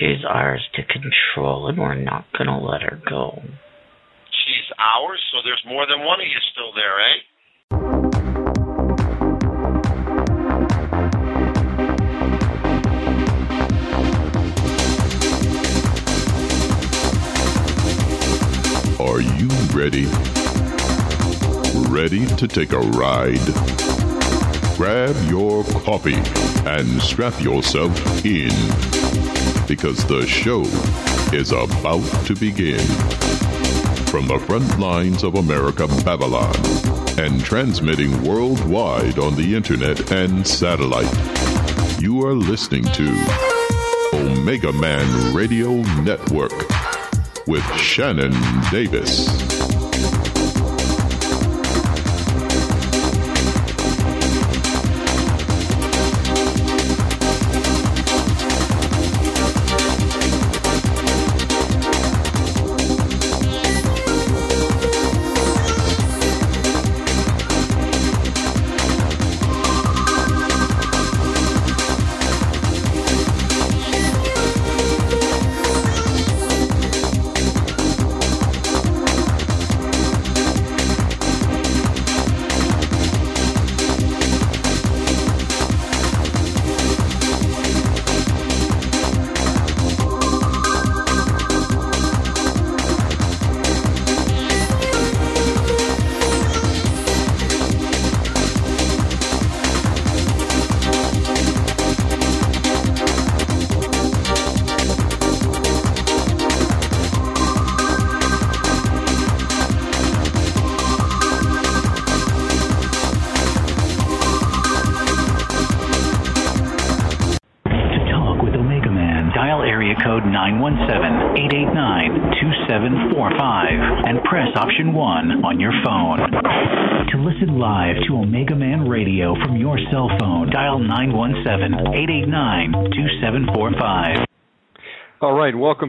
She's ours to control, and we're not going to let her go. She's ours, so there's more than one of you still there, eh? Are you ready? Ready to take a ride? Grab your coffee and strap yourself in because the show is about to begin. From the front lines of America, Babylon, and transmitting worldwide on the internet and satellite, you are listening to Omega Man Radio Network with Shannon Davis.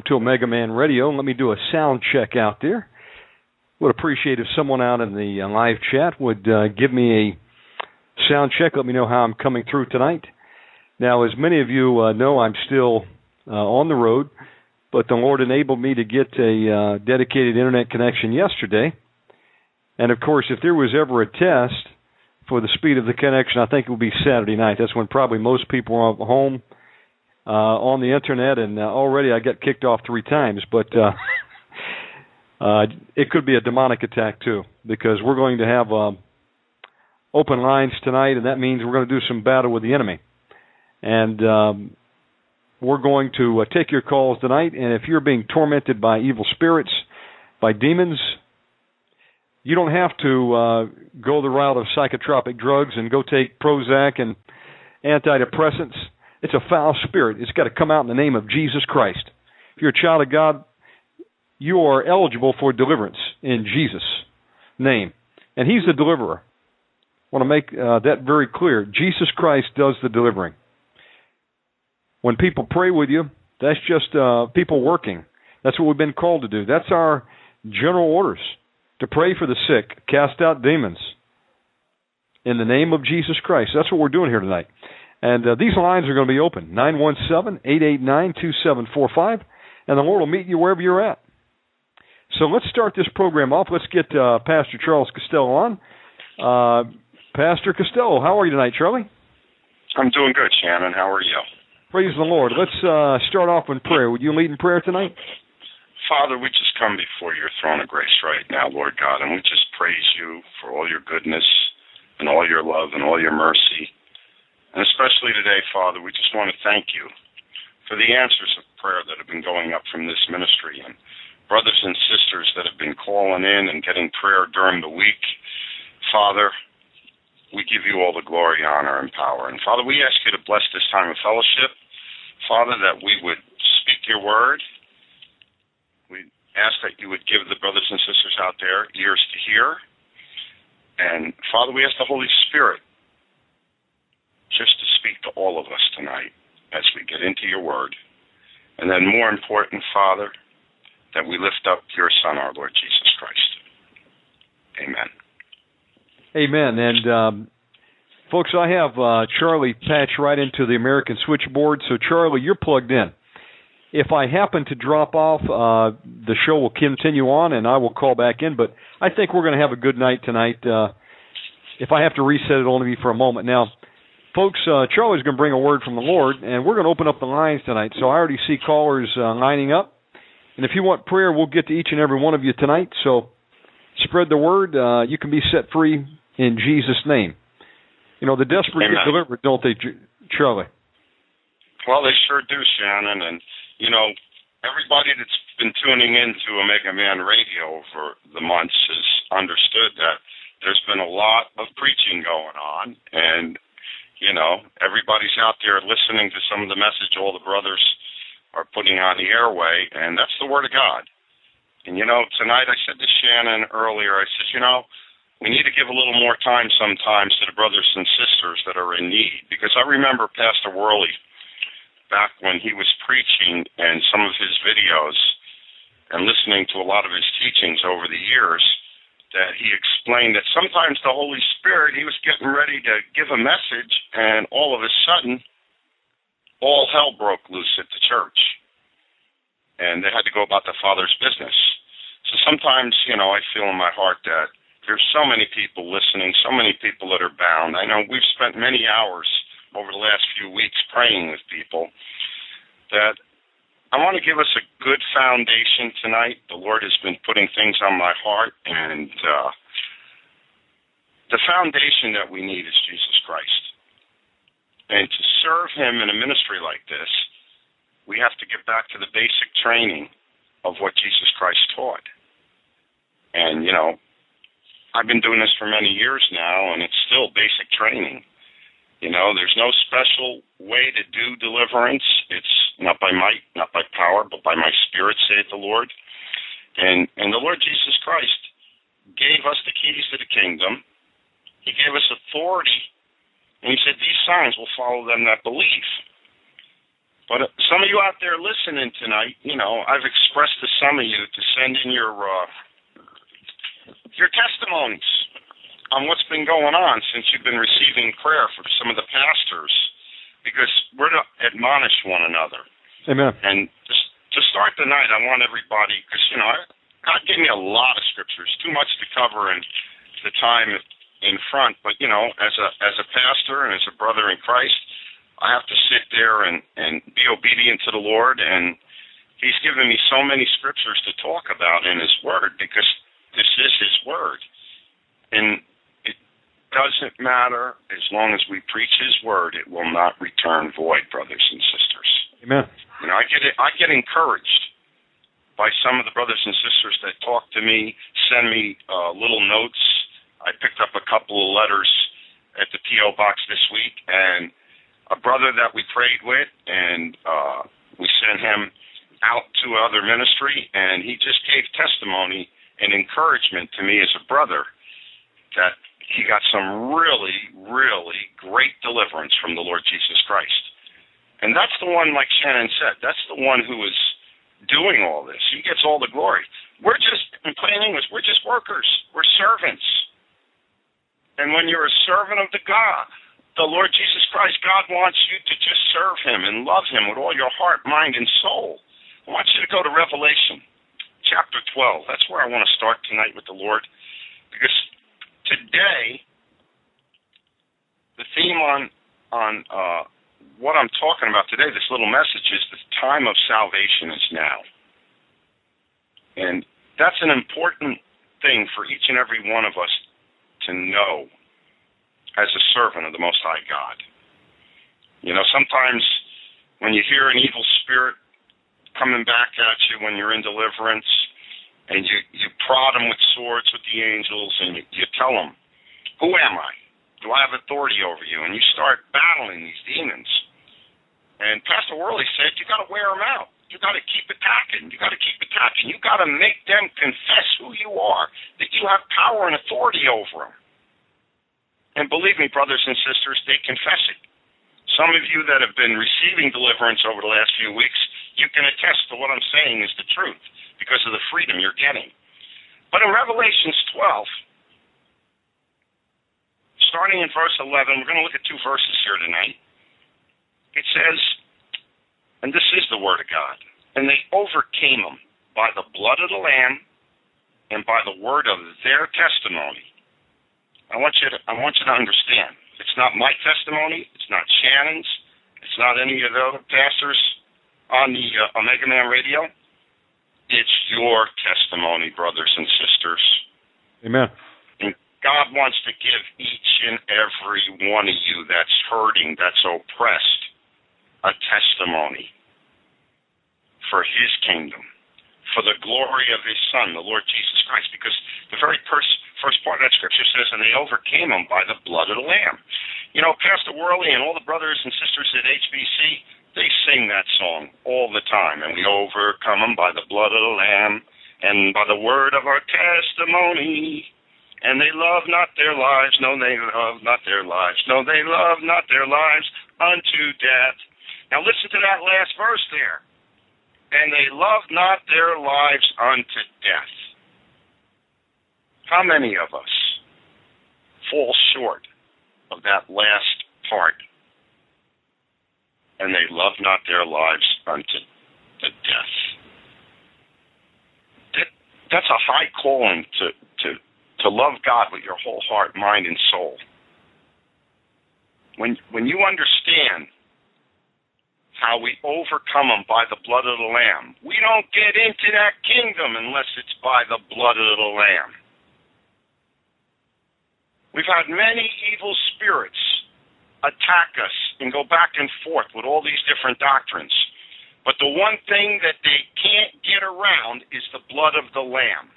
To Omega Man Radio. Let me do a sound check out there. Would appreciate if someone out in the uh, live chat would uh, give me a sound check. Let me know how I'm coming through tonight. Now, as many of you uh, know, I'm still uh, on the road, but the Lord enabled me to get a uh, dedicated internet connection yesterday. And of course, if there was ever a test for the speed of the connection, I think it would be Saturday night. That's when probably most people are home uh, on the internet, and uh, already I got kicked off three times. But uh, uh, it could be a demonic attack too, because we're going to have um, open lines tonight, and that means we're going to do some battle with the enemy. And um, we're going to uh, take your calls tonight. And if you're being tormented by evil spirits, by demons, you don't have to uh, go the route of psychotropic drugs and go take Prozac and antidepressants. It's a foul spirit. It's got to come out in the name of Jesus Christ. If you're a child of God, you are eligible for deliverance in Jesus' name. And He's the deliverer. I want to make uh, that very clear. Jesus Christ does the delivering. When people pray with you, that's just uh, people working. That's what we've been called to do. That's our general orders to pray for the sick, cast out demons in the name of Jesus Christ. That's what we're doing here tonight. And uh, these lines are going to be open 917 889 2745, and the Lord will meet you wherever you're at. So let's start this program off. Let's get uh, Pastor Charles Costello on. Uh, Pastor Costello, how are you tonight, Charlie? I'm doing good, Shannon. How are you? Praise the Lord. Let's uh, start off in prayer. Would you lead in prayer tonight? Father, we just come before your throne of grace right now, Lord God, and we just praise you for all your goodness and all your love and all your mercy. And especially today, Father, we just want to thank you for the answers of prayer that have been going up from this ministry and brothers and sisters that have been calling in and getting prayer during the week. Father, we give you all the glory, honor, and power. And Father, we ask you to bless this time of fellowship. Father, that we would speak your word. We ask that you would give the brothers and sisters out there ears to hear. And Father, we ask the Holy Spirit just to speak to all of us tonight as we get into your word. And then, more important, Father, that we lift up your Son, our Lord Jesus Christ. Amen. Amen. And um, folks, I have uh, Charlie patched right into the American switchboard. So, Charlie, you're plugged in. If I happen to drop off, uh, the show will continue on, and I will call back in. But I think we're going to have a good night tonight. Uh, if I have to reset it, only be for a moment. Now, folks, uh, Charlie's going to bring a word from the Lord, and we're going to open up the lines tonight. So I already see callers uh, lining up. And if you want prayer, we'll get to each and every one of you tonight. So spread the word. Uh, you can be set free in Jesus' name. You know, the desperate Amen. get delivered, don't they, Charlie? Well, they sure do, Shannon. And, you know, everybody that's been tuning in to Omega Man Radio over the months has understood that there's been a lot of preaching going on. And, you know, everybody's out there listening to some of the message all the brothers are putting on the airway, and that's the Word of God. And, you know, tonight I said to Shannon earlier, I said, you know, we need to give a little more time sometimes to the brothers and sisters that are in need. Because I remember Pastor Worley back when he was preaching and some of his videos and listening to a lot of his teachings over the years that he explained that sometimes the Holy Spirit, he was getting ready to give a message, and all of a sudden, all hell broke loose at the church. And they had to go about the Father's business. So sometimes, you know, I feel in my heart that there's so many people listening, so many people that are bound. I know we've spent many hours over the last few weeks praying with people that I want to give us a good foundation tonight. The Lord has been putting things on my heart, and uh, the foundation that we need is Jesus Christ. And to serve Him in a ministry like this, we have to get back to the basic training of what Jesus Christ taught. And, you know, I've been doing this for many years now, and it's still basic training. You know, there's no special way to do deliverance. It's not by might, not by power, but by my spirit, saith the Lord. And and the Lord Jesus Christ gave us the keys to the kingdom. He gave us authority, and he said these signs will follow them that believe. But uh, some of you out there listening tonight, you know, I've expressed to some of you to send in your uh, your testimonies on what's been going on since you've been receiving prayer from some of the pastors, because we're to admonish one another. Amen. And just to start the night, I want everybody, because you know, God gave me a lot of scriptures, too much to cover in the time in front. But you know, as a as a pastor and as a brother in Christ, I have to sit there and and be obedient to the Lord, and He's given me so many scriptures to talk about in His Word because this is His Word, and doesn't matter as long as we preach His Word; it will not return void, brothers and sisters. Amen. You know, I get I get encouraged by some of the brothers and sisters that talk to me, send me uh, little notes. I picked up a couple of letters at the PO box this week, and a brother that we prayed with, and uh, we sent him out to other ministry, and he just gave testimony and encouragement to me as a brother that he got some really, really great deliverance from the Lord Jesus Christ. And that's the one, like Shannon said, that's the one who is doing all this. He gets all the glory. We're just, in plain English, we're just workers. We're servants. And when you're a servant of the God, the Lord Jesus Christ, God wants you to just serve Him and love Him with all your heart, mind, and soul. I want you to go to Revelation chapter 12. That's where I want to start tonight with the Lord. Because today, the theme on, on, uh, what I'm talking about today, this little message, is the time of salvation is now. And that's an important thing for each and every one of us to know as a servant of the Most High God. You know, sometimes when you hear an evil spirit coming back at you when you're in deliverance, and you, you prod them with swords with the angels, and you, you tell them, Who am I? Do I have authority over you? And you start battling these demons. And Pastor Worley said, you got to wear them out. You got to keep attacking. You got to keep attacking. You got to make them confess who you are, that you have power and authority over them. And believe me, brothers and sisters, they confess it. Some of you that have been receiving deliverance over the last few weeks, you can attest to what I'm saying is the truth because of the freedom you're getting. But in Revelations 12, starting in verse 11, we're going to look at two verses here tonight. It says, and this is the Word of God. And they overcame them by the blood of the Lamb and by the word of their testimony. I want you to I want you to understand. It's not my testimony. It's not Shannon's. It's not any of the other pastors on the uh, Omega Man Radio. It's your testimony, brothers and sisters. Amen. And God wants to give each and every one of you that's hurting, that's oppressed, a testimony for His kingdom for the glory of his Son, the Lord Jesus Christ. Because the very first, first part of that scripture says, and they overcame him by the blood of the Lamb. You know, Pastor Worley and all the brothers and sisters at HBC, they sing that song all the time. And we overcome them by the blood of the Lamb and by the word of our testimony. And they love not their lives, no, they love not their lives, no, they love not their lives unto death. Now listen to that last verse there and they love not their lives unto death. How many of us fall short of that last part? And they love not their lives unto the death. That, that's a high calling to, to, to love God with your whole heart, mind, and soul. When, when you understand how we overcome them by the blood of the Lamb. We don't get into that kingdom unless it's by the blood of the Lamb. We've had many evil spirits attack us and go back and forth with all these different doctrines. But the one thing that they can't get around is the blood of the Lamb.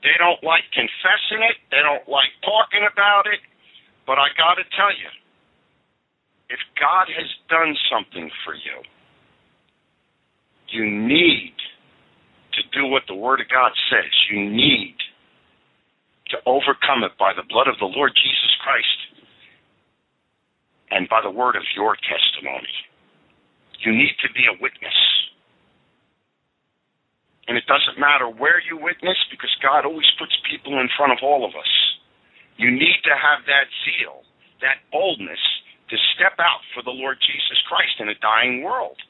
They don't like confessing it, they don't like talking about it, but I got to tell you, if God has done something for you, you need to do what the Word of God says. You need to overcome it by the blood of the Lord Jesus Christ and by the word of your testimony. You need to be a witness. And it doesn't matter where you witness because God always puts people in front of all of us. You need to have that zeal, that boldness to step out for the Lord Jesus Christ in a dying world.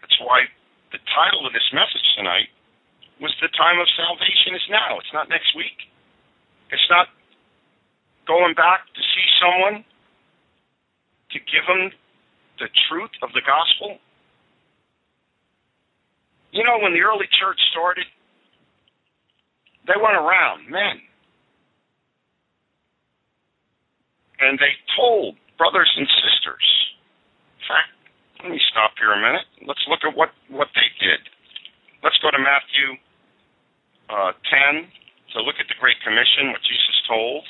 That's why the title of this message tonight was The Time of Salvation is Now. It's not next week. It's not going back to see someone to give them the truth of the gospel. You know, when the early church started, they went around, men, and they told brothers and sisters. In fact, let me stop here a minute. Let's look at what, what they did. Let's go to Matthew uh, 10 to look at the Great Commission, what Jesus told.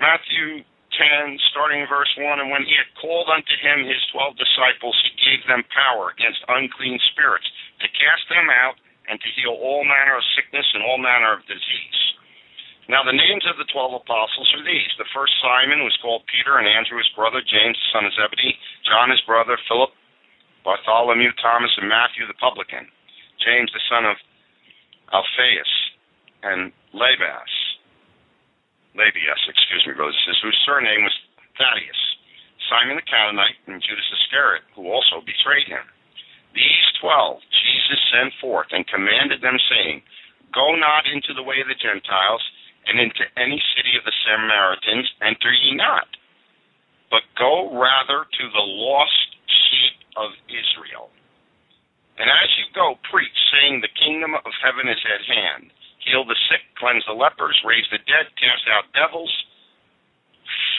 Matthew 10, starting in verse 1 And when he had called unto him his twelve disciples, he gave them power against unclean spirits to cast them out and to heal all manner of sickness and all manner of disease. Now, the names of the twelve apostles are these. The first Simon was called Peter, and Andrew his brother, James the son of Zebedee, John his brother, Philip, Bartholomew, Thomas, and Matthew the publican, James the son of Alphaeus, and Labas, Labias, excuse me, sisters, whose surname was Thaddeus, Simon the Canaanite, and Judas Iscariot, who also betrayed him. These twelve Jesus sent forth and commanded them, saying, Go not into the way of the Gentiles, and into any city of the Samaritans enter ye not, but go rather to the lost sheep of Israel. And as you go, preach, saying, The kingdom of heaven is at hand. Heal the sick, cleanse the lepers, raise the dead, cast out devils.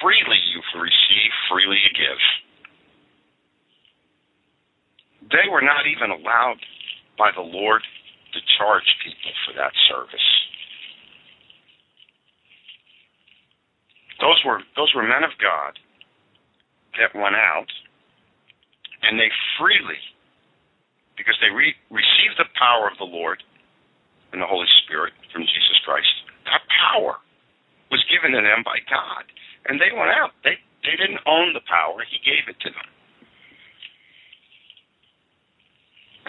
Freely you receive, freely you give. They were not even allowed by the Lord to charge people for that service. Those were those were men of God that went out, and they freely, because they re- received the power of the Lord and the Holy Spirit from Jesus Christ. That power was given to them by God, and they went out. They they didn't own the power; He gave it to them.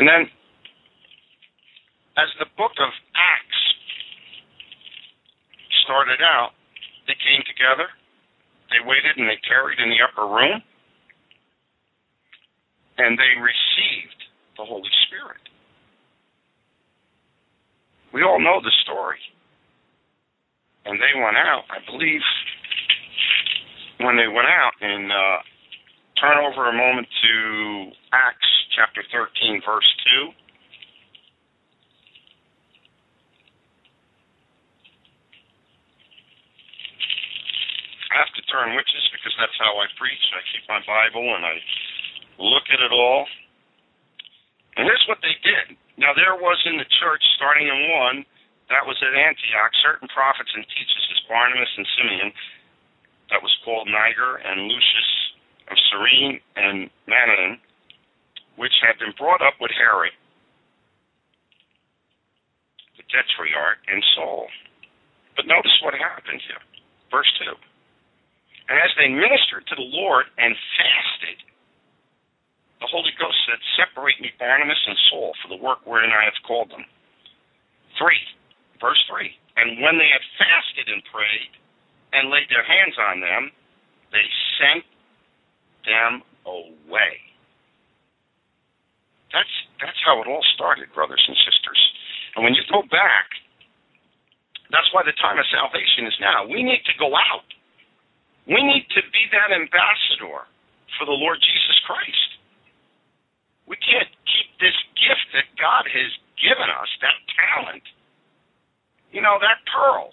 And then, as the book of Acts started out, they came together, they waited and they tarried in the upper room. and they received the Holy Spirit. We all know the story. And they went out, I believe, when they went out, and uh, turn over a moment to Acts chapter 13, verse 2. I have to turn witches because that's how I preach. I keep my Bible and I look at it all. And here's what they did. Now, there was in the church, starting in 1, that was at Antioch, certain prophets and teachers as Barnabas and Simeon, that was called Niger and Lucius of Cyrene and Manaen, which had been brought up with Herod, the tetrarch, and Saul. But notice what happened here. Verse 2. And as they ministered to the Lord and fasted, the Holy Ghost said, Separate me Barnabas and Saul for the work wherein I have called them. 3. Verse 3. And when they had fasted and prayed and laid their hands on them, they sent them away. That's that's how it all started, brothers and sisters. And when you go back, that's why the time of salvation is now. We need to go out we need to be that ambassador for the Lord Jesus Christ. We can't keep this gift that God has given us, that talent, you know, that pearl.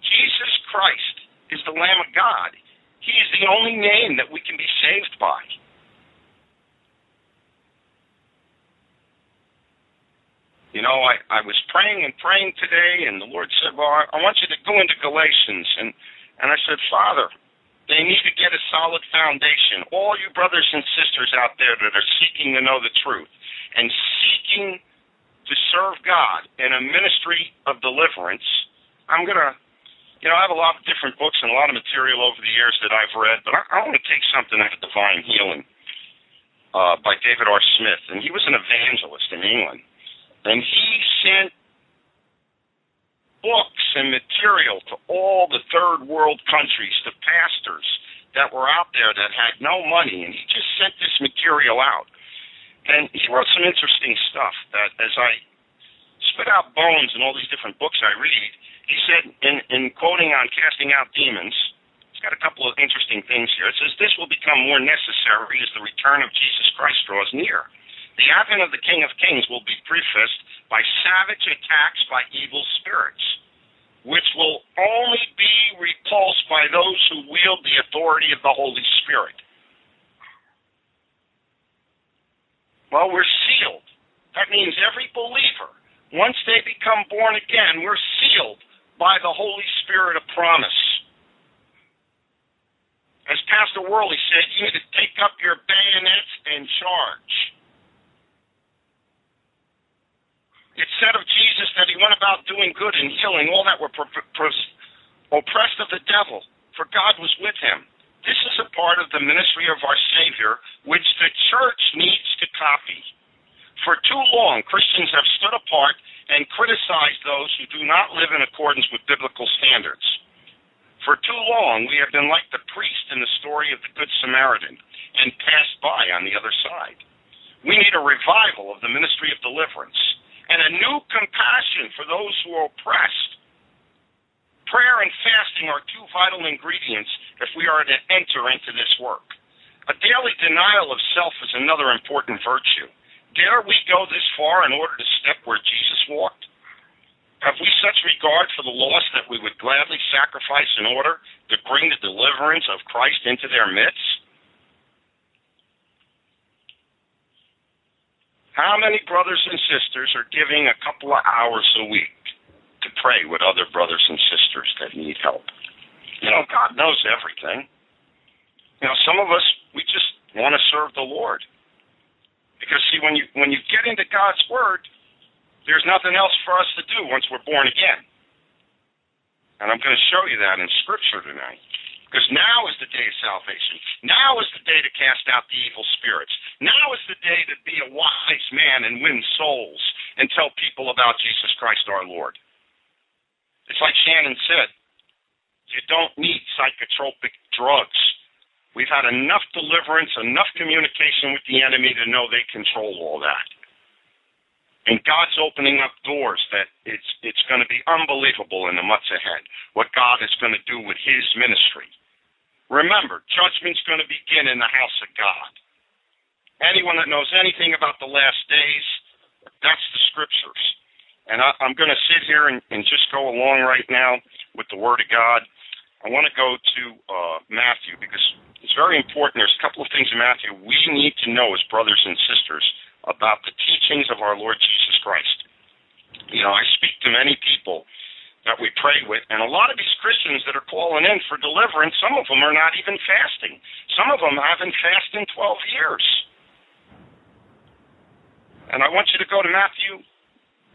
Jesus Christ is the Lamb of God. He is the only name that we can be saved by. You know, I, I was praying and praying today, and the Lord said, Well, I, I want you to go into Galatians. And, and I said, Father, they need to get a solid foundation. All you brothers and sisters out there that are seeking to know the truth and seeking to serve God in a ministry of deliverance, I'm going to, you know, I have a lot of different books and a lot of material over the years that I've read, but I, I want to take something out of Divine Healing uh, by David R. Smith. And he was an evangelist in England. And he sent books and material to all the third world countries, to pastors that were out there that had no money, and he just sent this material out. And he wrote some interesting stuff that as I spit out bones and all these different books I read, he said in, in quoting on casting out demons, it's got a couple of interesting things here. It says this will become more necessary as the return of Jesus Christ draws near. The advent of the King of Kings will be prefaced by savage attacks by evil spirits, which will only be repulsed by those who wield the authority of the Holy Spirit. Well, we're sealed. That means every believer, once they become born again, we're sealed by the Holy Spirit of promise. As Pastor Worley said, you need to take up your bayonets and charge. It said of Jesus that he went about doing good and healing all that were oppressed of the devil, for God was with him. This is a part of the ministry of our Savior, which the church needs to copy. For too long, Christians have stood apart and criticized those who do not live in accordance with biblical standards. For too long, we have been like the priest in the story of the Good Samaritan and passed by on the other side. We need a revival of the ministry of deliverance and a new compassion for those who are oppressed. Prayer and fasting are two vital ingredients if we are to enter into this work. A daily denial of self is another important virtue. Dare we go this far in order to step where Jesus walked? Have we such regard for the lost that we would gladly sacrifice in order to bring the deliverance of Christ into their midst? How many brothers and sisters are giving a couple of hours a week to pray with other brothers and sisters that need help? You know, God knows everything. You know, some of us we just want to serve the Lord. Because see when you when you get into God's word, there's nothing else for us to do once we're born again. And I'm going to show you that in scripture tonight. Because now is the day of salvation. Now is the day to cast out the evil spirits. Now is the day to be a wise man and win souls and tell people about Jesus Christ our Lord. It's like Shannon said you don't need psychotropic drugs We've had enough deliverance, enough communication with the enemy to know they control all that. And God's opening up doors that it's it's going to be unbelievable in the months ahead. What God is going to do with His ministry. Remember, judgment's going to begin in the house of God. Anyone that knows anything about the last days, that's the scriptures. And I, I'm going to sit here and, and just go along right now with the Word of God. I want to go to uh, Matthew because it's very important. There's a couple of things in Matthew we need to know as brothers and sisters about the teachings of our Lord Jesus Christ. You know, I speak to many people that we pray with, and a lot of these Christians that are calling in for deliverance, some of them are not even fasting. Some of them haven't fasted in 12 years. And I want you to go to Matthew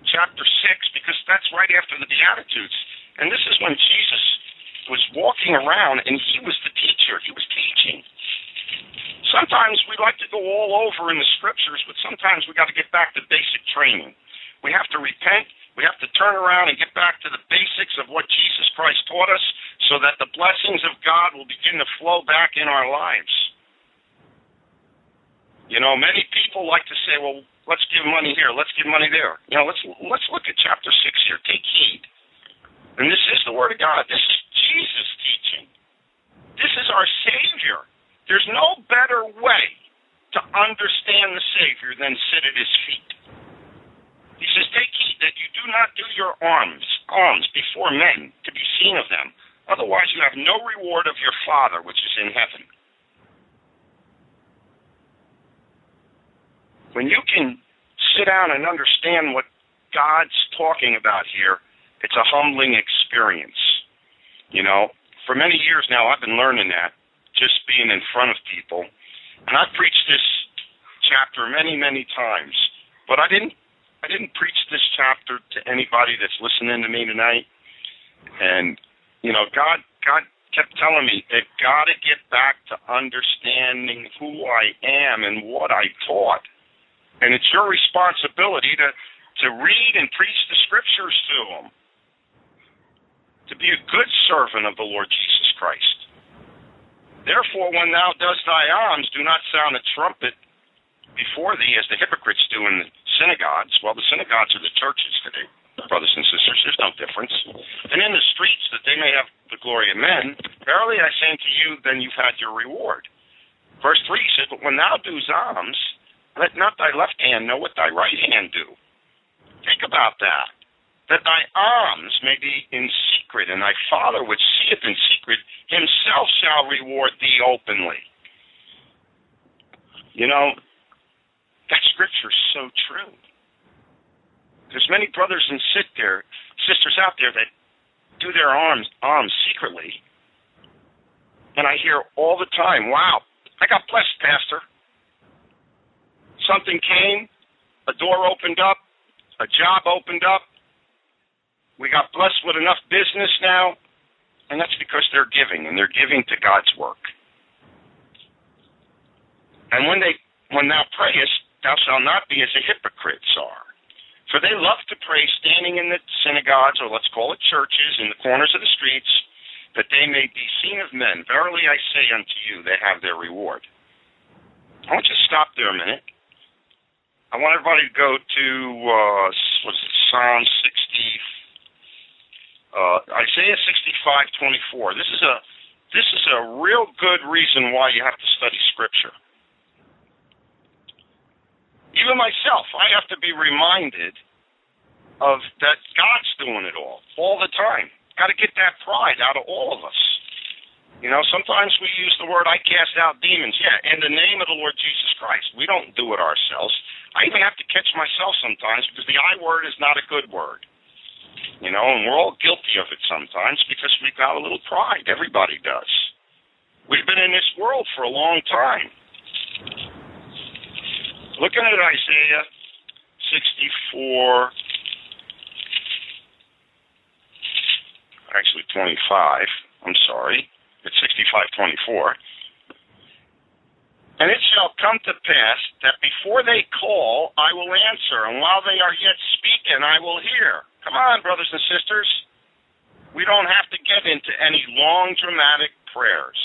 chapter 6 because that's right after the Beatitudes. And this is when Jesus was walking around and he was the teacher. He was teaching. Sometimes we like to go all over in the scriptures, but sometimes we got to get back to basic training. We have to repent. We have to turn around and get back to the basics of what Jesus Christ taught us so that the blessings of God will begin to flow back in our lives. You know, many people like to say, well, let's give money here, let's give money there. You know, let's let's look at chapter 6 here. Take heed. And this is the word of God. This is Jesus teaching. This is our Savior. There's no better way to understand the Savior than sit at his feet. He says, Take heed that you do not do your alms, alms before men to be seen of them. Otherwise, you have no reward of your Father which is in heaven. When you can sit down and understand what God's talking about here, it's a humbling experience. You know, for many years now, I've been learning that just being in front of people. And I've preached this chapter many, many times, but I didn't. I didn't preach this chapter to anybody that's listening to me tonight. And you know, God, God kept telling me they've got to get back to understanding who I am and what I taught. And it's your responsibility to to read and preach the scriptures to them. To be a good servant of the Lord Jesus Christ. Therefore, when thou dost thy alms, do not sound a trumpet before thee, as the hypocrites do in the synagogues. Well, the synagogues are the churches today, brothers and sisters. There's no difference. And in the streets, that they may have the glory of men. Verily I say unto you, then you've had your reward. Verse 3 says, But when thou doest alms, let not thy left hand know what thy right hand do. Think about that that thy alms may be in secret, and thy Father which seeth in secret himself shall reward thee openly. You know, that scripture is so true. There's many brothers and sisters out there that do their arms alms secretly. And I hear all the time, wow, I got blessed, Pastor. Something came, a door opened up, a job opened up, we got blessed with enough business now, and that's because they're giving, and they're giving to God's work. And when they when thou prayest, thou shalt not be as the hypocrites are. For they love to pray standing in the synagogues, or let's call it churches, in the corners of the streets, that they may be seen of men. Verily I say unto you, they have their reward. I want you to stop there a minute. I want everybody to go to uh, what's it, Psalm 64 uh, Isaiah 65:24. This is a this is a real good reason why you have to study Scripture. Even myself, I have to be reminded of that God's doing it all, all the time. Got to get that pride out of all of us. You know, sometimes we use the word "I cast out demons." Yeah, in the name of the Lord Jesus Christ. We don't do it ourselves. I even have to catch myself sometimes because the I word is not a good word. You know, and we're all guilty of it sometimes because we've got a little pride. Everybody does. We've been in this world for a long time. Looking at Isaiah 64, actually 25, I'm sorry, it's 65:24. And it shall come to pass that before they call, I will answer, and while they are yet speaking, I will hear. Come on, brothers and sisters. We don't have to get into any long, dramatic prayers.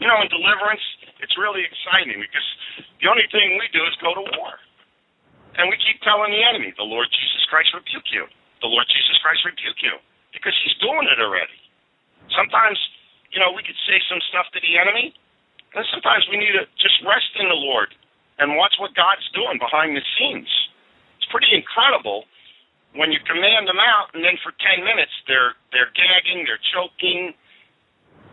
You know, in deliverance, it's really exciting because the only thing we do is go to war. And we keep telling the enemy, the Lord Jesus Christ rebuke you. The Lord Jesus Christ rebuke you. Because he's doing it already. Sometimes, you know, we could say some stuff to the enemy, and sometimes we need to just rest in the Lord and watch what God's doing behind the scenes. It's pretty incredible when you command them out, and then for ten minutes they're they're gagging, they're choking,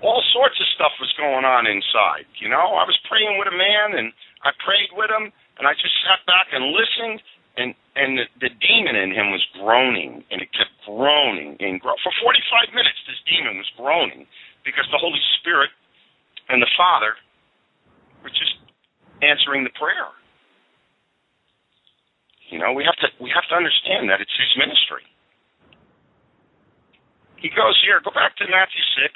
all sorts of stuff was going on inside. You know, I was praying with a man, and I prayed with him, and I just sat back and listened, and and the, the demon in him was groaning, and it kept groaning and grow. For 45 minutes, this demon was groaning because the Holy Spirit and the Father were just answering the prayer. You know, we have to we have to understand that it's His ministry. He goes here. Go back to Matthew six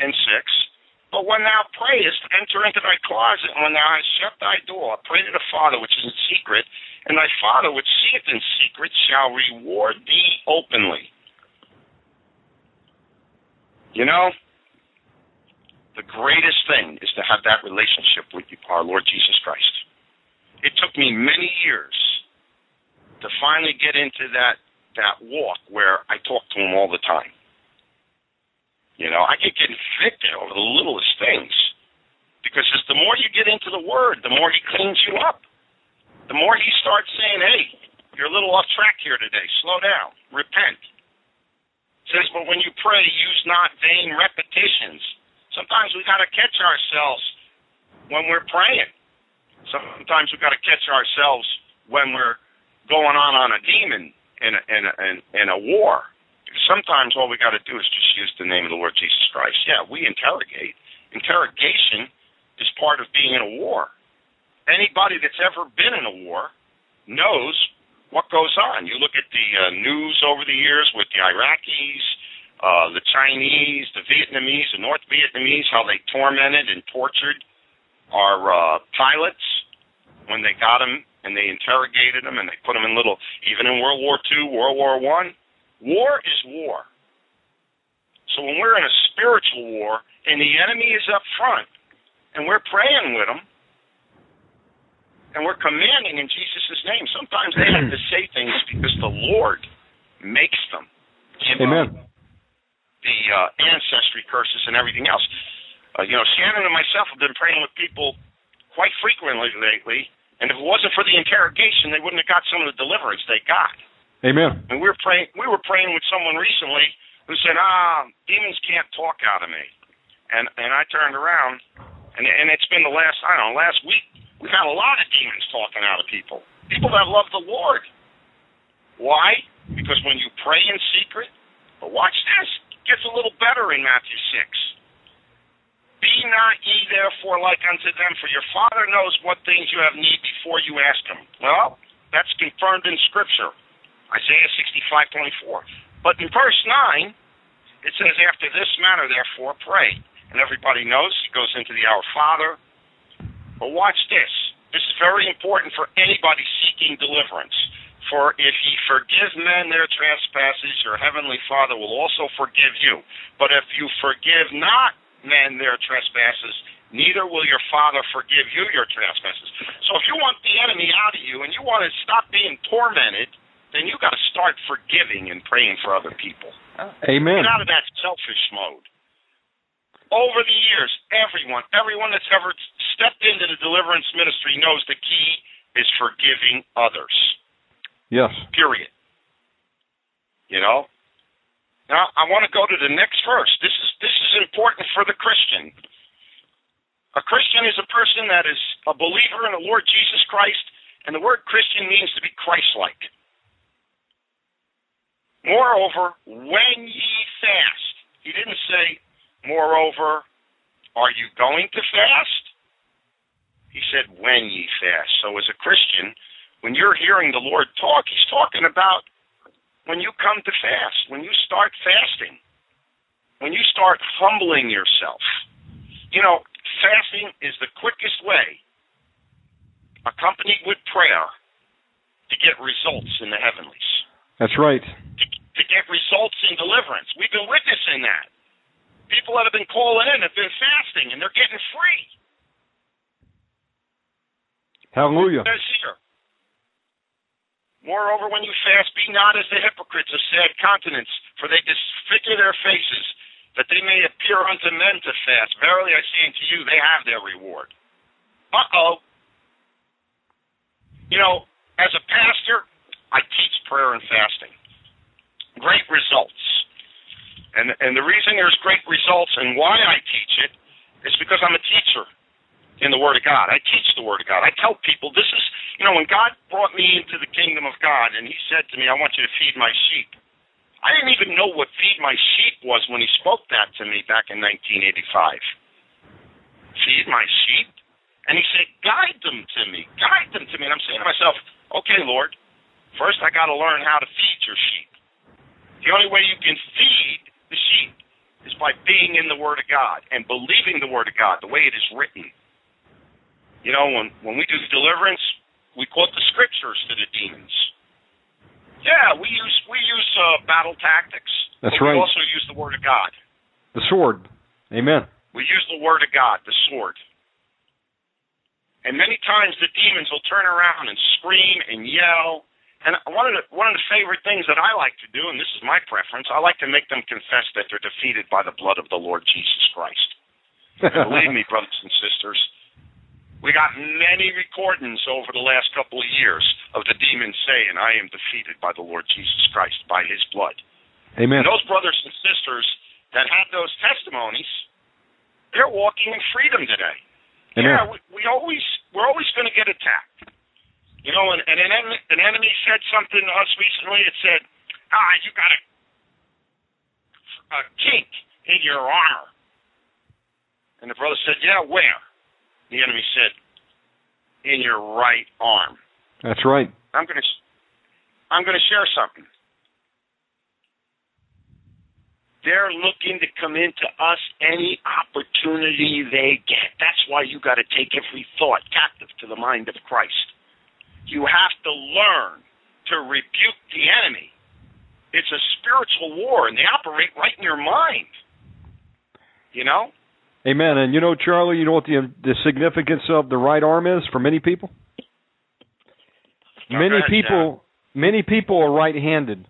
and 6. But when thou prayest, enter into thy closet, and when thou hast shut thy door, pray to the Father which is in secret, and thy Father which seeth in secret shall reward thee openly. You know, the greatest thing is to have that relationship with our Lord Jesus Christ. It took me many years to finally get into that that walk where I talk to him all the time. You know, I get convicted over the littlest things. Because as the more you get into the Word, the more He cleans you up. The more He starts saying, hey, you're a little off track here today. Slow down. Repent. It says, but when you pray, use not vain repetitions. Sometimes we got to catch ourselves when we're praying. Sometimes we've got to catch ourselves when we're going on on a demon in a, in a, in, a war sometimes all we got to do is just use the name of the Lord Jesus Christ. Yeah, we interrogate. Interrogation is part of being in a war. Anybody that's ever been in a war knows what goes on. You look at the uh, news over the years with the Iraqis, uh, the Chinese, the Vietnamese, the North Vietnamese, how they tormented and tortured our uh, pilots when they got them and they interrogated them and they put them in little, even in World War II, World War One, War is war. So when we're in a spiritual war and the enemy is up front and we're praying with them and we're commanding in Jesus' name, sometimes they have to say things because the Lord makes them. Amen. The uh, ancestry curses and everything else. Uh, you know, Shannon and myself have been praying with people quite frequently lately, and if it wasn't for the interrogation, they wouldn't have got some of the deliverance they got. Amen. And we were praying. We were praying with someone recently who said, "Ah, demons can't talk out of me," and and I turned around, and and it's been the last I don't know last week. We've had a lot of demons talking out of people. People that love the Lord. Why? Because when you pray in secret, but watch this, it gets a little better in Matthew six. Be not ye therefore like unto them, for your Father knows what things you have need before you ask Him. Well, that's confirmed in Scripture. Isaiah 65:24. But in verse 9, it says, After this manner, therefore, pray. And everybody knows it goes into the Our Father. But watch this. This is very important for anybody seeking deliverance. For if ye forgive men their trespasses, your heavenly Father will also forgive you. But if you forgive not men their trespasses, neither will your Father forgive you your trespasses. So if you want the enemy out of you and you want to stop being tormented, then you got to start forgiving and praying for other people. Oh. Amen. Get out of that selfish mode. Over the years, everyone, everyone that's ever stepped into the deliverance ministry knows the key is forgiving others. Yes. Period. You know. Now I want to go to the next verse. This is this is important for the Christian. A Christian is a person that is a believer in the Lord Jesus Christ, and the word Christian means to be Christ-like. Moreover, when ye fast, he didn't say, moreover, are you going to fast? He said, when ye fast. So as a Christian, when you're hearing the Lord talk, he's talking about when you come to fast, when you start fasting, when you start humbling yourself. You know, fasting is the quickest way, accompanied with prayer, to get results in the heavenlies. That's right. To, to get results in deliverance. We've been witnessing that. People that have been calling in have been fasting and they're getting free. Hallelujah. It says here. Moreover, when you fast, be not as the hypocrites of sad countenance, for they disfigure their faces, that they may appear unto men to fast. Verily I say unto you, they have their reward. Uh oh. You know, as a pastor, I teach prayer and fasting. Great results. And and the reason there's great results and why I teach it is because I'm a teacher in the Word of God. I teach the Word of God. I tell people this is you know, when God brought me into the kingdom of God and he said to me, I want you to feed my sheep. I didn't even know what feed my sheep was when he spoke that to me back in 1985. Feed my sheep? And he said, guide them to me. Guide them to me. And I'm saying to myself, okay, Lord, first I got to learn how to feed your sheep. The only way you can feed the sheep is by being in the Word of God and believing the Word of God the way it is written. You know, when, when we do deliverance, we quote the scriptures to the demons. Yeah, we use we use uh, battle tactics. That's right. We also use the Word of God. The sword. Amen. We use the Word of God, the sword. And many times the demons will turn around and scream and yell. And one of the one of the favorite things that I like to do, and this is my preference, I like to make them confess that they're defeated by the blood of the Lord Jesus Christ. Believe me, brothers and sisters, we got many recordings over the last couple of years of the demons saying, I am defeated by the Lord Jesus Christ, by his blood. Amen. And those brothers and sisters that had those testimonies, they're walking in freedom today. Amen. Yeah, we, we always we're always going to get attacked. You know, and, and an, enemy, an enemy said something to us recently. It said, "Ah, you got a, a kink in your armor." And the brother said, "Yeah, where?" The enemy said, "In your right arm." That's right. I'm going to I'm going to share something. They're looking to come into us any opportunity they get. That's why you got to take every thought captive to the mind of Christ. You have to learn to rebuke the enemy. It's a spiritual war, and they operate right in your mind. You know? Amen. And you know, Charlie, you know what the um, the significance of the right arm is for many people? Many people many people are right-handed.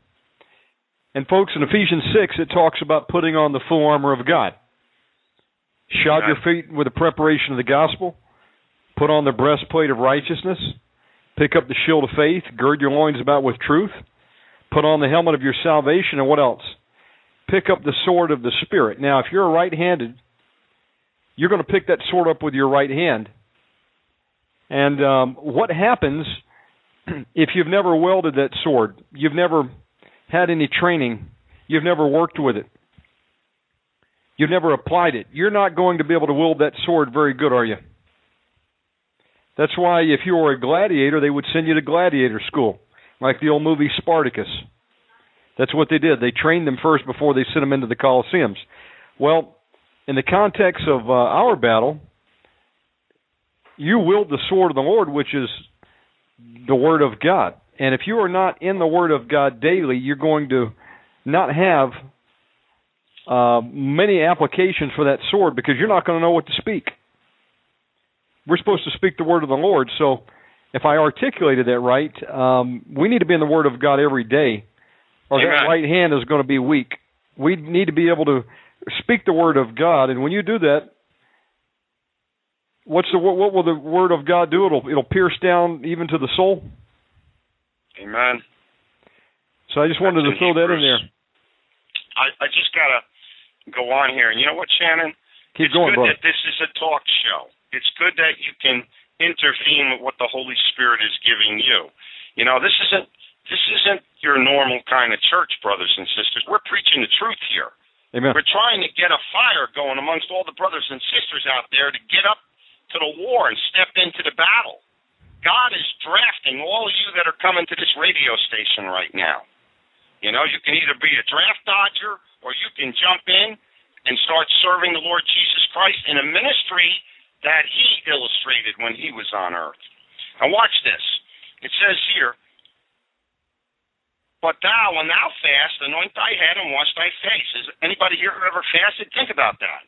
And folks, in Ephesians 6 it talks about putting on the full armor of God. Shod your feet with the preparation of the gospel, put on the breastplate of righteousness, pick up the shield of faith, gird your loins about with truth, put on the helmet of your salvation, and what else? Pick up the sword of the Spirit. Now, if you're right-handed, you're going to pick that sword up with your right hand. And um, what happens if you've never welded that sword? You've never had any training. You've never worked with it. You've never applied it. You're not going to be able to wield that sword very good, are you? That's why if you were a gladiator, they would send you to gladiator school, like the old movie Spartacus. That's what they did. They trained them first before they sent them into the Colosseums. Well, in the context of uh, our battle, you wield the sword of the Lord, which is the Word of God. And if you are not in the Word of God daily, you're going to not have uh, many applications for that sword because you're not going to know what to speak. We're supposed to speak the Word of the Lord. So if I articulated that right, um, we need to be in the Word of God every day, or Amen. that right hand is going to be weak. We need to be able to speak the Word of God, and when you do that, what's the what will the Word of God do? It'll it'll pierce down even to the soul. Amen. So I just wanted That's to throw that in there. I, I just gotta go on here. And you know what, Shannon? Keep it's going, good brother. that this is a talk show. It's good that you can intervene with what the Holy Spirit is giving you. You know, this isn't this isn't your normal kind of church, brothers and sisters. We're preaching the truth here. Amen. We're trying to get a fire going amongst all the brothers and sisters out there to get up to the war and step into the battle. God is drafting all of you that are coming to this radio station right now. You know, you can either be a draft dodger or you can jump in and start serving the Lord Jesus Christ in a ministry that he illustrated when he was on earth. Now watch this. It says here, But thou, when thou fast, anoint thy head and wash thy face. Is anybody here ever fasted? Think about that.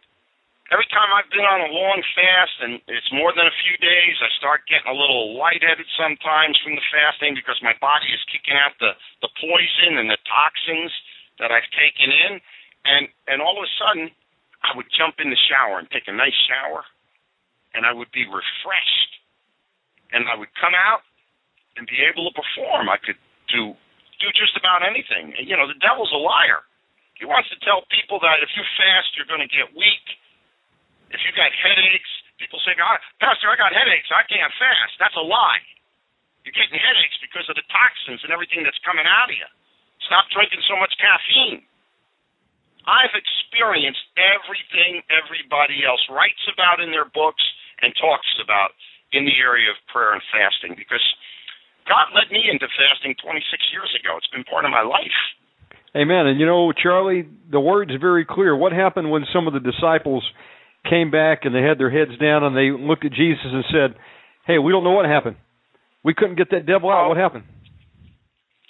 Every time I've been on a long fast and it's more than a few days, I start getting a little lightheaded sometimes from the fasting because my body is kicking out the, the poison and the toxins that I've taken in. And and all of a sudden I would jump in the shower and take a nice shower and I would be refreshed. And I would come out and be able to perform. I could do do just about anything. You know, the devil's a liar. He wants to tell people that if you fast, you're going to get weak. If you got headaches, people say, God, Pastor, I got headaches. I can't fast. That's a lie. You're getting headaches because of the toxins and everything that's coming out of you. Stop drinking so much caffeine. I've experienced everything everybody else writes about in their books and talks about in the area of prayer and fasting because God led me into fasting 26 years ago. It's been part of my life. Amen. And you know, Charlie, the word's very clear. What happened when some of the disciples came back and they had their heads down and they looked at Jesus and said, "Hey, we don't know what happened. We couldn't get that devil out. What happened?"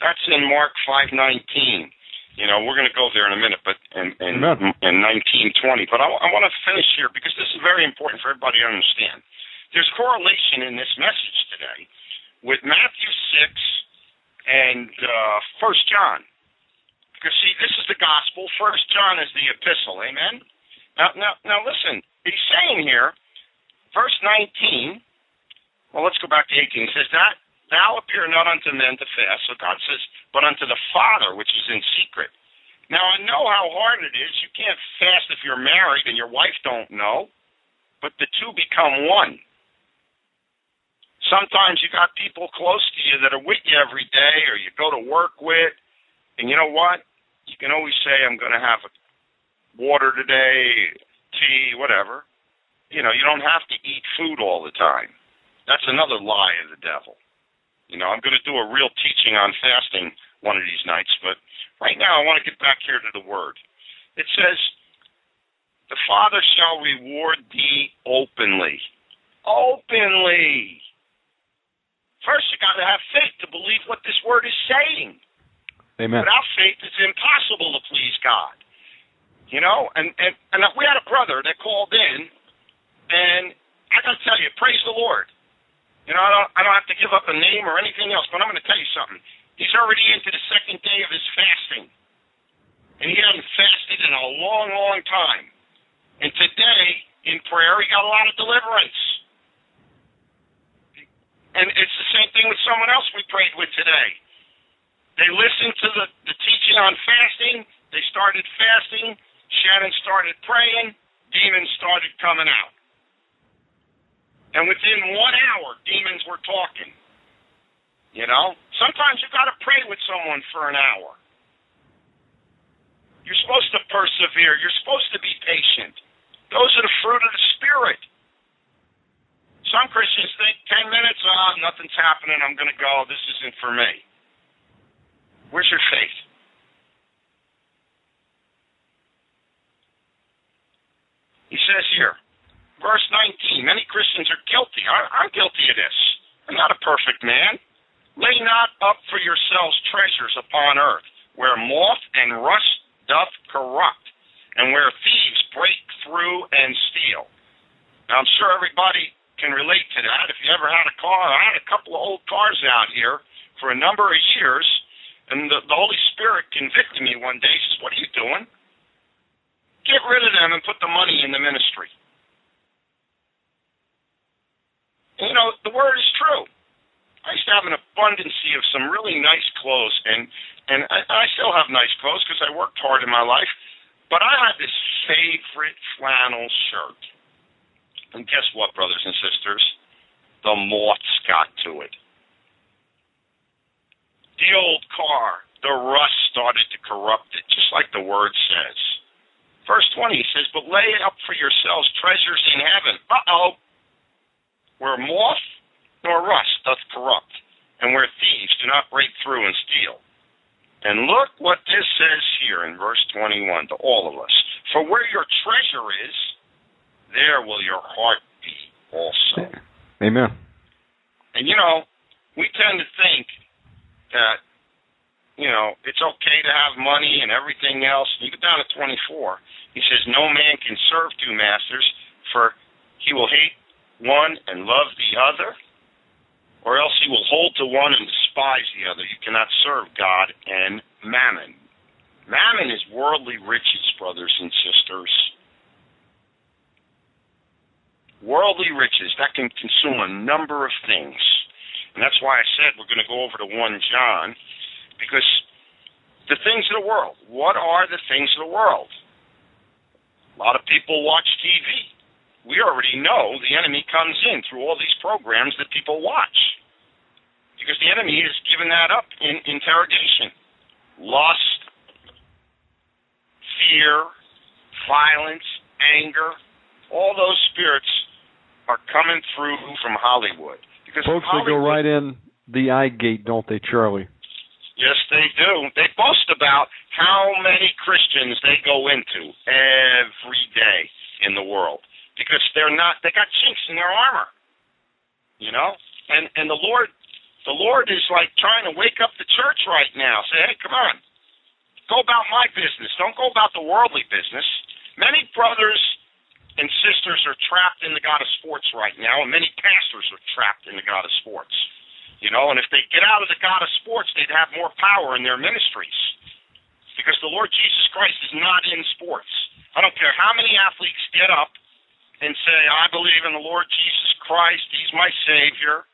That's in Mark 5:19. You know, we're going to go there in a minute, but in in, in 1920. But I, I want to finish here because this is very important for everybody to understand. There's correlation in this message today with Matthew 6 and uh, 1 John. Because, see, this is the gospel. 1 John is the epistle. Amen? Now, now, now listen. He's saying here, verse 19, well, let's go back to 18. He says, that thou appear not unto men to fast. So God says, but unto the Father, which is in secret. Now, I know how hard it is. You can't fast if you're married and your wife don't know, but the two become one. Sometimes you got people close to you that are with you every day or you go to work with. And you know what? You can always say, I'm going to have water today, tea, whatever. You know, you don't have to eat food all the time. That's another lie of the devil. You know, I'm going to do a real teaching on fasting one of these nights, but right now I want to get back here to the word. It says, The Father shall reward thee openly. Openly. First, you got to have faith to believe what this word is saying. Amen. Without faith, it's impossible to please God. You know, and and and we had a brother that called in, and I got to tell you, praise the Lord. You know, I don't I don't have to give up a name or anything else, but I'm going to tell you something. He's already into the second day of his fasting, and he hasn't fasted in a long, long time. And today, in prayer, he got a lot of deliverance. And it's the same thing with someone else we prayed with today. They listened to the, the teaching on fasting. They started fasting. Shannon started praying. Demons started coming out. And within one hour, demons were talking. You know, sometimes you've got to pray with someone for an hour. You're supposed to persevere. You're supposed to be patient. Those are the fruit of the Spirit. Some Christians think 10 minutes, oh, nothing's happening, I'm going to go, this isn't for me. Where's your faith? He says here, verse 19, many Christians are guilty. I, I'm guilty of this. I'm not a perfect man. Lay not up for yourselves treasures upon earth, where moth and rust doth corrupt, and where thieves break through and steal. Now, I'm sure everybody can relate to that. If you ever had a car, I had a couple of old cars out here for a number of years, and the, the Holy Spirit convicted me one day. Says, What are you doing? Get rid of them and put the money in the ministry. You know, the word is true. I used to have an abundancy of some really nice clothes, and and I, I still have nice clothes because I worked hard in my life. But I had this favorite flannel shirt and guess what, brothers and sisters? The moths got to it. The old car, the rust started to corrupt it, just like the word says. Verse 20 says, But lay up for yourselves treasures in heaven. Uh oh. Where moth nor rust doth corrupt, and where thieves do not break through and steal. And look what this says here in verse 21 to all of us. For where your treasure is, there will your heart be also. Amen. And you know, we tend to think that you know, it's okay to have money and everything else. You get down to 24. He says, No man can serve two masters, for he will hate one and love the other, or else he will hold to one and despise the other. You cannot serve God and mammon. Mammon is worldly riches, brothers and sisters. Worldly riches that can consume a number of things. And that's why I said we're going to go over to 1 John because the things of the world, what are the things of the world? A lot of people watch TV. We already know the enemy comes in through all these programs that people watch. Because the enemy has given that up in interrogation. Lust, fear, violence, anger, all those spirits are coming through from Hollywood. Because Folks Hollywood, that go right in the eye gate, don't they, Charlie? Yes, they do. They boast about how many Christians they go into every day in the world because they're not. They got chinks in their armor, you know. And and the Lord, the Lord is like trying to wake up the church right now. Say, hey, come on, go about my business. Don't go about the worldly business. Many brothers and sisters are trapped in the God of sports right now, and many pastors are trapped in the God of sports. You know, and if they get out of the God of sports, they'd have more power in their ministries. Because the Lord Jesus Christ is not in sports. I don't care how many athletes get up and say, I believe in the Lord Jesus Christ, He's my Savior.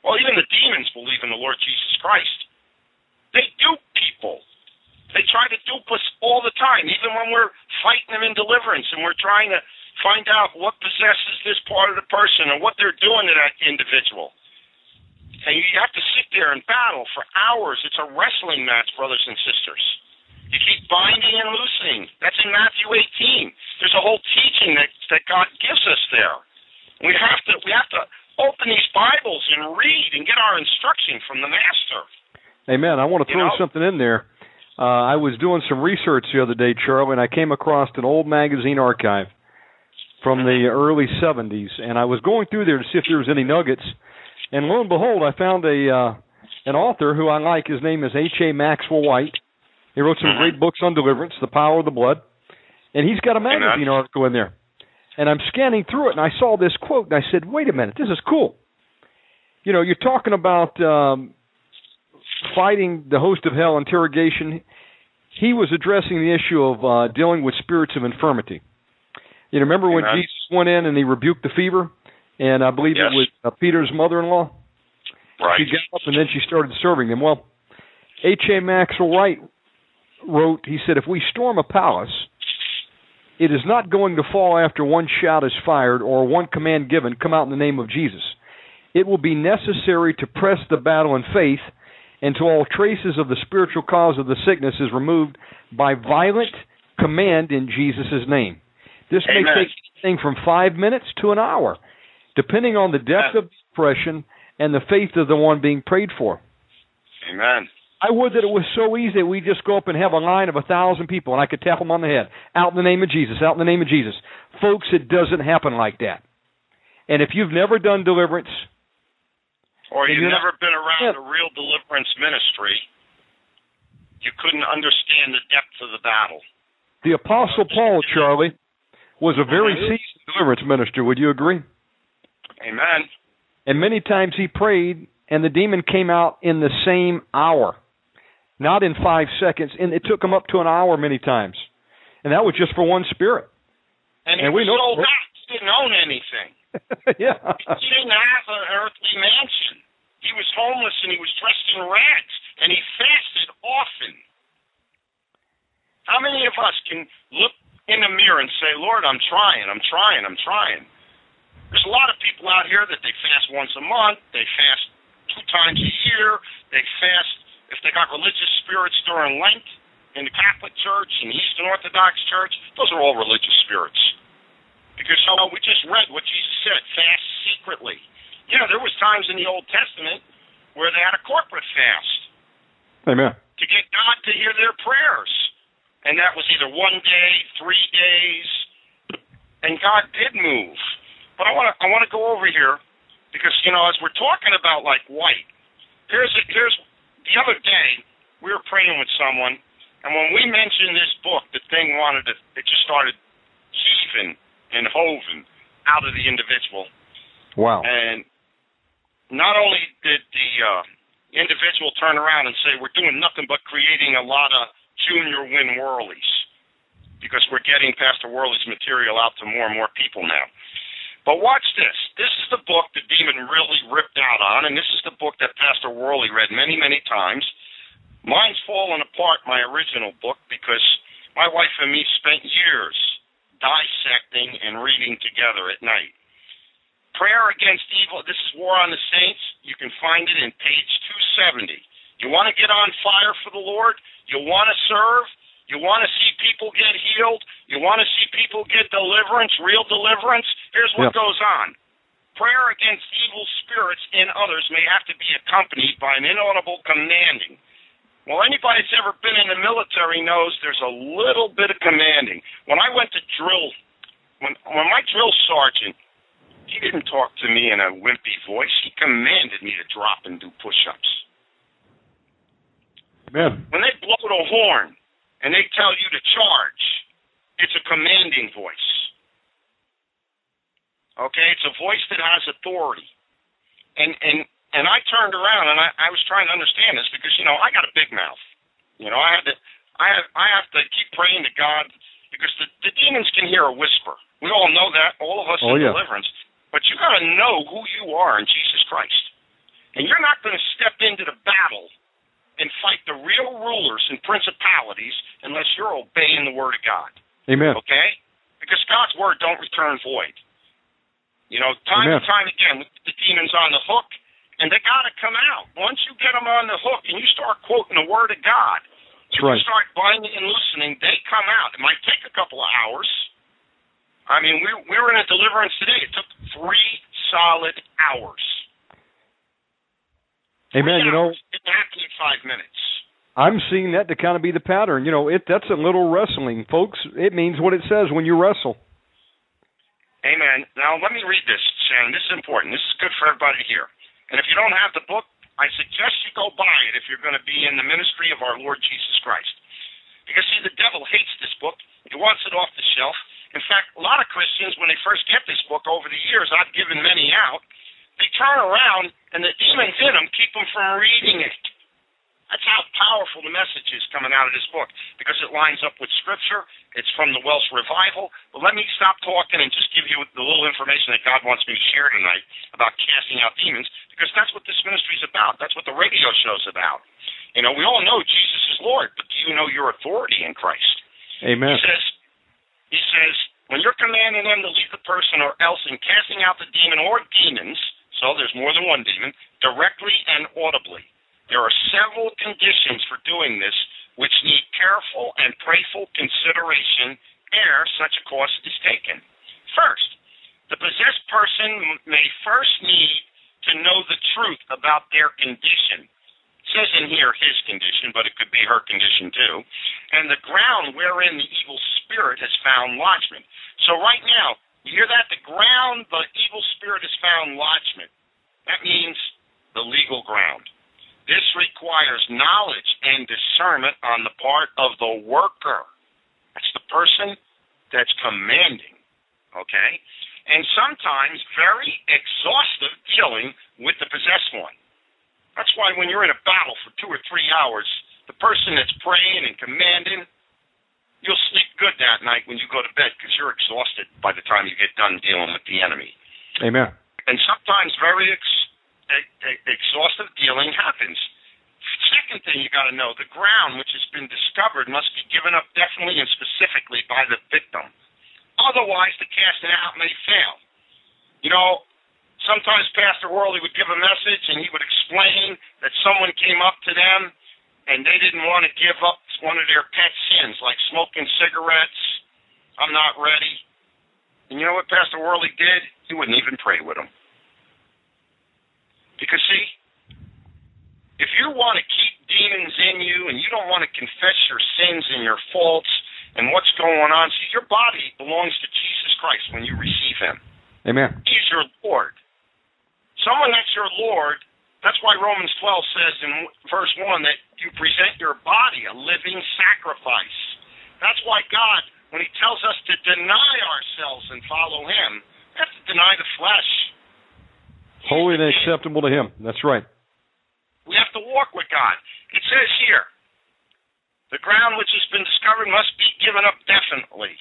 Well, even the demons believe in the Lord Jesus Christ. They dupe people. They try to dupe us all the time, even when we're fighting them in deliverance and we're trying to find out what possesses this part of the person and what they're doing to that individual. And you have to sit there and battle for hours. It's a wrestling match, brothers and sisters. You keep binding and loosing. That's in Matthew 18. There's a whole teaching that, that God gives us there. We have to we have to open these Bibles and read and get our instruction from the Master. Amen. I want to You throw know? something in there. Uh, I was doing some research the other day, Charlie, and I came across an old magazine archive from the early 70s, and I was going through there to see if there was any nuggets. And lo and behold, I found a uh, an author who I like. His name is H. A. Maxwell Whyte. He wrote some Mhm. great books on deliverance, The Power of the Blood, and he's got a magazine article in there. And I'm scanning through it, and I saw this quote, and I said, "Wait a minute, this is cool." You know, you're talking about um, fighting the host of hell interrogation. He was addressing the issue of uh, dealing with spirits of infirmity. You know, remember when Jesus went in and he rebuked the fever, and I believe Yes. it was uh, Peter's mother-in-law. Right. She got up and then she started serving them. Well, H. A. Maxwell Whyte wrote, he said, if we storm a palace, it is not going to fall after one shot is fired or one command given, come out in the name of Jesus. It will be necessary to press the battle in faith until all traces of the spiritual cause of the sickness is removed by violent command in Jesus' name. This may take anything from five minutes to an hour, depending on the depth of the oppression and the faith of the one being prayed for. Amen. I would that it was so easy that we just go up and have a line of a thousand people and I could tap them on the head. Out in the name of Jesus, out in the name of Jesus. Folks, it doesn't happen like that. And if you've never done deliverance, Or you've never been around Yeah. a real deliverance ministry, you couldn't understand the depth of the battle. the Apostle Paul, Charlie, was a very seasoned deliverance minister. Would you agree? Amen. And many times he prayed, and the demon came out in the same hour, not in five seconds. And it took him up to an hour many times. And that was just for one spirit. And he And we know- sold out. He didn't own anything. yeah. He didn't have an earthly mansion. He was homeless and he was dressed in rags and he fasted often. How many of us can look in the mirror and say, Lord, I'm trying, I'm trying, I'm trying? There's a lot of people out here that they fast once a month, they fast two times a year, they fast if they got religious spirits during Lent in the Catholic Church and Eastern Orthodox Church. Those are all religious spirits. Because you know, we just read what Jesus said, fast secretly. You know, there was times in the Old Testament where they had a corporate fast Amen. to get God to hear their prayers. And that was either one day, three days, and God did move. But I want to I want to go over here because you know as we're talking about like white, here's a, here's the other day we were praying with someone, and when we mentioned this book, the thing wanted to, it just started heaving and hoving out of the individual. Wow. And not only did the uh, individual turn around and say, we're doing nothing but creating a lot of junior Win Worleys because we're getting Pastor Worley's material out to more and more people now. But watch this. This is the book the demon really ripped out on, and this is the book that Pastor Worley read many, many times. Mine's fallen apart, my original book, because my wife and me spent years dissecting and reading together at night. Prayer Against Evil, this is War on the Saints. You can find it in page 270. You want to get on fire for the Lord? You want to serve? You want to see people get healed? You want to see people get deliverance, real deliverance? Here's what Yeah. goes on. Prayer against evil spirits in others may have to be accompanied by an inaudible commanding. Well, anybody that's ever been in the military knows there's a little bit of commanding. When I went to drill, when when my drill sergeant, he didn't talk to me in a wimpy voice. He commanded me to drop and do push-ups. Amen. When they blow the horn and they tell you to charge, it's a commanding voice. Okay, it's a voice that has authority. And and and I turned around and I, I was trying to understand this because you know I got a big mouth. You know I had to I have I have to keep praying to God because the, the demons can hear a whisper. We all know that, all of us Oh, in yeah. deliverance. But you got to know who you are in Jesus Christ, and you're not going to step into the battle and fight the real rulers and principalities unless you're obeying the word of God. Amen. Okay? Because God's word don't return void. You know, time Amen. and time again, the demons on the hook, and they got to come out. Once you get them on the hook and you start quoting the word of God, That's you right. start binding and loosening, they come out. It might take a couple of hours. I mean, we we were in a deliverance today. It took three solid hours. Amen. Three You know, hours. it happened in five minutes. I'm seeing that to kind of be the pattern. You know, it that's a little wrestling, folks. It means what it says when you wrestle. Amen. Now let me read this, Shannon. This is important. This is good for everybody to hear. And if you don't have the book, I suggest you go buy it if you're going to be in the ministry of our Lord Jesus Christ. Because see, the devil hates this book. He wants it off the shelf. In fact, a lot of Christians, when they first get this book over the years, I've given many out, they turn around and the demons in them keep them from reading it. That's how powerful the message is coming out of this book because it lines up with Scripture. It's from the Welsh Revival. But let me stop talking and just give you the little information that God wants me to share tonight about casting out demons because that's what this ministry is about. That's what the radio show's about. You know, we all know Jesus is Lord, but do you know your authority in Christ? Amen. He says, he says, when you're commanding them to leave the person or else in casting out the demon or demons, so there's more than one demon, directly and audibly. There are several conditions for doing this which need careful and prayerful consideration ere such a course is taken. First, the possessed person may first need to know the truth about their condition. It says in here his condition, but it could be her condition too. And the ground wherein the evil spirit has found lodgment. So right now, you hear that? The ground the evil spirit has found lodgment. That means the legal ground. This requires knowledge and discernment on the part of the worker. That's the person that's commanding. Okay? And sometimes very exhaustive dealing with the possessed one. That's why when you're in a battle for two or three hours, the person that's praying and commanding, you'll sleep good that night when you go to bed because you're exhausted by the time you get done dealing with the enemy. Amen. And sometimes very ex- e- e- exhaustive dealing happens. Second thing you got to know the ground which has been discovered must be given up definitely and specifically by the victim. Otherwise, the casting out may fail. You know, sometimes Pastor Worley would give a message and he would explain that someone came up to them and they didn't want to give up one of their pet sins, like smoking cigarettes. I'm not ready. And you know what Pastor Worley did? He wouldn't even pray with them. Because, see, if you want to keep demons in you and you don't want to confess your sins and your faults and what's going on, see, your body belongs to Jesus Christ when you receive Him. Amen. He's your Lord. Someone that's your Lord That's why Romans 12 says in verse 1 that you present your body a living sacrifice. That's why God, when He tells us to deny ourselves and follow Him, we have to deny the flesh. Holy and acceptable to Him. That's right. We have to walk with God. It says here, the ground which has been discovered must be given up definitely,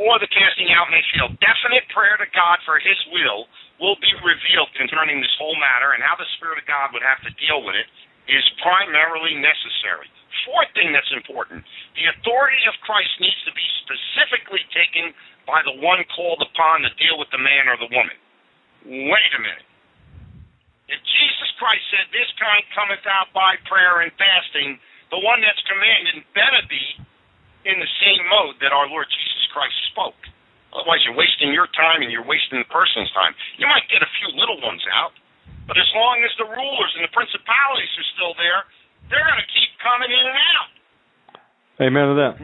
or the casting out may fail. Definite prayer to God for His will will be revealed concerning this whole matter and how the Spirit of God would have to deal with it is primarily necessary. Fourth thing that's important the authority of Christ needs to be specifically taken by the one called upon to deal with the man or the woman. Wait a minute. If Jesus Christ said, This kind cometh out by prayer and fasting, the one that's commanded better be in the same mode that our Lord Jesus Christ spoke. Otherwise, you're wasting your time and you're wasting the person's time. You might get a few little ones out, but as long as the rulers and the principalities are still there, they're going to keep coming in and out. Amen to that.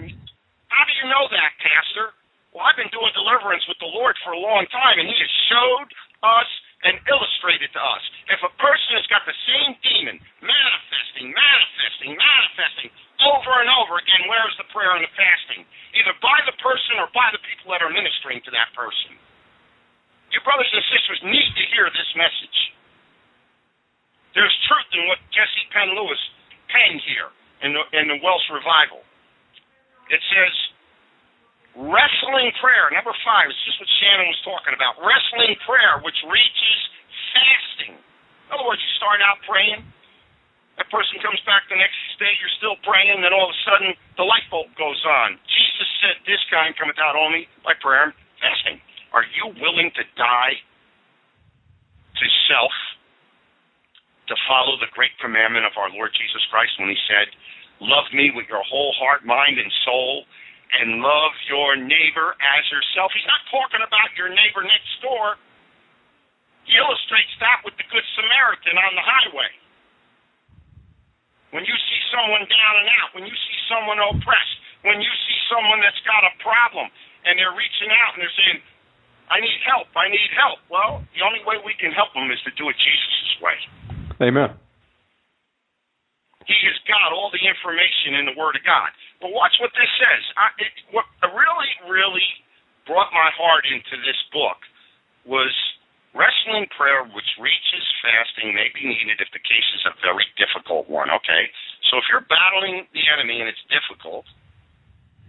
How do you know that, Pastor? Well, I've been doing deliverance with the Lord for a long time, and He has showed us and illustrated to us. If a person has got the same demon manifesting, manifesting, manifesting over and over again, where is the prayer and the fasting? Either by the person or by the people that are ministering to that person. Your brothers and sisters need to hear this message. There's truth in what Jessie Penn-Lewis penned here in the, in the Welsh Revival. It says, wrestling prayer, number five, it's just what Shannon was talking about. Wrestling prayer, which reaches fasting. In other words, you start out praying, that person comes back the next day, you're still praying, then all of a sudden the light bulb goes on. Jesus said, This kind cometh out only by prayer and fasting. Are you willing to die to self to follow the great commandment of our Lord Jesus Christ when he said, Love me with your whole heart, mind, and soul, and love your neighbor as yourself? He's not talking about your neighbor next door. He illustrates that with the Good Samaritan on the highway. When you see someone down and out, when you see someone oppressed, when you see someone that's got a problem and they're reaching out and they're saying, I need help, I need help. Well, the only way we can help them is to do it Jesus' way. Amen. He has got all the information in the Word of God. But watch what this says. I, it, what really, really brought my heart into this book was Wrestling prayer, which reaches fasting, may be needed if the case is a very difficult one, okay? So if you're battling the enemy and it's difficult,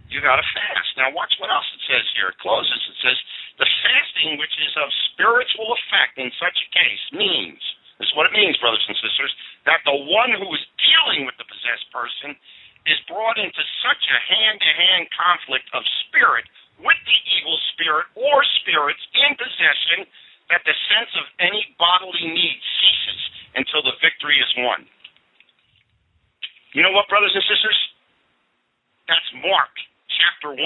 you got to fast. Now, watch what else it says here. It closes. It says, the fasting which is of spiritual effect in such a case means, this is what it means, brothers and sisters, that the one who is dealing with the possessed person is brought into such a hand to hand conflict of spirit with the evil spirit or spirits in possession that the sense of any bodily need ceases until the victory is won. You know what, brothers and sisters? That's Mark chapter 1.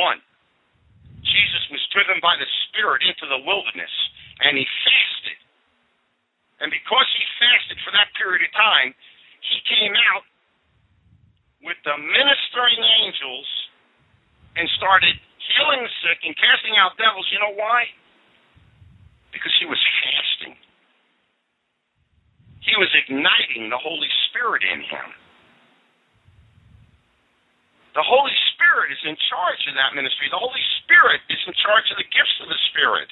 Jesus was driven by the Spirit into the wilderness, and he fasted. And because he fasted for that period of time, he came out with the ministering angels and started healing the sick and casting out devils. You know why? Because he was fasting. He was igniting the Holy Spirit in him. The Holy Spirit is in charge of that ministry. The Holy Spirit is in charge of the gifts of the Spirit.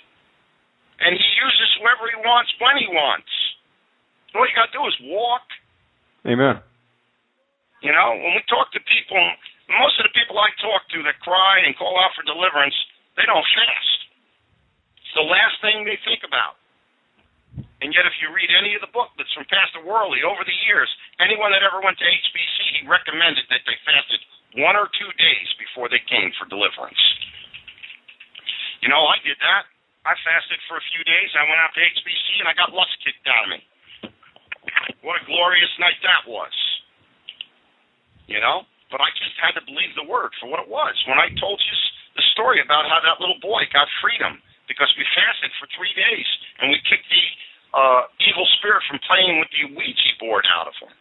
And he uses whoever he wants when he wants. All you got to do is walk. Amen. You know, when we talk to people, most of the people I talk to that cry and call out for deliverance, they don't fast. It's the last thing they think about. And yet, if you read any of the booklets from Pastor Worley over the years, anyone that ever went to HBC, he recommended that they fasted one or two days before they came for deliverance. You know, I did that. I fasted for a few days. I went out to HBC and I got lust kicked out of me. What a glorious night that was. You know? But I just had to believe the word for what it was. When I told you the story about how that little boy got freedom because we fasted for three days and we kicked the uh, evil spirit from playing with the Ouija board out of him.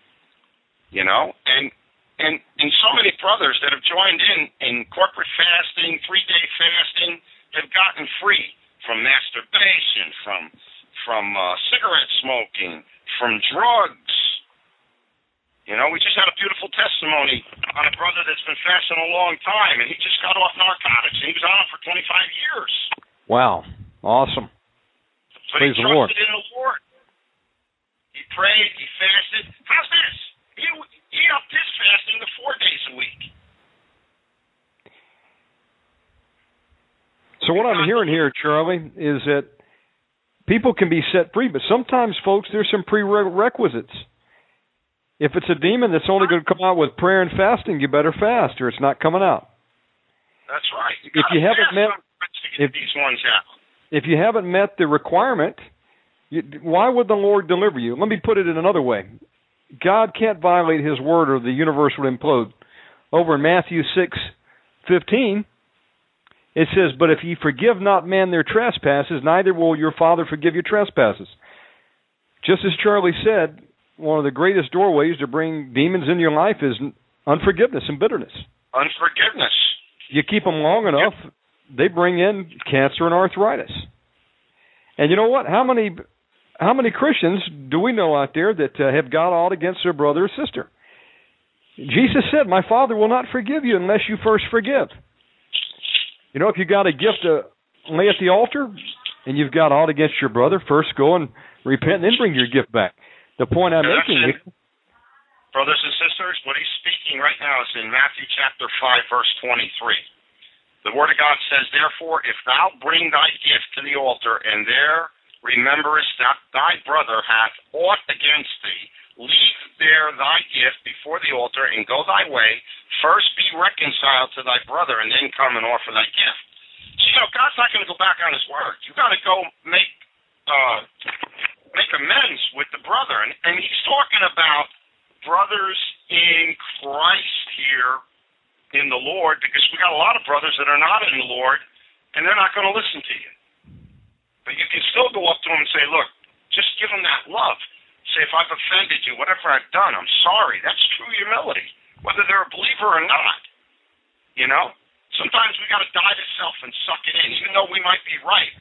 You know, and and and so many brothers that have joined in in corporate fasting, three day fasting, have gotten free from masturbation, from from uh, cigarette smoking, from drugs. You know, we just had a beautiful testimony on a brother that's been fasting a long time, and he just got off narcotics, and he was on it for 25 years. Wow. Awesome. But Praise he the Lord. in the Lord. He prayed, he fasted. How's this? He, he upped his fasting to four days a week. So what I'm hearing here, Charlie, is that people can be set free, but sometimes, folks, there's some prerequisites. If it's a demon that's only going to come out with prayer and fasting, you better fast, or it's not coming out. That's right. You If you haven't met- to get if- these ones out. If you haven't met the requirement, you, why would the Lord deliver you? Let me put it in another way. God can't violate His word, or the universe would implode. Over in Matthew six fifteen, it says, "But if ye forgive not men their trespasses, neither will your Father forgive your trespasses." Just as Charlie said, one of the greatest doorways to bring demons into your life is unforgiveness and bitterness. Unforgiveness. You keep them long enough, they bring in cancer and arthritis. And you know what? How many how many Christians do we know out there that uh, have got out against their brother or sister? Jesus said, "My Father will not forgive you unless you first forgive." You know, if you got a gift to lay at the altar and you've got out against your brother, first go and repent and then bring your gift back. The point I'm making is Brothers and sisters, what he's speaking right now is in Matthew chapter 5, verse 23. The Word of God says, Therefore, if thou bring thy gift to the altar, and there rememberest that thy brother hath aught against thee, leave there thy gift before the altar, and go thy way. First be reconciled to thy brother, and then come and offer thy gift. So, you know, God's not going to go back on his word. You got to go make uh, make amends with the brother. And, and he's talking about brothers in Christ here in the Lord because we got a lot of brothers that are not in the Lord and they're not going to listen to you. But you can still go up to them and say, look, just give them that love. Say, if I've offended you, whatever I've done, I'm sorry. That's true humility, whether they're a believer or not. You know? Sometimes we got to die to self and suck it in, even though we might be right.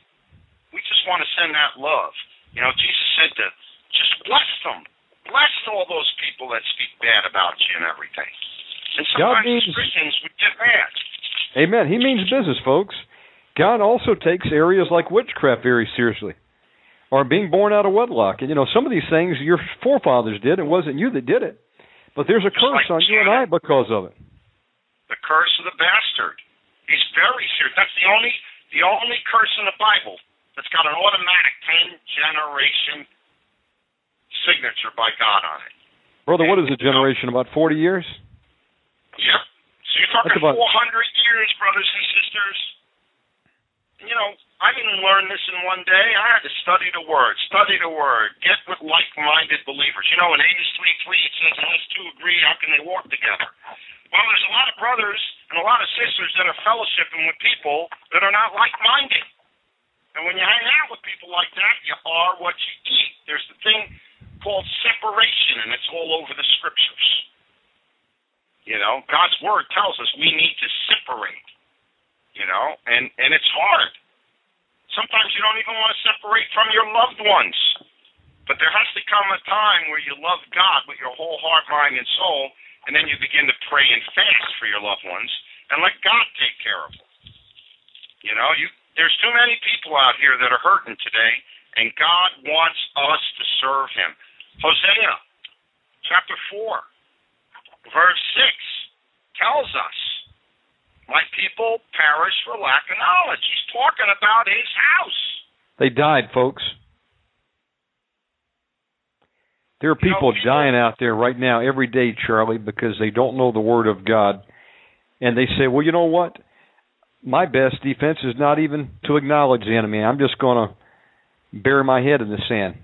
We just want to send that love. You know, Jesus said to just bless them. Bless all those people that speak bad about you and everything. And God sometimes means- as Christians we get mad. Amen. He means business, folks. God also takes areas like witchcraft very seriously, or being born out of wedlock. And you know, some of these things your forefathers did. It wasn't you that did it, but there's a Just curse like on you and I because of it. The curse of the bastard. He's very serious. That's the only the only curse in the Bible that's got an automatic ten generation signature by God on it. Brother, what is a generation? About forty years? Yep. So you're talking about- 400 years, brothers and sisters. You know, I didn't learn this in one day. I had to study the Word, study the Word, get with like-minded believers. You know, in Amos 3.3 it says, unless two agree, how can they walk together? Well, there's a lot of brothers and a lot of sisters that are fellowshipping with people that are not like-minded. And when you hang out with people like that, you are what you eat. There's the thing called separation, and it's all over the scriptures. You know, God's word tells us we need to separate. You know, and and it's hard. Sometimes you don't even want to separate from your loved ones. But there has to come a time where you love God with your whole heart, mind, and soul, and then you begin to pray and fast for your loved ones and let God take care of them. You know, you there's too many people out here that are hurting today, and God wants us to serve Him. Hosea chapter four, verse six tells us, "My people perish for lack of knowledge." He's talking about His house. They died, folks. There are You know, people people- dying out there right now every day, Charlie, because they don't know the Word of God. And they say, well, you know what? My best defense is not even to acknowledge the enemy. I'm just going to bury my head in the sand.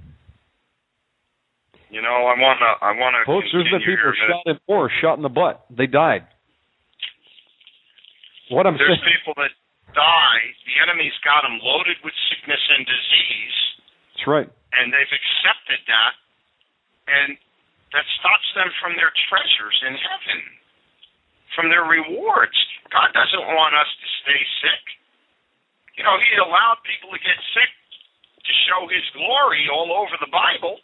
You know, I wanna, I wanna. Folks, there's been people shot in war, shot in the butt. They died. What I'm There's saying, There's people that die. The enemy's got them loaded with sickness and disease, that's right. and they've accepted that, and that stops them from their treasures in heaven, from their rewards. God doesn't want us to stay sick. You know, He allowed people to get sick to show His glory all over the Bible.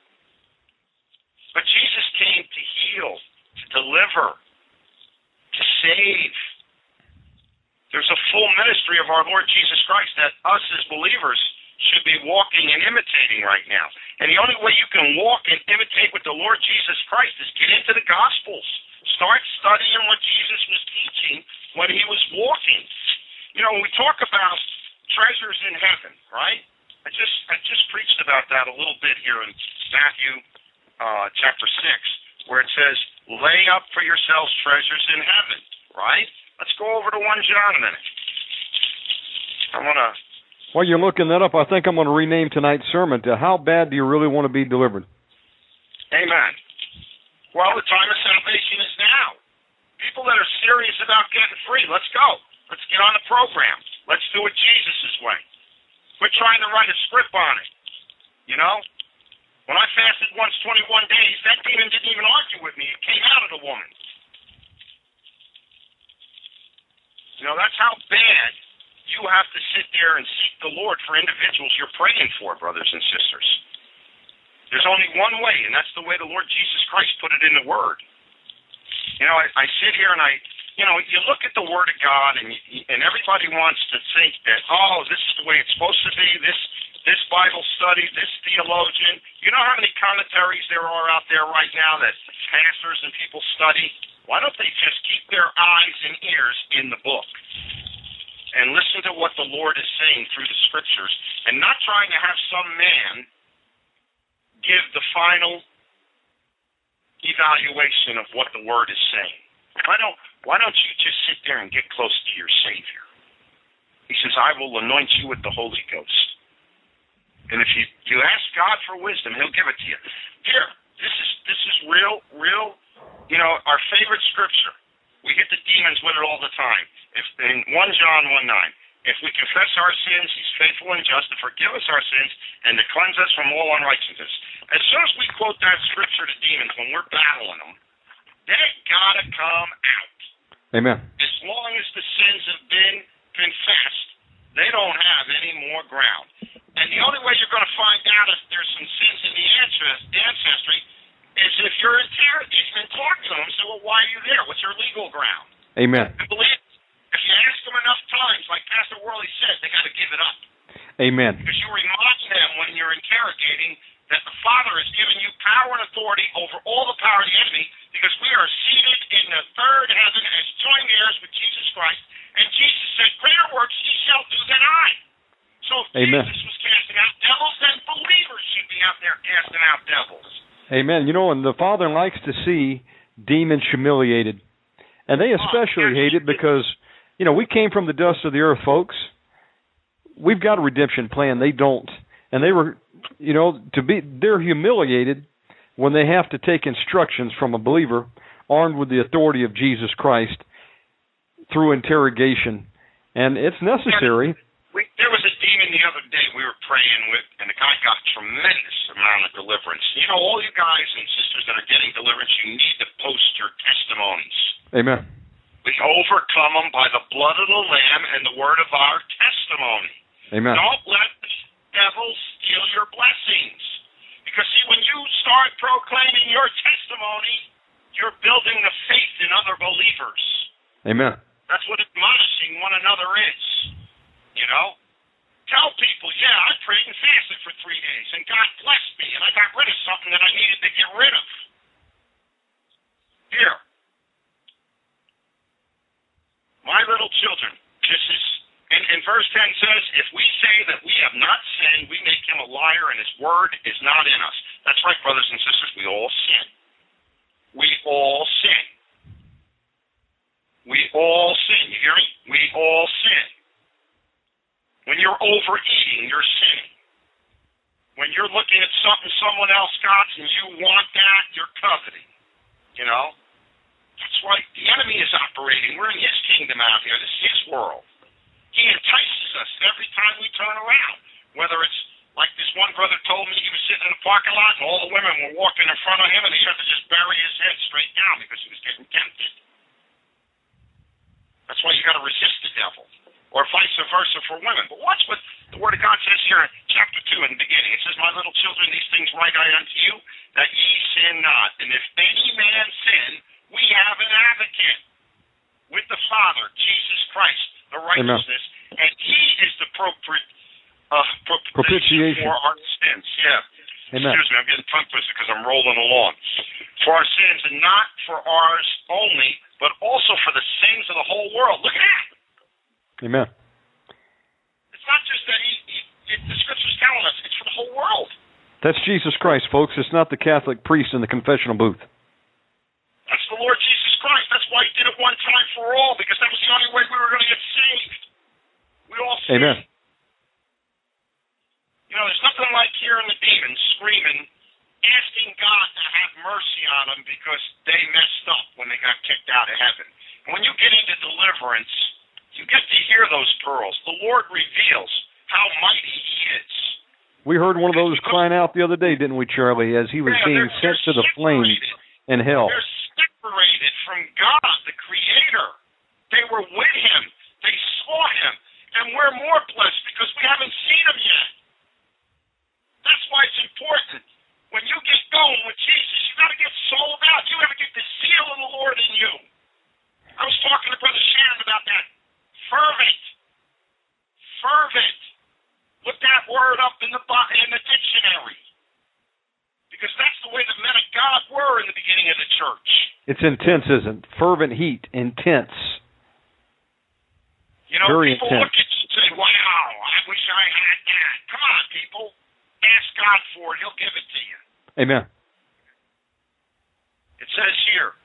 But Jesus came to heal, to deliver, to save. There's a full ministry of our Lord Jesus Christ that us as believers should be walking and imitating right now. And the only way you can walk and imitate with the Lord Jesus Christ is get into the Gospels. Start studying what Jesus was teaching when he was walking. You know, when we talk about treasures in heaven, right? I just I just preached about that a little bit here in Matthew uh, chapter six, where it says, "Lay up for yourselves treasures in heaven." Right? Let's go over to one John a minute. I want to. While you're looking that up, I think I'm going to rename tonight's sermon to "How bad do you really want to be delivered?" Amen. Well, the time of salvation is now. People that are serious about getting free, let's go. Let's get on the program. Let's do it Jesus' way. Quit trying to write a script on it. You know? When I fasted once 21 days, that demon didn't even argue with me. It came out of the woman. You know, that's how bad you have to sit there and seek the Lord for individuals you're praying for, brothers and sisters. There's only one way, and that's the way the Lord Jesus Christ put it in the Word. You know, I, I sit here and I, you know, you look at the Word of God, and you, and everybody wants to think that, oh, this is the way it's supposed to be. This this Bible study, this theologian. You know how many commentaries there are out there right now that pastors and people study? Why don't they just keep their eyes and ears in the book and listen to what the Lord is saying through the scriptures and not trying to have some man give the final evaluation of what the word is saying. Why don't why don't you just sit there and get close to your Savior? He says, I will anoint you with the Holy Ghost. And if you, you ask God for wisdom, He'll give it to you. Here, this is this is real, real. You know, our favorite scripture. We hit the demons with it all the time. If in one John one nine, if we confess our sins, He's faithful and just to forgive us our sins and to cleanse us from all unrighteousness. As soon as we quote that scripture to demons when we're battling them, they gotta come out. Amen. As long as the sins have been confessed, they don't have any more ground. And the only way you're going to find out if there's some sins in the ancestry is if you're interrogating and talking to them. So, well, why are you there? What's your legal ground? Amen. And believe if you ask them enough times, like Pastor Worley said, they got to give it up. Amen. Because you remind them when you're interrogating that the Father has given you power and authority over all the power of the enemy because we are seated in the third heaven as joint heirs with Jesus Christ. And Jesus said, Greater works ye shall do than I. So if Amen. Jesus was casting out devils, then believers should be out there casting out devils. Amen. You know, and the Father likes to see demons humiliated. And they oh, especially hate it because, you know, we came from the dust of the earth, folks. We've got a redemption plan. They don't. And they were, you know, to be, they're humiliated when they have to take instructions from a believer armed with the authority of Jesus Christ through interrogation. And it's necessary. There was a demon the other day we were praying with, and the guy got a tremendous amount of deliverance. You know, all you guys and sisters that are getting deliverance, you need to post your testimonies. Amen. We overcome them by the blood of the Lamb and the word of our testimony. Amen. Don't let the devil steal your blessings. Because, see, when you start proclaiming your testimony, you're building the faith in other believers. Amen. That's what admonishing one another is. You know? Tell people, yeah, I prayed and fasted for three days, and God blessed me, and I got rid of something that I needed to get rid of. Here. My little children, this is, and, and verse 10 says, if we say that we have not sinned, we make him a liar, and his word is not in us. That's right, brothers and sisters, we all sin. We all sin. We all sin. You hear me? We all sin. When you're overeating, you're sinning. When you're looking at something someone else got and you want that, you're coveting. You know? That's why the enemy is operating. We're in his kingdom out here. This is his world. He entices us every time we turn around. Whether it's like this one brother told me he was sitting in a parking lot and all the women were walking in front of him and he had to just bury his head straight down because he was getting tempted. That's why you got to resist the devil, or vice versa for women. But what's with The Word of God says here in chapter 2 in the beginning, it says, My little children, these things write I unto you, that ye sin not. And if any man sin, we have an advocate with the Father, Jesus Christ, the righteousness, Amen. and he is the appropriate uh, propitiation for our sins. Yeah. Amen. Excuse me, I'm getting tongue twisted because I'm rolling along. For our sins, and not for ours only, but also for the sins of the whole world. Look at that. Amen. It's not just that he, he it, the scripture's telling us; it's for the whole world. That's Jesus Christ, folks. It's not the Catholic priest in the confessional booth. That's the Lord Jesus Christ. That's why He did it one time for all, because that was the only way we were going to get saved. We all sinned. Amen. You know, there's nothing like hearing the demons screaming, asking God to have mercy on them because they messed up when they got kicked out of heaven. And when you get into deliverance, you get to hear those pearls. The Lord reveals how mighty He is. We heard one of those crying out the other day, didn't we, Charlie, as he was yeah, being they're, sent to the flames in hell. They're separated from God, the Creator. They were with Him. They saw Him. And we're more blessed because we haven't seen Him yet. That's why it's important. When you get going with Jesus, you got to get sold out. You got to get the seal of the Lord in you. I was talking to Brother Shannon about that. Fervent. Fervent. Look that word up in the in the dictionary. Because that's the way the men of God were in the beginning of the church. It's intense, isn't it? Fervent heat, intense. You know, Very people intense. look at you and say, Wow, I wish I had that. Come on, people. Ask God for it. He'll give it to you. Amen. It says here,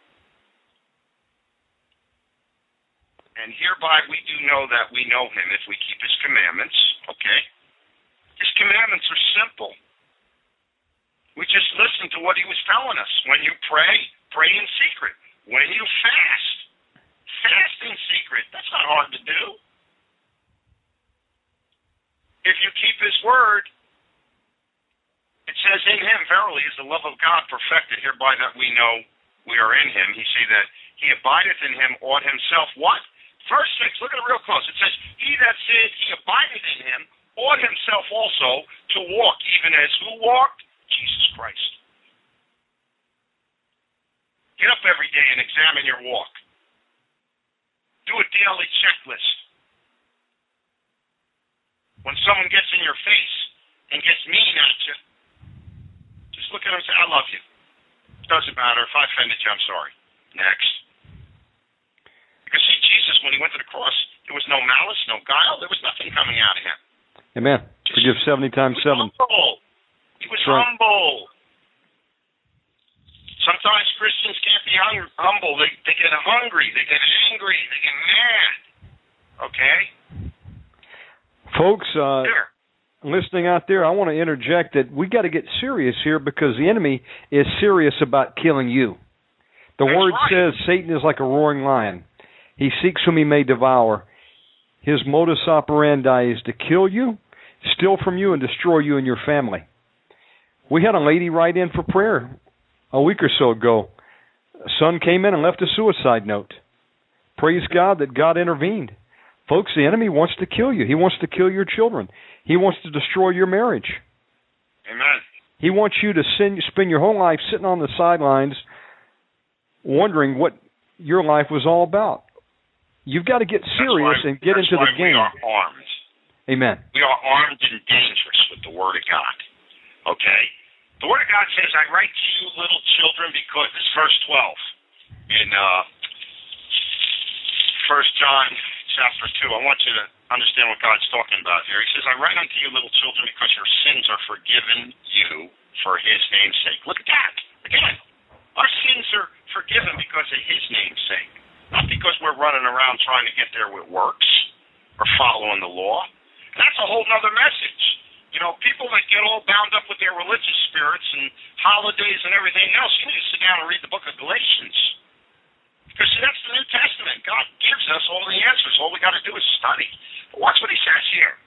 and hereby we do know that we know him if we keep his commandments. Okay? His commandments are simple. We just listen to what he was telling us. When you pray, pray in secret. When you fast, fast in secret. That's not hard to do. If you keep his word, it says, In him, verily, is the love of God perfected, hereby that we know we are in him. He see that he abideth in him, ought himself what? Verse 6, look at it real close. It says, He that said he abideth in him, ought himself also to walk, even as who walked? Jesus Christ. Get up every day and examine your walk. Do a daily checklist. When someone gets in your face and gets mean at you, just look at them and say, I love you. Doesn't matter. If I offended you, I'm sorry. Next. Because see, Jesus, when he went to the cross, there was no malice, no guile, there was nothing coming out of him. Amen. Forgive 70 times 7. Humble. He was Right. humble. Sometimes Christians can't be hung- humble. They, they get hungry. They get angry. They get mad. Okay? Folks, uh, There. listening out there, I want to interject that we got to get serious here because the enemy is serious about killing you. The That's word right. says Satan is like a roaring lion. He seeks whom he may devour. His modus operandi is to kill you, steal from you, and destroy you and your family. We had a lady write in for prayer a week or so ago. A son came in and left a suicide note. Praise God that God intervened. Folks, the enemy wants to kill you. He wants to kill your children. He wants to destroy your marriage. Amen. He wants you to sin, spend your whole life sitting on the sidelines wondering what your life was all about. You've got to get serious why, and get into the game. We are armed. Amen. We are armed and dangerous with the Word of God. Okay? The Word of God says, I write to you, little children, because it's verse 12 in uh, 1 John chapter 2. I want you to understand what God's talking about here. He says, I write unto you, little children, because your sins are forgiven you for His name's sake. Look at that. Again, our sins are forgiven because of His name's sake, not because we're running around trying to get there with works or following the law. That's a whole nother message. You know, people that get all bound up with their religious spirits and holidays and everything else, you need to sit down and read the book of Galatians. Because see, that's the New Testament. God gives us all the answers. All we got to do is study. But watch what he says here.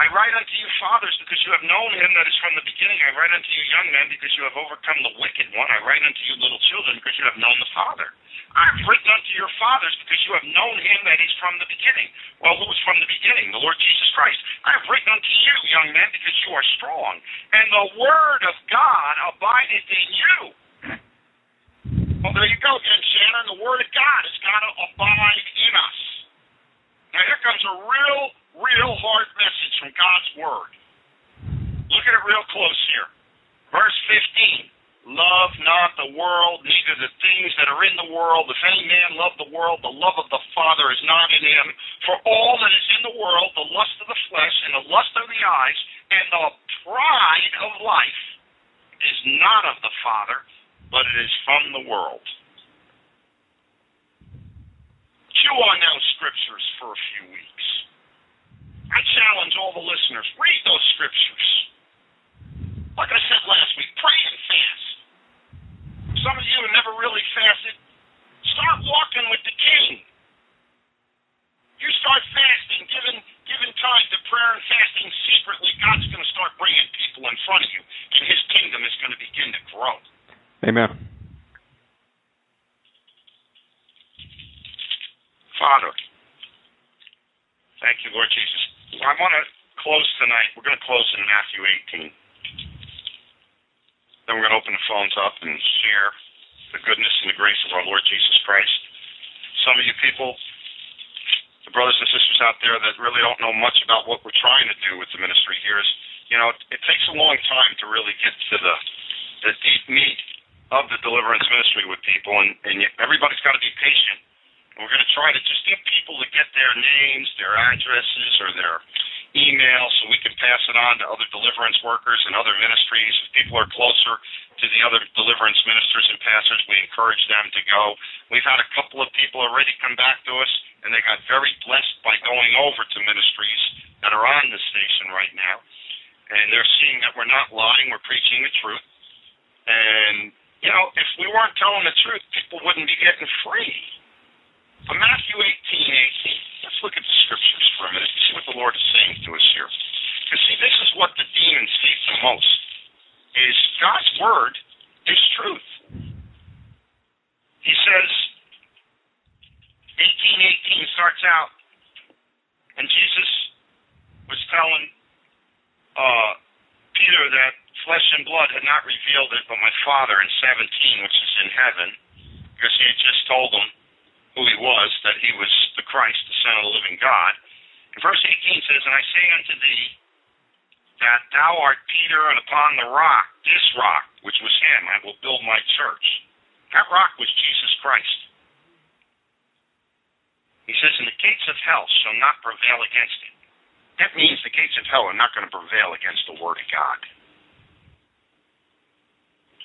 I write unto you, fathers, because you have known him that is from the beginning. I write unto you, young men, because you have overcome the wicked one. I write unto you, little children, because you have known the Father. I have written unto your fathers, because you have known him that is from the beginning. Well, who is from the beginning? The Lord Jesus Christ. I have written unto you, young men, because you are strong, and the word of God abideth in you. Well, there you go again, Shannon. The word of God has got to abide in us. Now, here comes a real real hard message from God's Word. Look at it real close here. Verse 15 Love not the world, neither the things that are in the world. If any man love the world, the love of the Father is not in him. For all that is in the world, the lust of the flesh, and the lust of the eyes, and the pride of life, is not of the Father, but it is from the world. Chew on those scriptures for a few weeks. I challenge all the listeners, read those scriptures. Like I said last week, pray and fast. Some of you have never really fasted. Start walking with the King. You start fasting, giving giving time to prayer and fasting secretly, God's going to start bringing people in front of you, and His kingdom is going to begin to grow. Amen. Father, thank you, Lord Jesus. I want to close tonight. We're going to close in Matthew 18. Then we're going to open the phones up and share the goodness and the grace of our Lord Jesus Christ. Some of you people, the brothers and sisters out there that really don't know much about what we're trying to do with the ministry here is, you know, it, takes a long time to really get to the the deep meat of the deliverance ministry with people, and, and everybody's got to be patient we're going to try to just get people to get their names, their addresses, or their email so we can pass it on to other deliverance workers and other ministries. If people are closer to the other deliverance ministers and pastors, we encourage them to go. We've had a couple of people already come back to us, and they got very blessed by going over to ministries that are on the station right now. And they're seeing that we're not lying, we're preaching the truth. And, you know, if we weren't telling the truth, people wouldn't be getting free. But Matthew 18, 18, let's look at the scriptures for a minute see what the Lord is saying to us here. Because see, this is what the demons hate the most, is God's word is truth. He says, 1818 starts out, and Jesus was telling uh, Peter that flesh and blood had not revealed it, but my Father in 17, which is in heaven, because he had just told them who he was, that he was the Christ, the Son of the living God. And verse 18 says, And I say unto thee, that thou art Peter, and upon the rock, this rock, which was him, I will build my church. That rock was Jesus Christ. He says, And the gates of hell shall not prevail against it. That means the gates of hell are not going to prevail against the Word of God.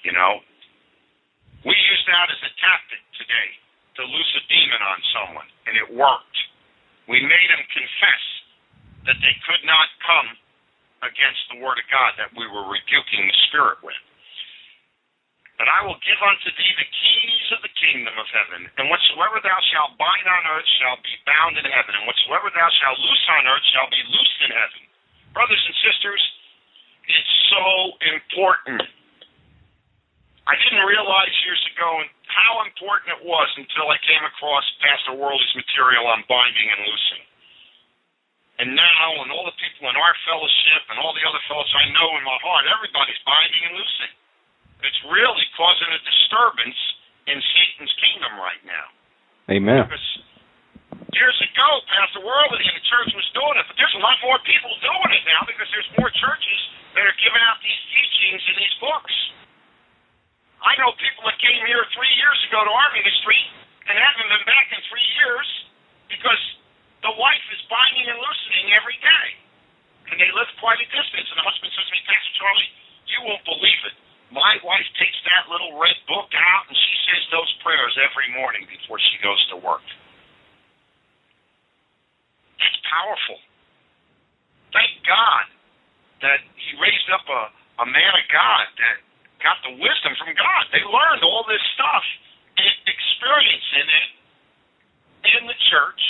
You know? We use that as a tactic today to loose a demon on someone, and it worked. We made them confess that they could not come against the word of God that we were rebuking the spirit with. But I will give unto thee the keys of the kingdom of heaven, and whatsoever thou shalt bind on earth shall be bound in heaven, and whatsoever thou shalt loose on earth shall be loosed in heaven. Brothers and sisters, it's so important. I didn't realize years ago how important it was until I came across Pastor Worley's material on binding and loosing. And now, and all the people in our fellowship and all the other fellowships I know in my heart, everybody's binding and loosing. It's really causing a disturbance in Satan's kingdom right now. Amen. Because years ago, Pastor Worley and the church was doing it, but there's a lot more people doing it now because there's more churches that are giving out these teachings in these books. I know people that came here three years ago to our ministry and haven't been back in three years because the wife is binding and loosening every day. And they live quite a distance. And the husband says to me, Pastor Charlie, you won't believe it. My wife takes that little red book out and she says those prayers every morning before she goes to work. That's powerful. Thank God that He raised up a, a man of God that got the wisdom from God. They learned all this stuff and experiencing it in the church.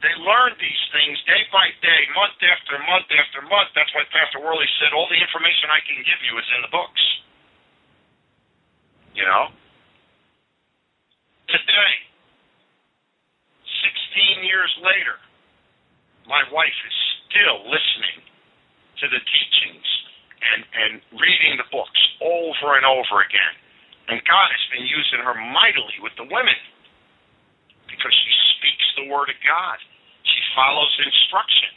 They learned these things day by day, month after month after month. That's why Pastor Worley said all the information I can give you is in the books. You know? Today, 16 years later, my wife is still listening to the teachings and, and reading the books over and over again. And God has been using her mightily with the women because she speaks the Word of God. She follows instruction.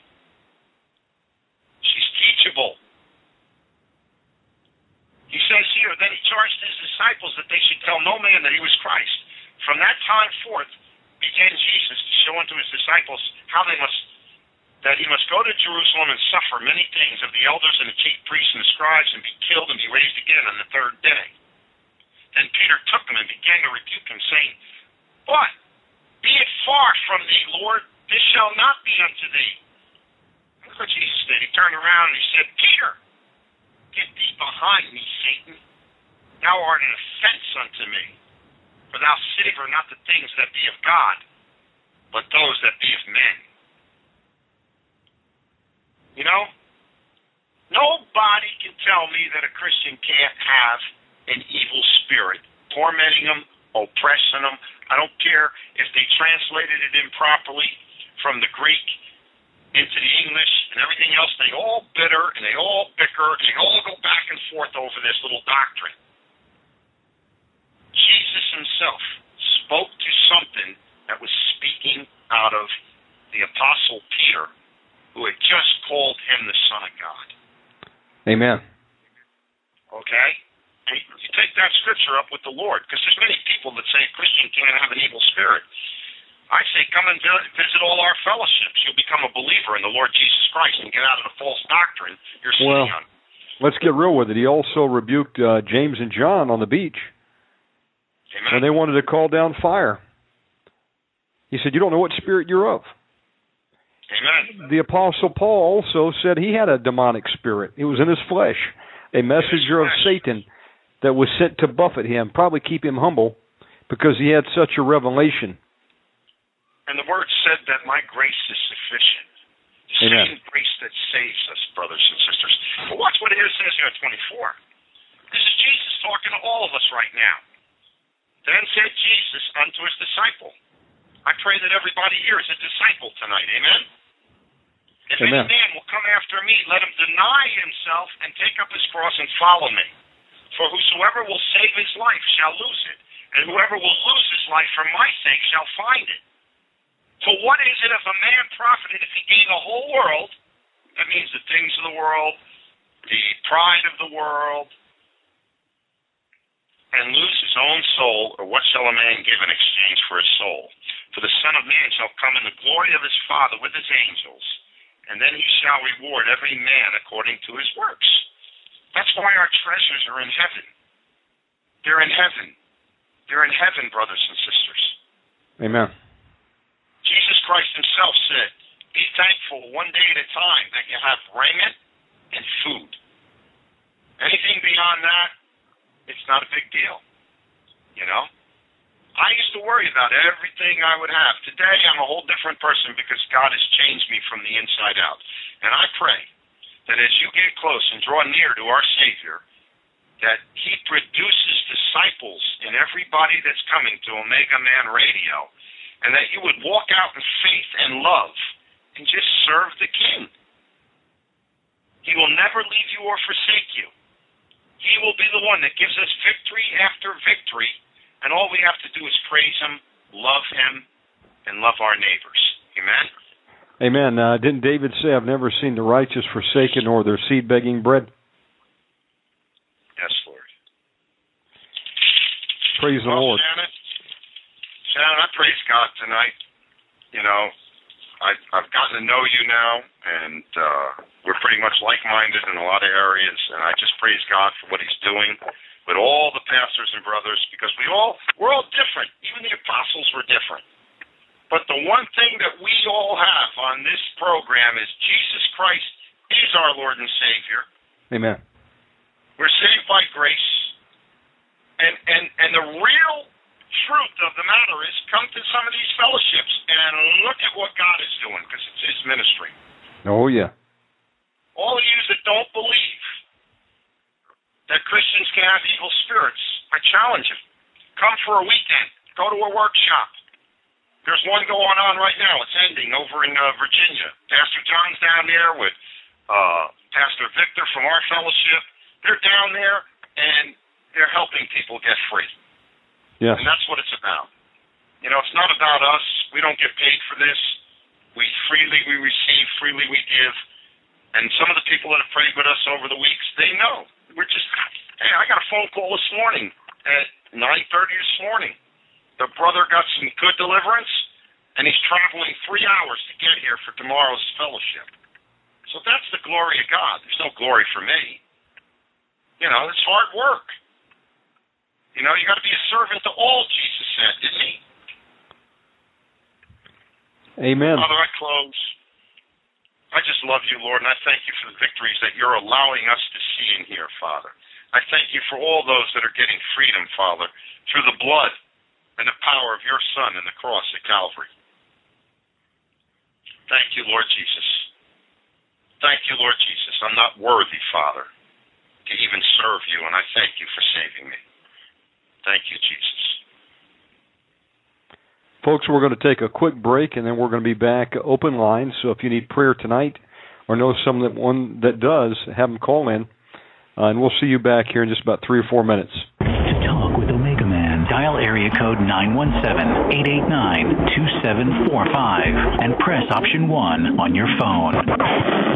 She's teachable. He says here, then he charged his disciples that they should tell no man that he was Christ. From that time forth began Jesus to show unto his disciples how they must that he must go to Jerusalem and suffer many things of the elders and the chief priests and the scribes and be killed and be raised again on the third day. Then Peter took him and began to rebuke him, saying, But be it far from thee, Lord, this shall not be unto thee. Look what Jesus did. He turned around and he said, Peter, get thee behind me, Satan. Thou art an offense unto me. For thou savor not the things that be of God, but those that be of men. You know, nobody can tell me that a Christian can't have an evil spirit tormenting them, oppressing them. I don't care if they translated it improperly from the Greek into the English and everything else. They all bitter and they all bicker and they all go back and forth over this little doctrine. Jesus himself spoke to something that was speaking out of the Apostle Peter, who had just called him the Son of God. Amen. Okay? And you take that scripture up with the Lord, because there's many people that say a Christian can't have an evil spirit. I say, come and visit all our fellowships. You'll become a believer in the Lord Jesus Christ and get out of the false doctrine you're well, sitting on. Let's get real with it. He also rebuked uh, James and John on the beach Amen. when they wanted to call down fire. He said, You don't know what spirit you're of. Amen. The Apostle Paul also said he had a demonic spirit. It was in his flesh, a messenger of. Satan that was sent to buffet him, probably keep him humble because he had such a revelation. And the word said that my grace is sufficient. The Amen. same grace that saves us, brothers and sisters. But watch what it says here at 24. This is Jesus talking to all of us right now. Then said Jesus unto his disciple, I pray that everybody here is a disciple tonight. Amen? If Amen. any man will come after me, let him deny himself and take up his cross and follow me. For whosoever will save his life shall lose it, and whoever will lose his life for my sake shall find it. For what is it if a man profited if he gain the whole world? That means the things of the world, the pride of the world, and lose his own soul, or what shall a man give in exchange for his soul? For the Son of Man shall come in the glory of his Father with his angels, and then he shall reward every man according to his works. That's why our treasures are in heaven. They're in heaven. They're in heaven, brothers and sisters. Amen. Jesus Christ himself said, Be thankful one day at a time that you have raiment and food. Anything beyond that, it's not a big deal. You know? I used to worry about everything I would have. Today, I'm a whole different person because God has changed me from the inside out. And I pray that as you get close and draw near to our Savior, that He produces disciples in everybody that's coming to Omega Man Radio, and that you would walk out in faith and love and just serve the King. He will never leave you or forsake you. He will be the one that gives us victory after victory, and all we have to do is praise Him, love Him, and love our neighbors. Amen? Amen. Uh, didn't David say, I've never seen the righteous forsaken or their seed begging bread? Yes, Lord. Praise the Lord. Shannon, Shannon, I praise God tonight. You know, I, I've gotten to know you now, and uh, we're pretty much like-minded in a lot of areas, and I just praise God for what He's doing with all the pastors and brothers, because we all we're all different. Even the apostles were different. But the one thing that we all have on this program is Jesus Christ is our Lord and Savior. Amen. We're saved by grace. And and and the real truth of the matter is come to some of these fellowships and look at what God is doing because it's His ministry. Oh yeah. All of you that don't believe that Christians can have evil spirits, I challenge you. Come for a weekend. Go to a workshop. There's one going on right now. It's ending over in uh, Virginia. Pastor John's down there with uh, Pastor Victor from our fellowship. They're down there and they're helping people get free. Yes. And that's what it's about. You know, it's not about us. We don't get paid for this. We freely we receive, freely we give. And some of the people that have prayed with us over the weeks, they know. We're just hey, I got a phone call this morning at nine thirty this morning. The brother got some good deliverance and he's traveling three hours to get here for tomorrow's fellowship. So that's the glory of God. There's no glory for me. You know, it's hard work. You know, you got to be a servant to all, Jesus said, didn't he? Amen. Father, I close. I just love you, Lord, and I thank you for the victories that you're allowing us to see in here, Father. I thank you for all those that are getting freedom, Father, through the blood and the power of your Son and the cross at Calvary. Thank you, Lord Jesus. Thank you, Lord Jesus. I'm not worthy, Father, to even serve you, and I thank you for saving me. Thank you, Jesus. Folks, we're going to take a quick break and then we're going to be back open line. So if you need prayer tonight or know someone that one that does, have them call in. Uh, and we'll see you back here in just about three or four minutes. To talk with Omega Man, dial area code 917-889-2745 and press option 1 on your phone.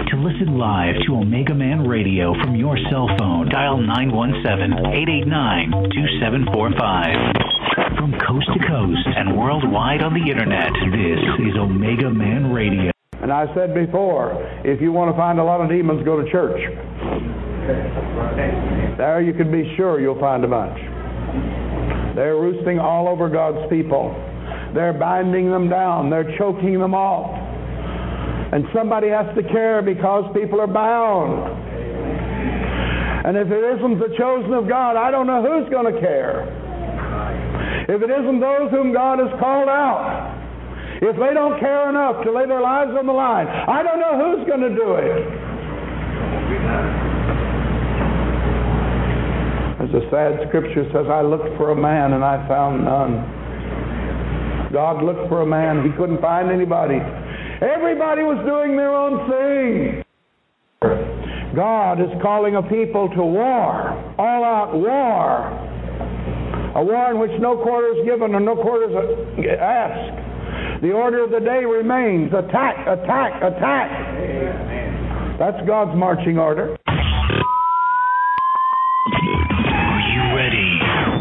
To listen live to Omega Man Radio from your cell phone, dial 917-889-2745. From coast to coast and worldwide on the internet, this is Omega Man Radio. And I said before, if you want to find a lot of demons, go to church. There you can be sure you'll find a bunch. They're roosting all over God's people. They're binding them down. They're choking them off. And somebody has to care because people are bound. And if it isn't the chosen of God, I don't know who's going to care. If it isn't those whom God has called out, if they don't care enough to lay their lives on the line, I don't know who's going to do it. As the sad scripture says, I looked for a man and I found none. God looked for a man, he couldn't find anybody. Everybody was doing their own thing. God is calling a people to war, all out war. A war in which no quarter is given and no quarter is asked. The order of the day remains attack, attack, attack. That's God's marching order. Are you ready?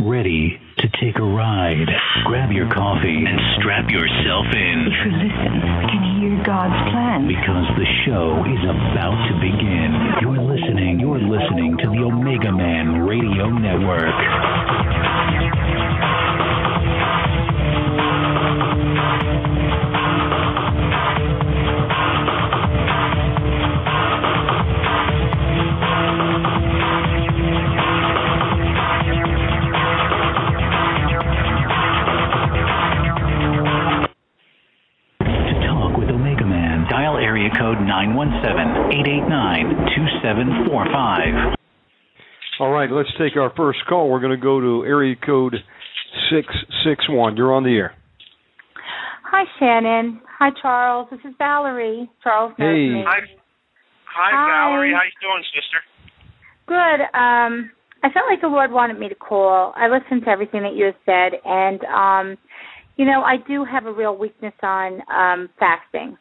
Ready to take a ride? Grab your coffee and strap yourself in If you listen, we can hear God's plan. because the show is about to begin. You're listening, you're listening to the Omega Man Radio Network. Area code 917-889-2745. All right, let's take our first call. We're going to go to area code 661. You're on the air. Hi, Shannon. Hi, Charles. This is Valerie. Charles knows Hey. me. Hi, hi, Hi. Valerie. How you doing, sister? Good. Um, I felt like the Lord wanted me to call. I listened to everything that you have said, and um, you know, I do have a real weakness on um, fasting.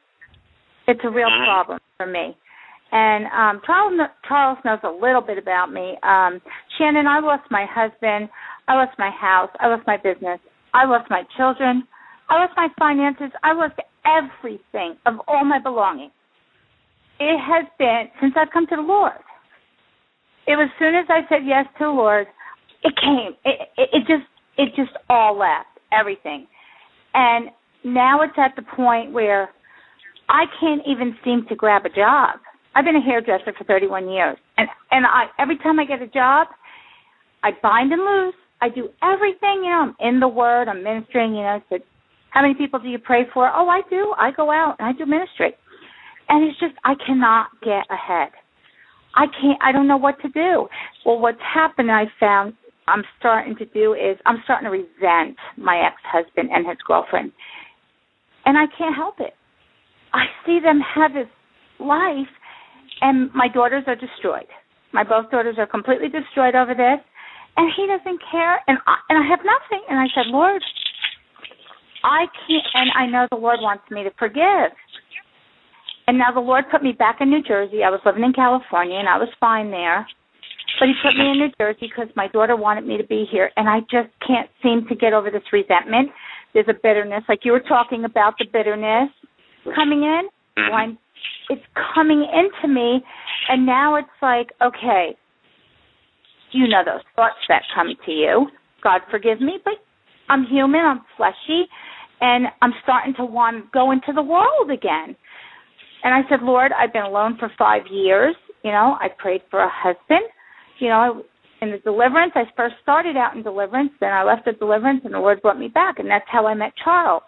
It's a real Mhm. problem for me. And um, Charles, Charles knows a little bit about me. Um, Shannon, I lost my husband. I lost my house. I lost my business. I lost my children. I lost my finances. I lost everything of all my belongings. It has been since I've come to the Lord. It was as soon as I said yes to the Lord, it came. It, it, it just it just all left everything, and now it's at the point where I can't even seem to grab a job. I've been a hairdresser for 31 years, and and I every time I get a job, I bind and loose, I do everything. You know, I'm in the Word. I'm ministering. You know, said, how many people do you pray for? Oh, I do. I go out and I do ministry, and it's just I cannot get ahead. I can't. I don't know what to do. Well, what's happened? I found I'm starting to do is I'm starting to resent my ex-husband and his girlfriend, and I can't help it. I see them have this life, and my daughters are destroyed. My both daughters are completely destroyed over this, and he doesn't care, and I, and I have nothing. And I said, Lord, I can't, and I know the Lord wants me to forgive. And now the Lord put me back in New Jersey. I was living in California, and I was fine there. But He put me in New Jersey because my daughter wanted me to be here, and I just can't seem to get over this resentment. There's a bitterness, like you were talking about the bitterness coming in. Mhm. When it's coming into me, and now it's like, okay, you know those thoughts that come to you. God forgive me, but I'm human, I'm fleshy, and I'm starting to want to go into the world again. And I said, Lord, I've been alone for five years. You know, I prayed for a husband. You know, in the deliverance, I first started out in deliverance, then I left the deliverance, and the Lord brought me back, and that's how I met Charles.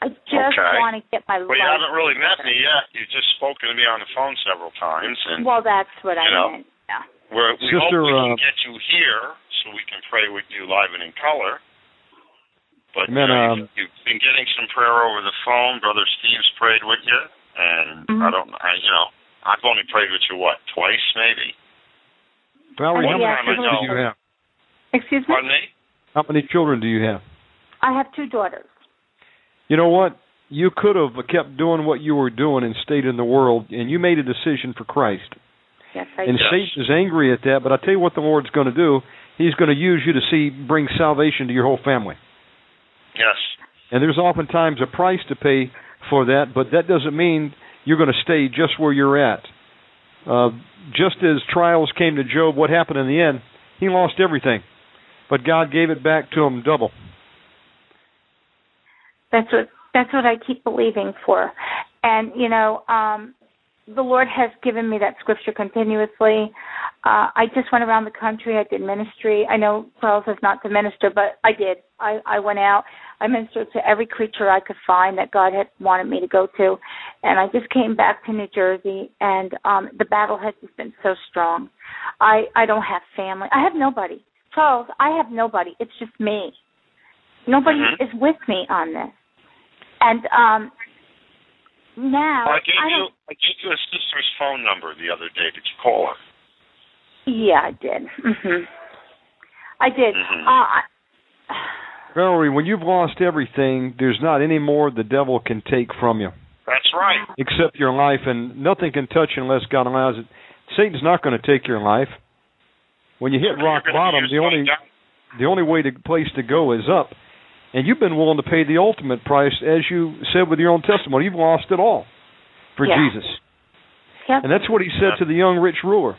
I just Okay. want to get my Well, you haven't really met me yet. You've just spoken to me on the phone several times, and Well, that's what I You know. meant. Yeah. we're, we Sister, hope we uh, can get you here so we can pray with you live and in color. But Amen, uh, um, you've, you've been getting some prayer over the phone. Brother Steve's prayed with you, and Mhm. I don't, I, you know, I've only prayed with you what twice, maybe. Valerie, how Uh, many children do you have? Excuse me? Pardon me? How many children do you have? I have two daughters. You know what? You could have kept doing what you were doing and stayed in the world, and you made a decision for Christ. Yes, I And do. Yes. Satan is angry at that, but I tell you what the Lord's going to do. He's going to use you to see bring salvation to your whole family. Yes. And there's oftentimes a price to pay for that, but that doesn't mean you're going to stay just where you're at. Uh, just as trials came to Job, what happened in the end? He lost everything, but God gave it back to him double. That's what that's what I keep believing for. And you know, um the Lord has given me that scripture continuously. Uh I just went around the country, I did ministry. I know Charles is not the minister, but I did. I, I went out, I ministered to every creature I could find that God had wanted me to go to. And I just came back to New Jersey and um the battle has just been so strong. I I don't have family. I have nobody. Charles, I have nobody. It's just me. Nobody Mhm. is with me on this. And um now Well, I gave I you, I gave you a sister's phone number the other day. Did you call her? Yeah, I did. Mhm. I did. Mhm. Uh I, Valerie, when you've lost everything, there's not any more the devil can take from you That's right. except your life, and nothing can touch you unless God allows it. Satan's not going to take your life. When you hit rock bottom, the only God. the only way to place to go is up. And you've been willing to pay the ultimate price, as you said with your own testimony. You've lost it all for Yeah. Jesus. yep. And that's what he said to the young rich ruler.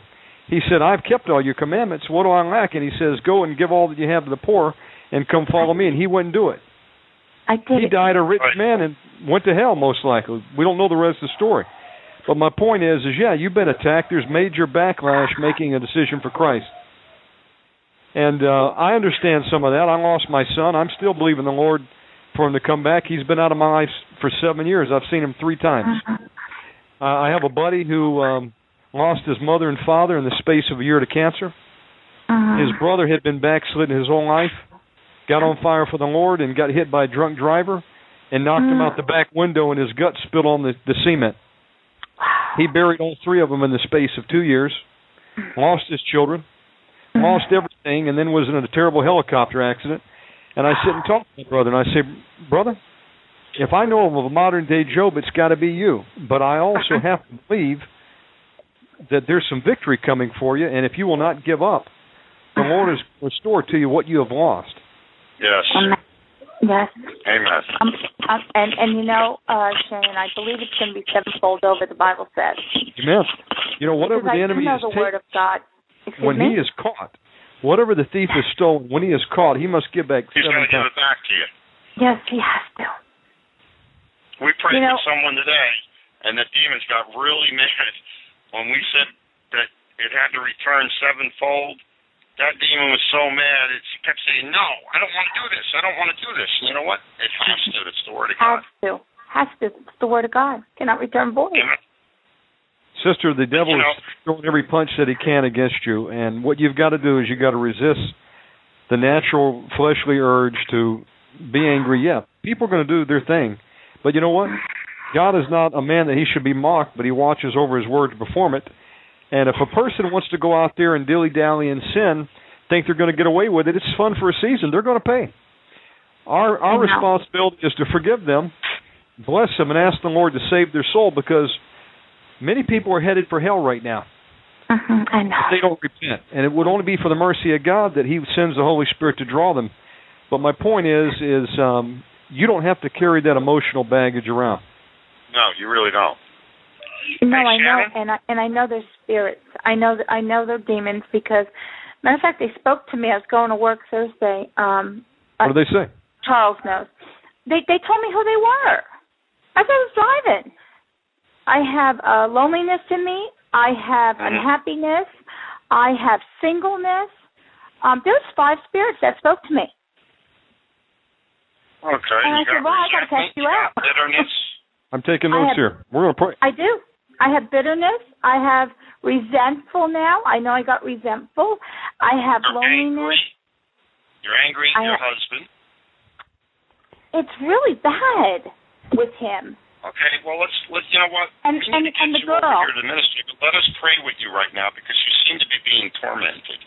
He said, I've kept all your commandments. What do I lack? And he says, Go and give all that you have to the poor and come follow me. And he wouldn't do it. I did. He it. died a rich Right. man and went to hell, most likely. We don't know the rest of the story. But my point is, is yeah, you've been attacked. There's major backlash making a decision for Christ. And uh, I understand some of that. I lost my son. I'm still believing the Lord for him to come back. He's been out of my life for seven years. I've seen him three times. Mhm. Uh, I have a buddy who um, lost his mother and father in the space of a year to cancer. Mhm. His brother had been backslidden his whole life, got on fire for the Lord, and got hit by a drunk driver and knocked him out the back window, and his gut spilled on the, the cement. He buried all three of them in the space of two years, lost his children, lost everything, and then was in a terrible helicopter accident. And I sit and talk to my brother, and I say, Brother, if I know of a modern day Job, it's got to be you. But I also have to believe that there's some victory coming for you, and if you will not give up, the Lord has restored to you what you have lost. Yes. Um, yes. Amen. Um, um, and and you know, uh, Shannon, I believe it's going to be sevenfold over. The Bible says. Amen. You know, whatever because the I enemy do know is the taking. word of God. Excuse when me? he is caught, whatever the thief has stolen, when he is caught, he must give back He's seven going to give it back to you. Yes, he has to. We prayed You know- with someone today, and the demons got really mad when we said that it had to return sevenfold. that demon was so mad. It kept saying, "No, I don't want to do this. I don't want to do this." And you know what? It has to. It's the word of God. Has to. Has to. It's the word of God. Cannot return void. Amen. Sister, the devil You know- is throwing every punch that he can against you, and what you've got to do is you've got to resist the natural fleshly urge to be angry. Yeah, people are going to do their thing, but you know what? God is not a man that he should be mocked, but he watches over his word to perform it. And if a person wants to go out there and dilly dally and sin, think they're going to get away with it, it's fun for a season. They're going to pay. Our our responsibility is to forgive them, bless them, and ask the Lord to save their soul because many people are headed for hell right now hmm I know. they don't repent. And it would only be for the mercy of God that He sends the Holy Spirit to draw them. But my point is, is um, you don't have to carry that emotional baggage around. No, you really don't. No, Hey, I know, and I and I know they're spirits. I know that I know they're demons because, matter of fact, they spoke to me. I was going to work Thursday. Um, What did they say? Charles knows. They they told me who they were. As I was driving, I have uh, loneliness in me. I have Mhm. unhappiness. I have singleness. Um, there's five spirits that spoke to me. Okay. And I said, got well, I gotta test you out. Bitterness. I'm taking notes have- here. We're going to pray. I do. I have bitterness. I have resentful now. I know I got resentful. I have You're loneliness. angry. You're angry at I your ha- husband. It's really bad with him. Okay, well let's let you know what And- we and- get and the you over girl. here to the ministry, but let us pray with you right now because you seem to be being tormented.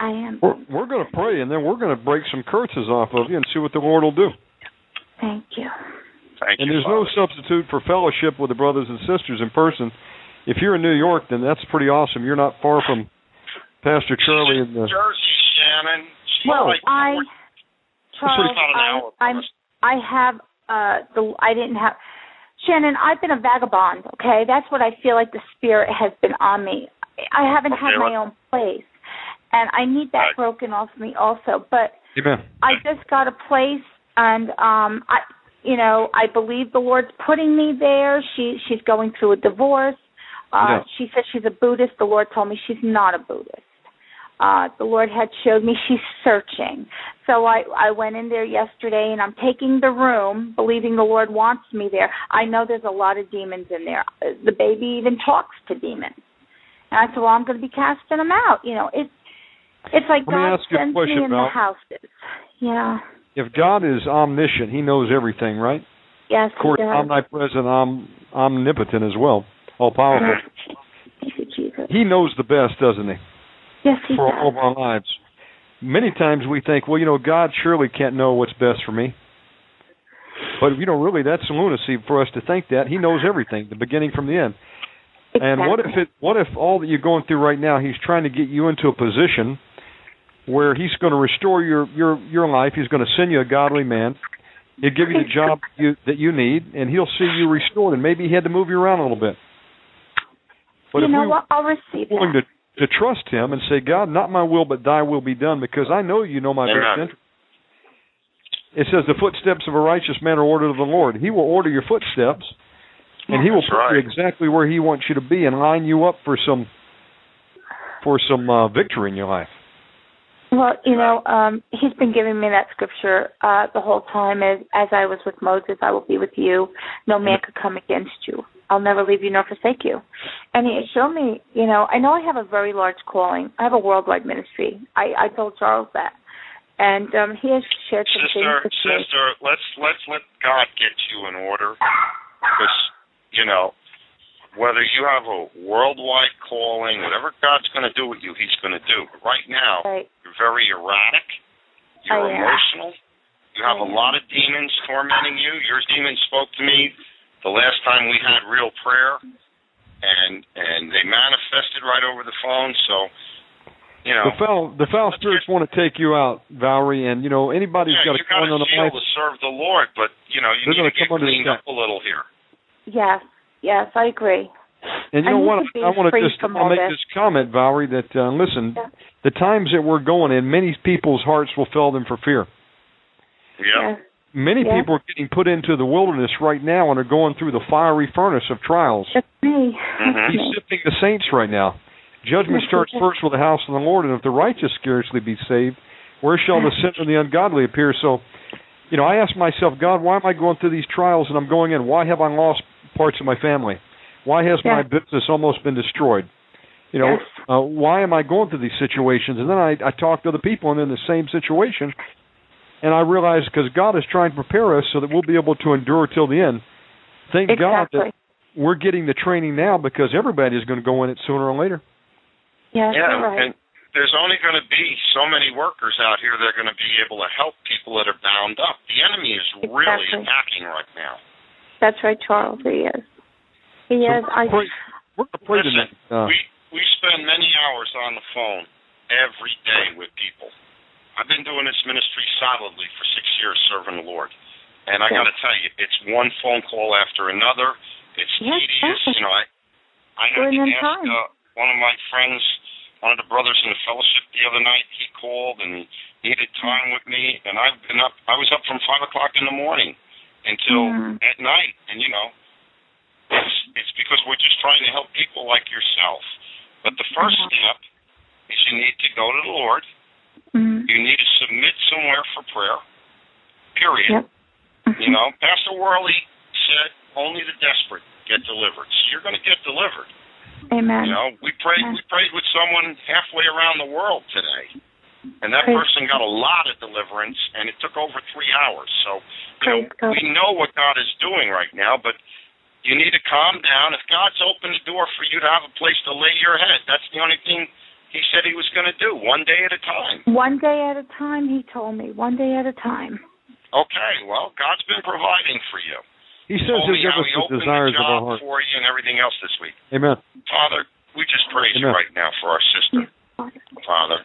I am. We're, we're going to pray, and then we're going to break some curses off of you and see what the Lord will do. Thank you. Thank And you. there's no substitute for fellowship with the brothers and sisters in person. If you're in New York, then that's pretty awesome. You're not far from Pastor Charlie in the. Jersey, Shannon. She's Well, like I, Charles, I, I'm. I have uh the I didn't have Shannon. I've been a vagabond. Okay, that's what I feel like the spirit has been on me. I haven't had my let's- own place, and I need that Right. broken off me also. But Amen. I just got a place, and um, I, you know, I believe the Lord's putting me there. She she's going through a divorce. Uh, Yeah. She says she's a Buddhist. The Lord told me she's not a Buddhist. Uh, the Lord had showed me she's searching. So I I went in there yesterday, and I'm taking the room, believing the Lord wants me there. I know there's a lot of demons in there. The baby even talks to demons. And I said, well, I'm going to be casting them out. You know, it's it's like Let God ask you a sends question, me in Val. the houses. Yeah. If God is omniscient, He knows everything, right? Yes, Of course, omnipresent, om, omnipotent as well, all powerful. Thank you, Jesus. He knows the best, doesn't he, Yes, he for does. all of our lives. Many times we think, well, you know, God surely can't know what's best for me. But you know, really, that's lunacy for us to think that He knows everything, the beginning from the end. And what if it? What if all that you're going through right now, He's trying to get you into a position where He's going to restore your your your life. He's going to send you a godly man. He'll give you the job you, that you need, and He'll see you restored. And maybe He had to move you around a little bit. But you know we what? I'll receive that. to to trust Him and say, God, not my will, but Thy will be done, because I know You know my best interest. It says the footsteps of a righteous man are ordered of the Lord. He will order your footsteps, and He will That's put you exactly where He wants you to be and line you up for some for some uh, victory in your life. Well, you know, um, he's been giving me that scripture uh, the whole time. As as I was with Moses, I will be with you. No man could come against you. I'll never leave you nor forsake you. And he showed me, you know, I know I have a very large calling. I have a worldwide ministry. I I told Charles that, and um, he has shared some Sister, things me. sister, let's let's let God get you in order, because you know whether you have a worldwide calling, whatever God's going to do with you, He's going to do. But right now, Right. you're very erratic. You're I am. emotional. You have I a am. lot of demons tormenting you. Your demon spoke to me the last time we had real prayer, and and they manifested right over the phone. So, you know, The foul the foul Let's spirits want to take you out, Valerie, and you know anybody yeah, who's got you a got calling to on the feel life. to serve the Lord, but you know, you They're need gonna to get come cleaned up a little here. Yes, yes, I agree. And you I know what? to I want to just I'll all make this. this comment, Valerie. That uh, listen, Yeah. the times that we're going in, many people's hearts will fail them for fear. Yeah. Yes. Many Yeah. people are getting put into the wilderness right now and are going through the fiery furnace of trials. That's me. That's He's me. sifting the saints right now. Judgment starts first with the house of the Lord, and if the righteous scarcely be saved, where shall the sinner and the ungodly appear? So, you know, I ask myself, God, why am I going through these trials and I'm going in? Why have I lost parts of my family? Why has my business almost been destroyed? You know, Yes. uh, why am I going through these situations? And then I, I talk to other people and they're in the same situation, and I realize because God is trying to prepare us so that we'll be able to endure till the end. Thank God that we're getting the training now because everybody is going to go in it sooner or later. Yes, yeah, right. and there's only going to be so many workers out here that are going to be able to help people that are bound up. The enemy is really attacking right now. That's right, Charles. He is. He So is. I. pray, we're going to Listen. Uh, we we spend many hours on the phone every day with people. I've been doing this ministry solidly for six years, serving the Lord, and I Yeah. got to tell you, it's one phone call after another. It's Yes, tedious. yes. You know, I I had to ask time. uh, one of my friends, one of the brothers in the fellowship, the other night. He called and he needed time with me, and I've been up. I was up from five o'clock in the morning until Mm. at night, and you know, it's it's because we're just trying to help people like yourself. But the 1st Mhm. step is you need to go to the Lord. Mhm. You need to submit somewhere for prayer. Period. Yep. You know, Pastor Worley said only the desperate get delivered. So you're going to get delivered. Amen. You know, we prayed Amen. we prayed with someone halfway around the world today. And that Praise person got a lot of deliverance and it took over 3 hours. So, you know, God. we know what God is doing right now, but you need to calm down. If God's opened the door for you to have a place to lay your head, that's the only thing he said he was going to do, one day at a time. One day at a time, he told me. One day at a time. Okay, well, God's been providing for you. he says told he'll give us he the desires the of our heart. for you and everything else this week. Amen. Father, we just praise you right now for our sister, Father.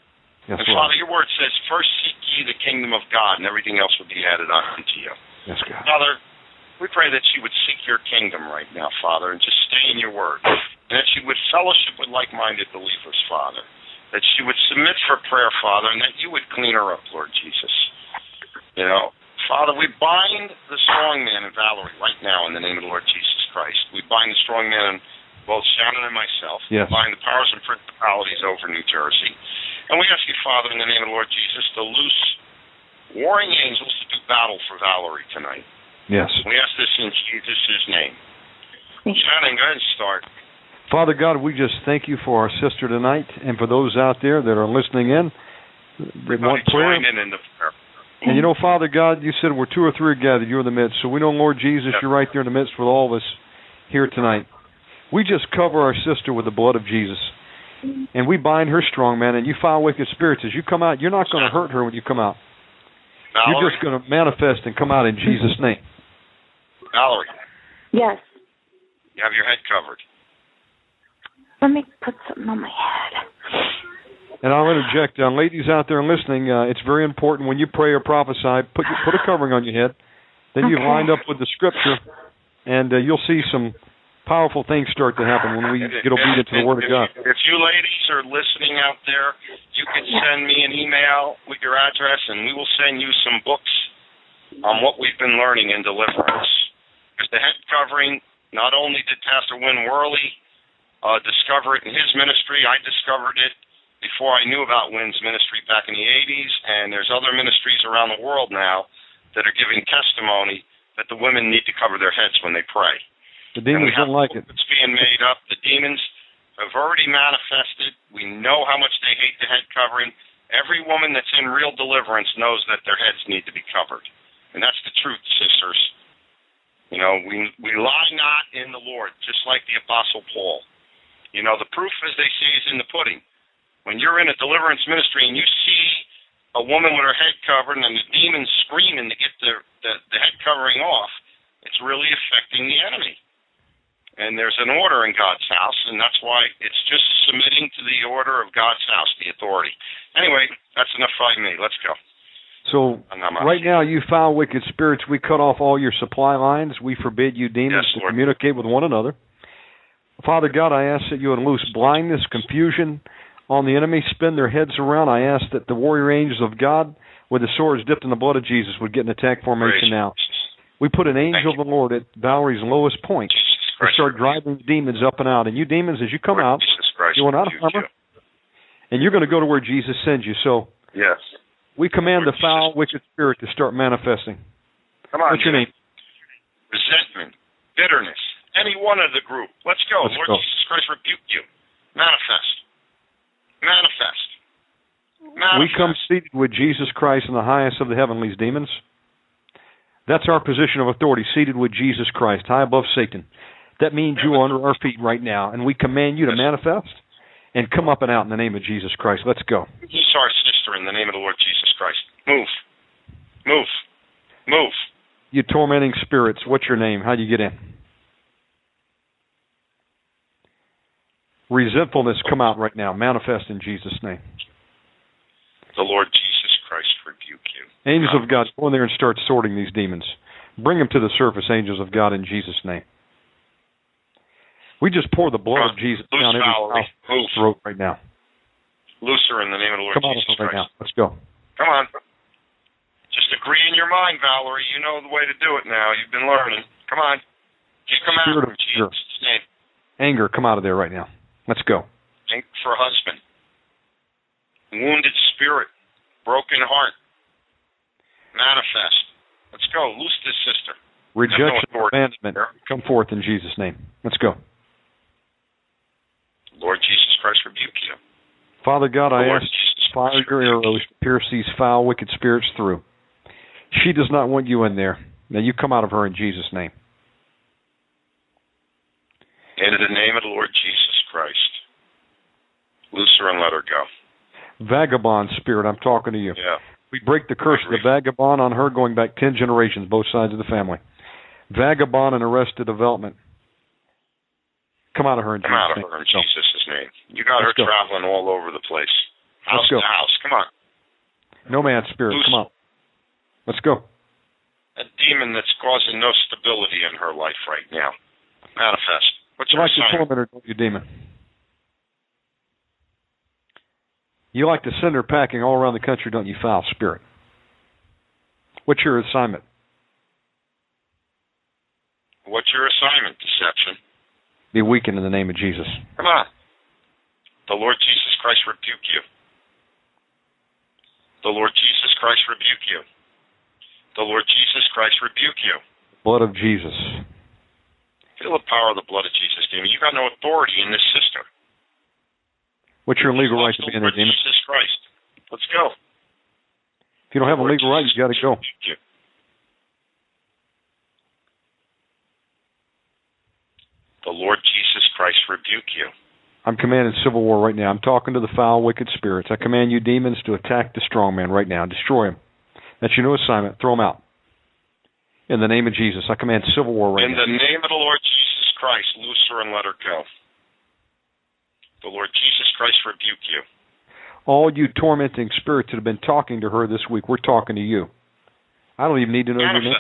Yes, and Father, your word says, first seek ye the kingdom of God, and everything else will be added on to you. Yes, God. Father, we pray that you would seek your kingdom right now, Father, and just stay in your word. And that you would fellowship with like minded believers, Father. That she would submit for prayer, Father, and that you would clean her up, Lord Jesus. You know, Father, we bind the strong man and Valerie right now in the name of the Lord Jesus Christ. We bind the strong man in both Shannon and myself. Yes. We bind the powers and principalities over New Jersey. And we ask you, Father, in the name of the Lord Jesus, to loose warring angels to do battle for Valerie tonight. Yes. We ask this in Jesus' name. Shannon, go ahead and start. Father God, we just thank you for our sister tonight and for those out there that are listening in. They want Everybody prayer. join in in the prayer. And you know, Father God, you said where two or three are gathered, you're in the midst. So we know, Lord Jesus, Yes. you're right there in the midst with all of us here tonight. We just cover our sister with the blood of Jesus. And we bind her strong man, and you foul wicked spirits. As you come out, you're not going to hurt her when you come out. Valerie, You're just going to manifest and come out in Jesus' name. Valerie, Yes. you have your head covered. Let me put something on my head. And I'll interject, uh, ladies out there listening, uh, it's very important when you pray or prophesy, put put a covering on your head. Then you've Okay. lined up with the scripture, and uh, you'll see some powerful things start to happen when we get obedient to the Word of God. If you ladies are listening out there, you can send me an email with your address, and we will send you some books on what we've been learning in deliverance. Because the head covering, not only did Pastor Win Worley uh, discover it in his ministry, I discovered it before I knew about Win's ministry back in the 80s, and there's other ministries around the world now that are giving testimony that the women need to cover their heads when they pray. The demons don't like it. It's being made up. The demons have already manifested. We know how much they hate the head covering. Every woman that's in real deliverance knows that their heads need to be covered. And that's the truth, sisters. You know, we we lie not in the Lord, just like the Apostle Paul. You know, the proof, as they say, is in the pudding. When you're in a deliverance ministry and you see a woman with her head covered and the demons screaming to get the, the, the head covering off, it's really affecting the enemy. And there's an order in God's house, and that's why it's just submitting to the order of God's house, the authority. Anyway, that's enough by me. Let's go. So I'm not much. right now, you foul wicked spirits, we cut off all your supply lines. We forbid you demons Yes, to communicate with one another. Father God, I ask that you would loose blindness, confusion on the enemy, spin their heads around. I ask that the warrior angels of God, with the swords dipped in the blood of Jesus, would get in attack formation Praise now. We put an angel of the Lord at Valerie's lowest point to start driving demons up and out. And you demons, as you come Lord out, You are not a rebuke? And you're going to go to where Jesus sends you. So. Yes. we command the foul, Jesus. wicked spirit to start manifesting. Come on. What's your name? Resentment, bitterness, any one of the group. Let's go. Let's Lord go. Jesus Christ rebuke you. Manifest. Manifest. Manifest. We come seated with Jesus Christ in the highest of the heavenlies, demons. That's our position of authority, seated with Jesus Christ, high above Satan. That means you are under our feet right now, and we command you to manifest and come up and out in the name of Jesus Christ. Let's go. Loose our sister in the name of the Lord Jesus Christ. Move. Move. Move. You tormenting spirits, what's your name? How'd you get in? Resentfulness, come out right now. Manifest in Jesus' name. The Lord Jesus Christ rebuke you. Angels of God, go in there and start sorting these demons. Bring them to the surface, angels of God, in Jesus' name. We just pour the blood of Jesus down every Move. throat right now. Loose her in the name of the Lord Come on Jesus right Christ. now. Let's go. Come on. Just agree in your mind, Valerie. You know the way to do it now. You've been learning. Come on. You come out Spirit of. Jesus' name. Anger, come out of there right now. Let's go. Thank for husband. Wounded spirit. Broken heart. Manifest. Let's go. Loose this sister. Rejection, authority abandonment, come forth in Jesus' name. Let's go. Lord Jesus Christ rebuke you. Father God, I Lord ask Jesus fire your arrows to pierce these foul, wicked spirits through. She does not want you in there. Now you come out of her in Jesus' name. In the name of the Lord Jesus Christ. Loose her and let her go. Vagabond spirit, I'm talking to you. Yeah. We break the curse of the vagabond on her going back 10 generations, both sides of the family. Vagabond and arrested development. Come out of her in Come out of her in name. Jesus' name. You got Let's her go. traveling all over the place. House Let's go. to house. Come on. Nomad spirit, Loose. come on. Let's go. A demon that's causing no stability in her life right now. Manifest. What's your like assignment? torment her, don't you, demon? You like to send her packing all around the country, don't you, foul spirit? What's your assignment? What's your assignment, deception? Be weakened in the name of Jesus. Come on. The Lord Jesus Christ rebuke you. The Lord Jesus Christ rebuke you. The Lord Jesus Christ rebuke you. Blood of Jesus. Feel the power of the blood of Jesus, demon. You got no authority in this sister. What's your legal right to be in there, demon? Jesus Christ. Let's go. If you don't have a legal right, you got to go. The Lord Jesus Christ rebuke you. I'm commanding civil war right now. I'm talking to the foul, wicked spirits. I command you demons to attack the strong man right now. Destroy him. That's your new assignment. Throw him out. In the name of Jesus, I command civil war right In now. In the name of the Lord Jesus Christ, loose her and let her go. The Lord Jesus Christ rebuke you. All you tormenting spirits that have been talking to her this week, we're talking to you. I don't even need to know your name.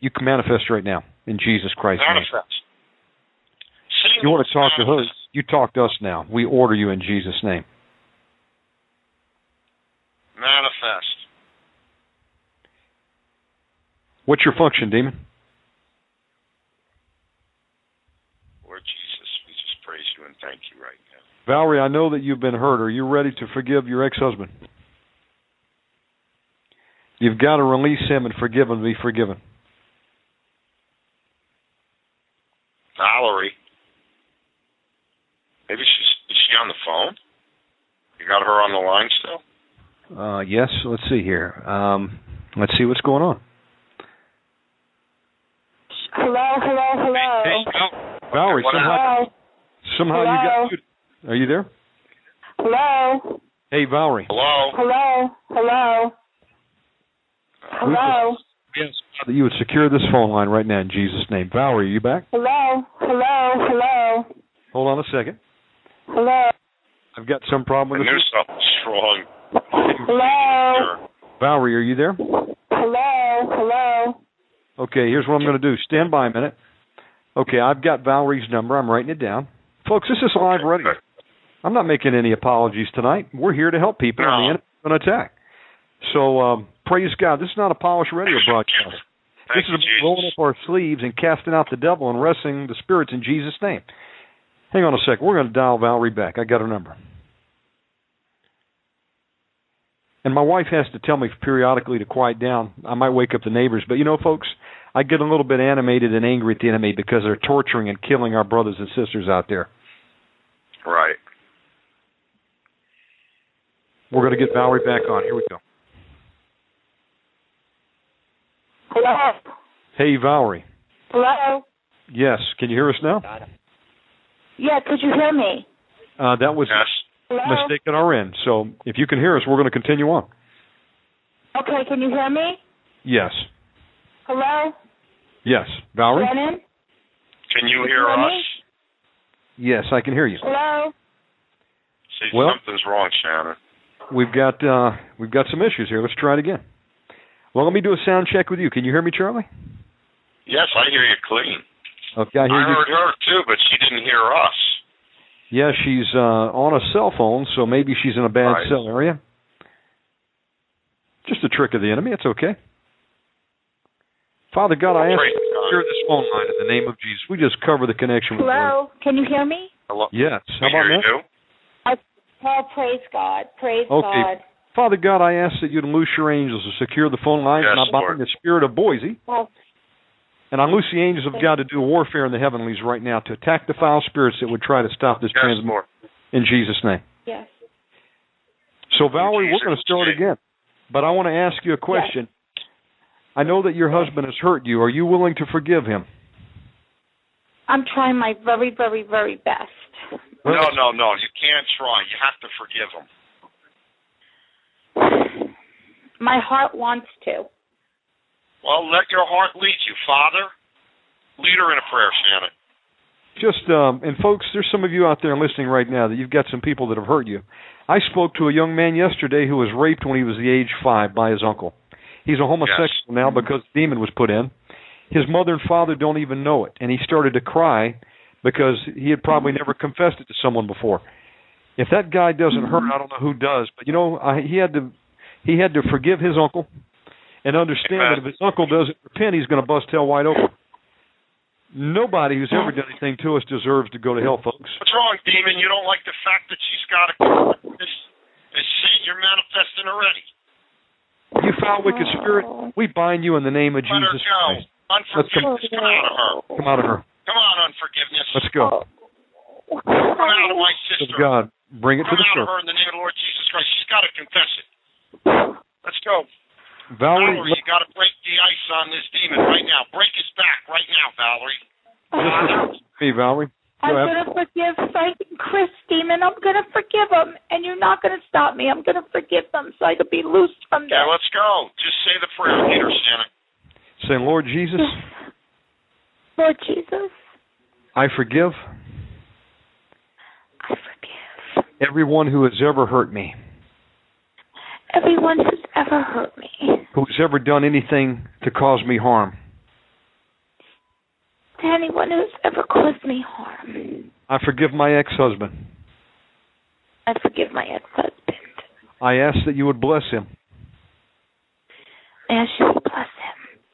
You can manifest right now in Jesus Christ's name. Manifest. Sing You want to talk to her? You talk to us now. We order you in Jesus' name. Manifest. What's your function, demon? Lord Jesus, we just praise you and thank you right now. Valerie, I know that you've been hurt. Are you ready to forgive your ex-husband? You've got to release him and forgive him to be forgiven. Valerie. Maybe she's is she on the phone? You got her on the line still? Uh, yes. Let's see here. Um, let's see what's going on. Hello, hello, hello. Valerie, what somehow, Hello, somehow you got. muted. Are you there? hello, Hey, Valerie. Hello? hello, hello, hello, Yes. That you would secure this phone line right now in Jesus' name. Valerie, are you back? hello, hello, hello, Hold on a second. hello, I've got some problem I with knew this. something strong. hello, Valerie, are you there? hello, hello. Okay, here's what I'm going to do. Stand by a minute. Okay, I've got Valerie's number. I'm writing it down. Folks, this is live radio. I'm not making any apologies tonight. We're here to help people, the No. going to attack. So, um, praise God. This is not a polished radio broadcast. This is about rolling up our sleeves and casting out the devil and wrestling the spirits in Jesus' name. Hang on a sec. We're going to dial Valerie back. I got her number. And my wife has to tell me periodically to quiet down. I might wake up the neighbors, but you know, folks, I get a little bit animated and angry at the enemy because they're torturing and killing our brothers and sisters out there. Right. We're going to get Valerie back on. Here we go. Hello. Hey, Valerie. Hello. Yes. Can you hear us now? Yeah, could you hear me? Uh, that was Yes. Hello. a mistake on our end. So if you can hear us, we're going to continue on. Okay, can you hear me? Yes. Hello. Yes. Valerie? Shannon. Can you Can hear you us? me? Yes, I can hear you. Hello. See, Well- something's wrong, Shannon. We've got uh, we've got some issues here. Let's try it again. Well, let me do a sound check with you. Can you hear me, Charlie? Yes, I hear you clean. Okay, I I, hear you. heard her too, but she didn't hear us. Yeah, she's uh, on a cell phone, so maybe she's in a bad Right. cell area. Just a trick of the enemy. It's okay. Father God, I ask you to clear this phone line in the name of Jesus. We just cover the connection with Hello. Can you hear me? Hello. Yes. How We about hear that? you. Oh, praise God. Praise Okay. God. Father God, I ask that you'd loose your angels to secure the phone lines, Yes, and I bind Lord. the spirit of Boise, Oh, and I loose the angels of God to do warfare in the heavenlies right now to attack the foul spirits that would try to stop this Yes, transmission in Jesus' name. yes. So, Valerie, we're going to start name. again, but I want to ask you a question. I know that your husband has hurt you. Are you willing to forgive him? I'm trying my very, very, very best. No, no, no. You can't try. You have to forgive him. My heart wants to. Well, let your heart lead you, Father. Lead her in a prayer, Shannon. Just um, and folks, there's some of you out there listening right now that you've got some people that have hurt you. I spoke to a young man yesterday who was raped when he was the age five by his uncle. He's a homosexual now because the demon was put in. His mother and father don't even know it, and he started to cry because he had probably never confessed it to someone before. If that guy doesn't hurt, I don't know who does. But you know, I, he had to he had to forgive his uncle and understand that if his uncle doesn't repent, he's going to bust hell wide open. Nobody who's ever done anything to us deserves to go to hell, folks. What's wrong, demon? You don't like the fact that she's got a this this seed you're manifesting already. You foul wicked spirit, oh. we bind you in the name of Let her Jesus go. Christ. Let's come, Unforgiveness, come out of her. come out of her. Come on, unforgiveness. Let's go. Oh. Come out of my Of sister. God, bring it to Come the out of her in the name of the Lord Jesus Christ. She's got to confess it. Let's go. Valerie, Valerie, you got to break the ice on this demon right now. Break his back right now, Valerie. Father, me, Valerie. I'm Go ahead. gonna forgive Frank and Chris Demon. I'm gonna forgive them, and you're not gonna stop me. I'm gonna forgive them so I could be loosed from yeah, them. let's go. Just say the prayer. Lead her, Shannon. Say, Lord Jesus, Lord Jesus, I forgive I forgive everyone who has ever hurt me, everyone who's ever hurt me, who's ever done anything to cause me harm. to anyone who's ever caused me harm. I forgive my ex-husband. I forgive my ex-husband. I ask that you would bless him. I ask you to bless him.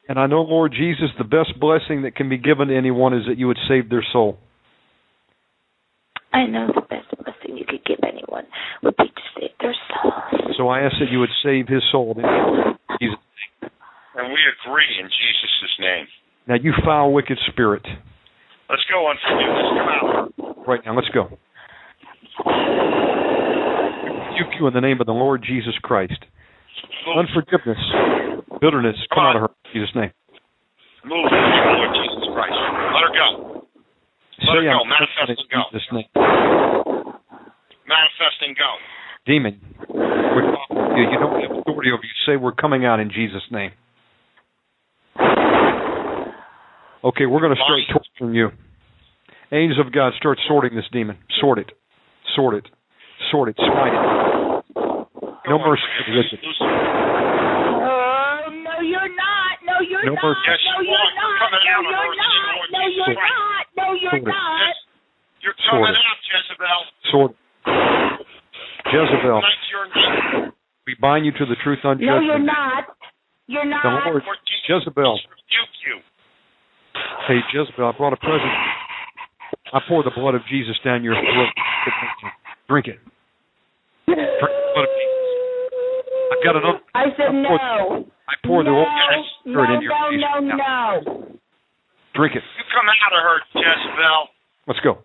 And I know, Lord Jesus, the best blessing that can be given to anyone is that you would save their soul. I know the best blessing you could give anyone would be to save their soul. So I ask that you would save his soul. Jesus. And we agree in Jesus' name. Now, you foul, wicked spirit. Let's go, unforgiveness. Come out. Right now, let's go. Rebuke you in the name of the Lord Jesus Christ. Unforgiveness, bitterness, come out of her in Jesus' name. Move in the name of the Lord Jesus Christ. Let her go. Let her go. Manifest and go. Jesus' name. Manifest and go. Demon, we're talking to you. You don't have authority over you. Say we're coming out in Jesus' name. Okay, we're going to start torturing you. Angels of God, start sorting this demon. Sort it. Sort it. Sort it. Smite it. No mercy for the wicked. Loosen. Oh, no, you're not. No, you're No not. Yes, no, you you're are. not. Coming No, out of you're her in the name of not. No, you're Christ. not. No, you're it. not. You're coming it. out, Jezebel. Sword. Jezebel, Tonight's your night. we bind you to the truth on No, you're not. You're not. The Lord, Jezebel. you. Hey, Jezebel, I brought a present. I pour the blood of Jesus down your throat. Drink it. Drink the blood of Jesus. I've got another. I said I pour, no. The no, Holy Spirit no, in your no, face. no, now. no. Drink it. You come out of her, Jezebel. Let's go.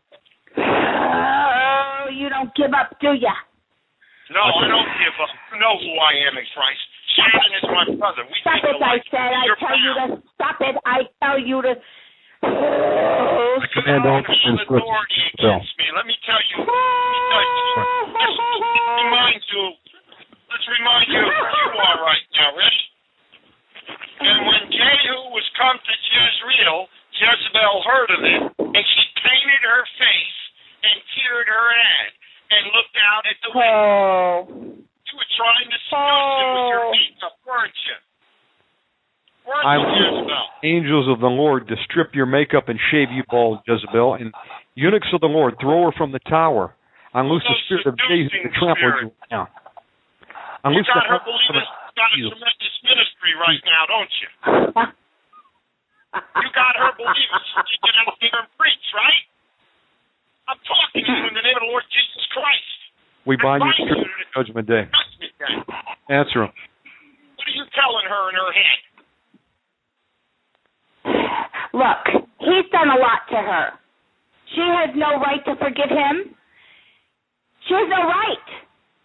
Oh, you don't give up, do ya? No, I don't give up. You know who I am in Christ. Shannon is my brother. We Stop it, I said. I You're tell you to stop it. I tell you to. Oh, I command all Full to authority against me. Let me tell you. Let me tell you. Let's remind you. Let's remind you who you are right now. Ready? And when Jehu was come to Jezreel, Jezebel heard of it, and she painted her face and teared her head and looked out at the oh. window. Oh. You were trying to seduce him with your Oh. makeup, weren't you? Weren't I you, Jezebel? angels of the Lord to strip your makeup and shave you bald, Jezebel, and eunuchs of the Lord throw her from the tower. Unloose the spirit of Jehu to seducing trample spirit. you now. You Unloose the got her heart believing of she's got a Jesus. tremendous ministry right now, don't you? You got her believing she can get out there and preach, right? I'm talking to you in the name of the Lord Jesus Christ. We bind your I bind spirit you. on judgment day. Trust me, Ken. Answer him. What are you telling her in her head? Look, he's done a lot to her. She has no right to forgive him. She has no right.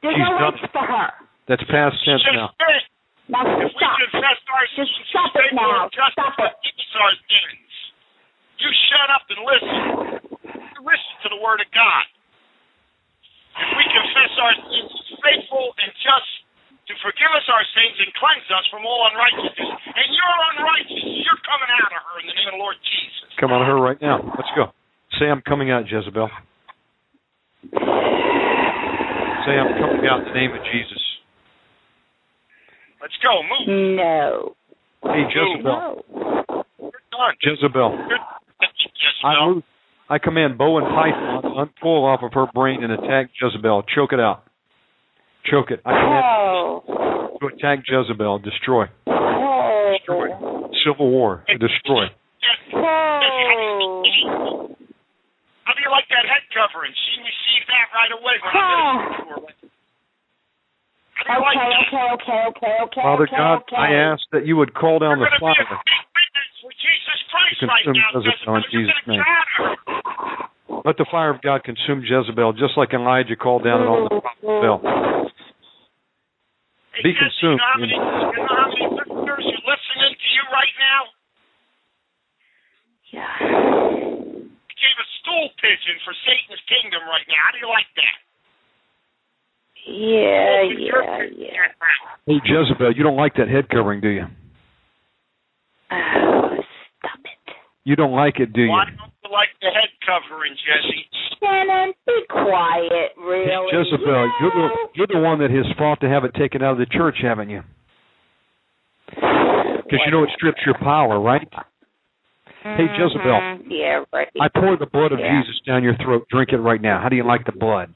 There's She's no done rights for her. That's past tense Just now. say, Now if we stop. confess our Just sins, stop it now. Stop it. forgive our sins. You shut up and listen. You listen to the word of God. If we confess our sins, he's faithful and just to forgive us our sins and cleanse us from all unrighteousness. And you're unrighteous. You're coming out of her in the name of the Lord Jesus. Come on her right now. Let's go. Say I'm coming out, Jezebel. Say I'm coming out in the name of Jesus. Let's go. Move. No. Hey, Jezebel. No. You're done. Jezebel. You're I Jezebel. loose. I command bow and python to unfold off of her brain and attack Jezebel. Choke it out. Choke it. I command Oh. to attack Jezebel. Destroy. Oh. Destroy. Civil war. Destroy. Oh. How do you like that head covering? She received that right away when I ministered to her. How do you like Okay, okay, okay, okay, okay. Father okay, God, okay. I ask that you would call down You're the going be a fire. big witness for Jesus Christ To right consume now, Jezebel Jezebel. in Jesus' name. get out of her. Let the fire of God consume Jezebel, just like Elijah called down on the prophet Baal. Hey, Be Jesse, consumed. You know how many, you know how many listeners are listening to you right now? Yeah. You gave a stool pigeon for Satan's kingdom right now. How do you like that? Yeah, yeah, yeah. Hey, Jezebel, you don't like that head covering, do you? Oh, stop it. You don't like it, do you? Why don't you like the head covering, Jesse? Shannon, be quiet, really. Hey, Jezebel, you're the, you're the one that has fought to have it taken out of the church, haven't you? Because you know it strips your power, right? Hey, Jezebel. Mhm, Yeah, right. I pour the blood of Yeah. Jesus down your throat. Drink it right now. How do you like the blood?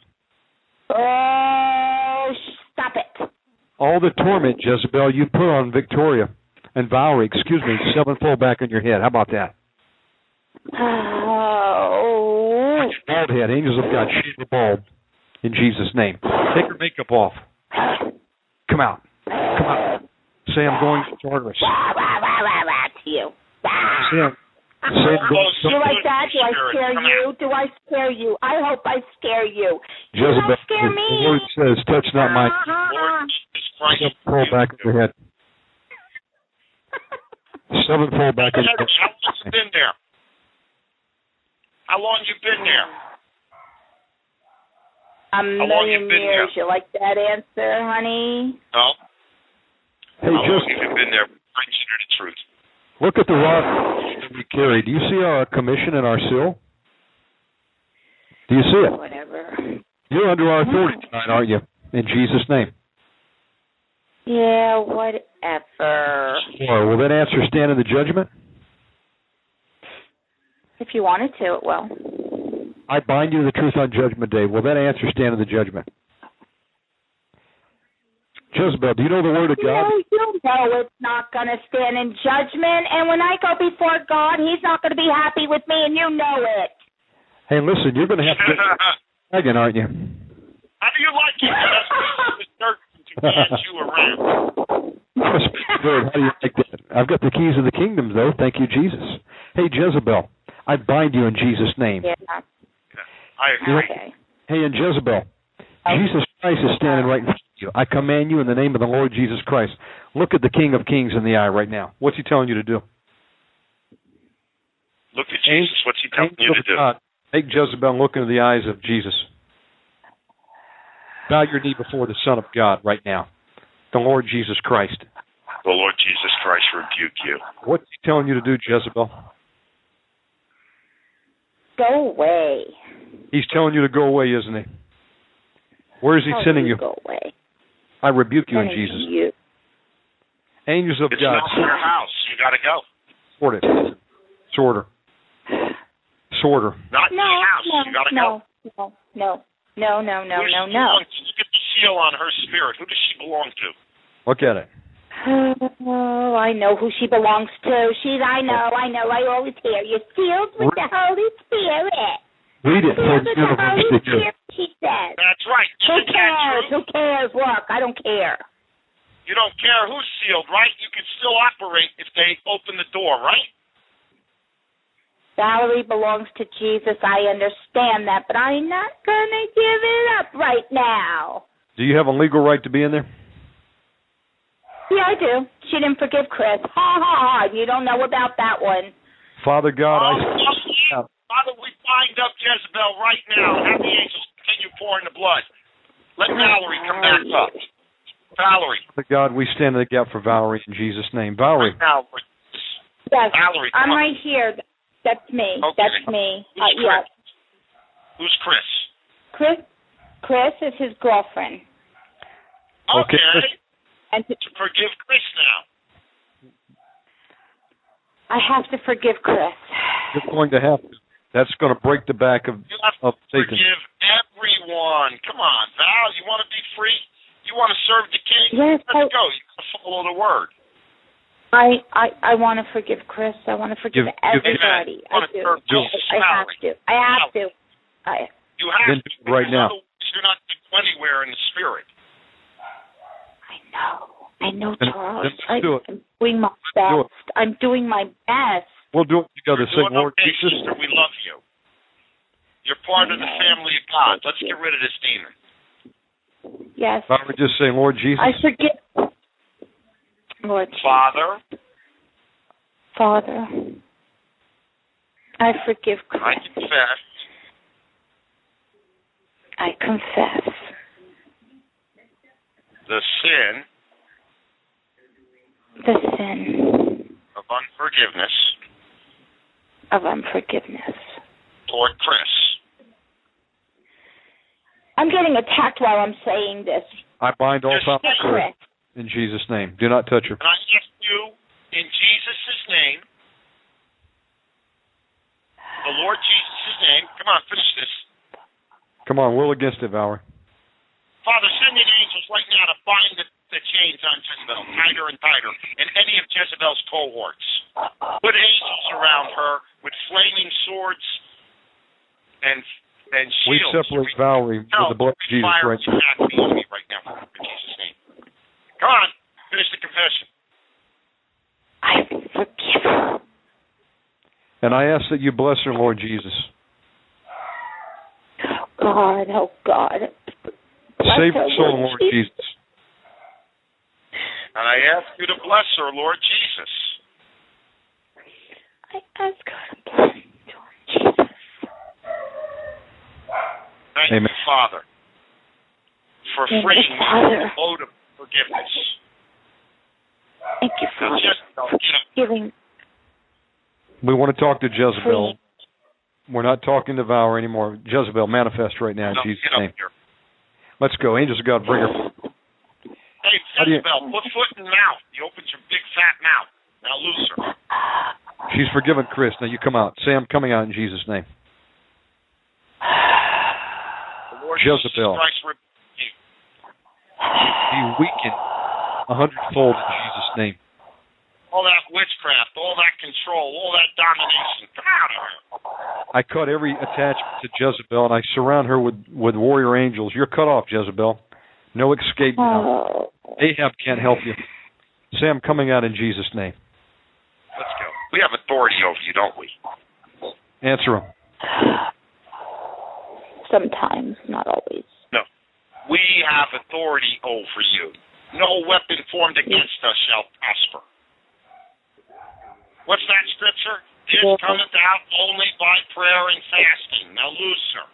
Oh, stop it. All the torment, Jezebel, you put on Victoria and Valerie, excuse me, sevenfold back on your head. How about that? Oh. Bald head, angels of God, shave the bald in Jesus' name. Take your makeup off. Come out. Come out. Say I'm going to Tartarus. To you. Rah. Say I'm, say I'm going Do you like that? Do I scare you? Do I scare you? I hope I scare you. You Jezebel. don't scare me. The word says, touch not my uh-huh. Lord Jesus Christ. sevenfold back your head. Sevenfold back on your How long you been there? How long you been there? A you million been years. there? You like that answer, honey? No. Hey, How long have you been there? Bring you to the truth. Look at the that we carry. Do you see our commission and our seal? Do you see it? Whatever. You're under our authority tonight, aren't you? In Jesus' name. Yeah, whatever. Or will that answer stand in the judgment? If you wanted to, it will. I bind you to the truth on judgment day. Will that answer stand in the judgment? Jezebel, do you know the word of God? No, you know it's not going to stand in judgment. And when I go before God, He's not going to be happy with me, and you know it. Hey, listen, you're going to have to get dragon, aren't you? How do you like it? That's to guide you around. Good. How do you like that? I've got the keys of the kingdom, though. Thank you, Jesus. Hey, Jezebel, I bind you in Jesus' name. Yeah. I agree. Okay. Hey, and Jezebel, Jesus Christ is standing right in front of you. I command you in the name of the Lord Jesus Christ. Look at the King of Kings in the eye right now. What's he telling you to do? Look at Jesus. What's he telling you to of do? God, Make Jezebel look into the eyes of Jesus. Bow your knee before the Son of God right now, the Lord Jesus Christ. The Lord Jesus Christ rebuke you. What's he telling you to do, Jezebel? Go away. He's telling you to go away, isn't he? Where is he Tell sending you you? Go away. I rebuke you in Jesus. You. Angels of It's God, not your house. You got to go. sort it. Sorter. Sorter. Not No, your house. no, you got to no, go. no, no, no, no, no, Who no, she no. belong? Look at the seal on her spirit. Who does she belong to? Look at it. Oh, I know who she belongs to. She's, I know, I know. I always hear you sealed with the Holy Spirit. Read it for Sealed the with the Holy universe to hear. She says. That's right. Who Isn't that cares? true? Who cares? Look, I don't care. You don't care who's sealed, right? You can still operate if they open the door, right? Valerie belongs to Jesus. I understand that, but I'm not gonna give it up right now. Do you have a legal right to be in there? Yeah, I do. She didn't forgive Chris. Ha ha ha! You don't know about that one. Father God, Oh, I oh, Father, we bind up Jezebel right now. Have the angels continue pouring the blood. Let Valerie come back up. Valerie. Father God, we stand in the gap for Valerie in Jesus' name. Valerie, Now, Yes, Valerie, I'm come on. right here. That's me. Okay. That's me. Who's Uh, yeah. Who's Chris? Chris. Chris is his girlfriend, Okay. Okay. and to, Forgive Chris now. I have to forgive Chris. you're going to have to. That's going to break the back of, You have of to Satan. forgive everyone. Come on, Val. You want to be free? You want to serve the king? Yes, Let's I- go. You got to follow the word. I I I want to forgive Chris. I want to forgive Give- give- everybody. Wanna I do. serve Do Jesus, I have to. I have to. I You have Then to. right now. You're not going anywhere in the spirit. I know. I know, Charles. then let's I, do it. I'm doing my do best. I'm doing my best. We'll do it together. You're Sing, doing Lord okay, Jesus. sister. We love you. You're part of the family of God. Let's get rid of this demon. Yes. Valerie, just say, Lord Jesus. I forgive. Lord Jesus. Father, Father. I forgive Chris. I confess I confess the sin the sin of unforgiveness of unforgiveness. toward Chris. I'm getting attacked while I'm saying this. I bind all Just foul say in Jesus' name. Do not touch her. And I ask you, in Jesus' name, the Lord Jesus' name, come on, finish this. Come on, we'll against it, Valerie. Father, send in angels right now to bind the, the chains on Jezebel tighter and tighter, and any of Jezebel's cohorts. Put angels around her with flaming swords and and shields. We separate Valerie with the blood of Jesus fire right now. attack the enemy right now in Jesus' name. Come on, finish the confession. I forgive her. And I ask that you bless her, Lord Jesus. Oh God, oh God. Bless Save her, her soul, Lord Jesus. And I ask you to bless her, Lord Jesus. I ask her to bless you, Lord Jesus. Thank Amen. you, Father, for Amen, freeing me Father. from the load of forgiveness. Thank you, Father, Jezebel, for get up. giving We want to talk to Jezebel. free. We're not talking to Valerie anymore. Jezebel, manifest right now in No, Jesus' get up name. here. Let's go. Angels of God, bring her. Hey, do you- Jezebel, put foot in mouth. You opened your big fat mouth. Now loose her. She's forgiven Chris. Now you come out. Say, I'm coming out in Jesus' name. The Lord Jezebel. Jesus. Be weakened a hundredfold in Jesus' name. all that witchcraft, all that control, all that domination. Come out of her. I cut every attachment to Jezebel, and I surround her with with warrior angels. You're cut off, Jezebel. No escape now. Oh. Ahab can't help you. Sam, coming out in Jesus' name. Let's go. We have authority over you, don't we? Answer him. Sometimes, not always. No. We have authority over you. No weapon formed against us shall prosper. What's that scripture? This cometh out only by prayer and fasting. Now loose her.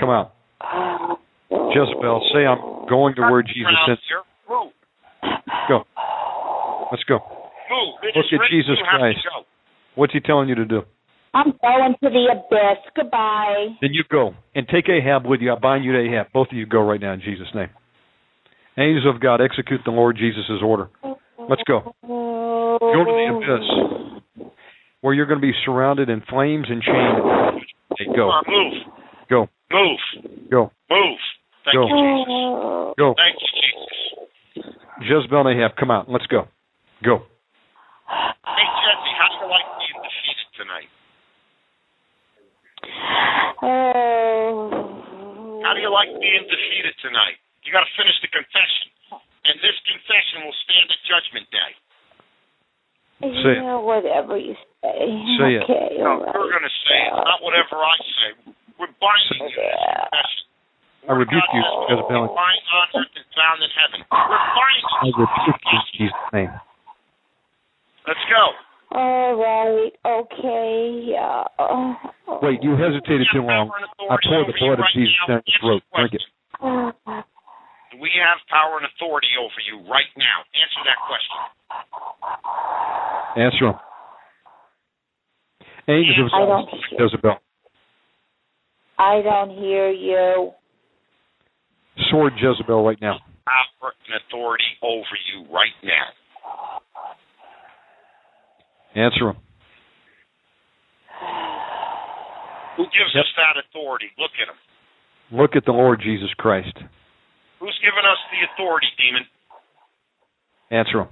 Come out. Oh. Jezebel, say I'm going to where Jesus Around sent. here. Move. Go. Let's go. Move. Look at Jesus you have to Christ. What's he telling you to do? I'm going to the abyss. Goodbye. Then you go and take Ahab with you. I bind you to Ahab. Both of you go right now in Jesus' name. Angels of God, execute the Lord Jesus' order. Let's go. Go to the abyss, where you're going to be surrounded in flames and chains. Hey, go, move. go, Move. go, Move. Thank Go. you, Jesus. go. Thank you, Jesus. Jezebel and Ahab, come out. Let's go. Go. Hey, Jesse, how do you like being defeated tonight? Oh. How do you like being defeated tonight? You got to finish the confession. And this confession will stand at Judgment Day. Say it. yeah, whatever you say. Say it. okay, No, all right. we're going to say it, not whatever I say. We're binding you to this confession. I rebuke you, God says, Jezebel. Bind on earth and bound in heaven. We're binding I rebuke you in Jesus' name. Let's go. All right. Okay. Yeah. Oh. Wait, you hesitated too long. I pour the blood of Jesus down your throat. Drink it. Do we have power and authority over you right now? Answer that question. Answer him. Angels of God, don't. Jezebel. I don't hear you. Sword Jezebel right now. Power and authority over you right now. Answer him. Who gives Yep. us that authority? Look at him. Look at the Lord Jesus Christ. Who's given us the authority, demon? Answer him.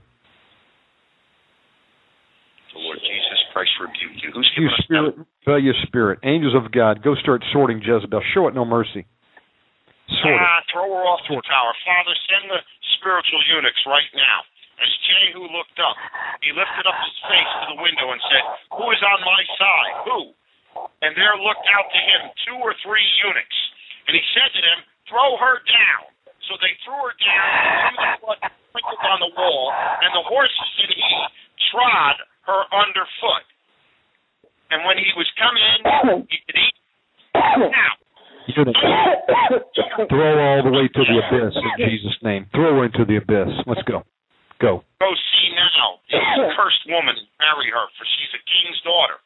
The Lord Jesus Christ rebuke you. Who's You spirit, rebellious spirit. Angels of God, go start sorting Jezebel. Show it no mercy. that? Sort it. Ah, throw her off the Sword. tower. Father, send the spiritual eunuchs right now. As Jehu looked up, he lifted up his face to the window and said, Who is on my side? Who? And there looked out to him two or three eunuchs. And he said to them, Throw her down. So they threw her down, and the blood sprinkled on the wall, and the horses and he trod her underfoot. And when he was coming, he could eat. Now, Eunuch. Throw her all the way to the abyss in Jesus' name. Throw her into the abyss. Let's go. Go. go see now this cursed woman and marry her, for she's a king's daughter.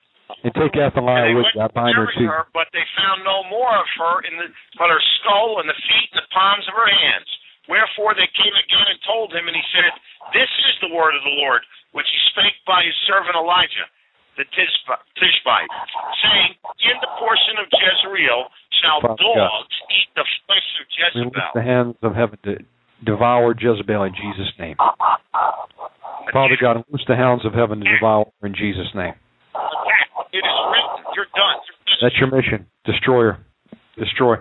And take And Athaliah they with went you. I to bind her too. her, but they found no more of her in the but her skull and the feet and the palms of her hands. Wherefore they came again and told him, and he said, This is the word of the Lord, which he spake by his servant Elijah, the Tishbite, saying, In the portion of Jezreel shall Father God. dogs eat the flesh of Release Jezebel. the hands of heaven to devour Jezebel in Jesus' name. Father God, loose the hounds of heaven to devour in Jesus' name. It is written. You're done. That's your mission. Destroy her. Destroy.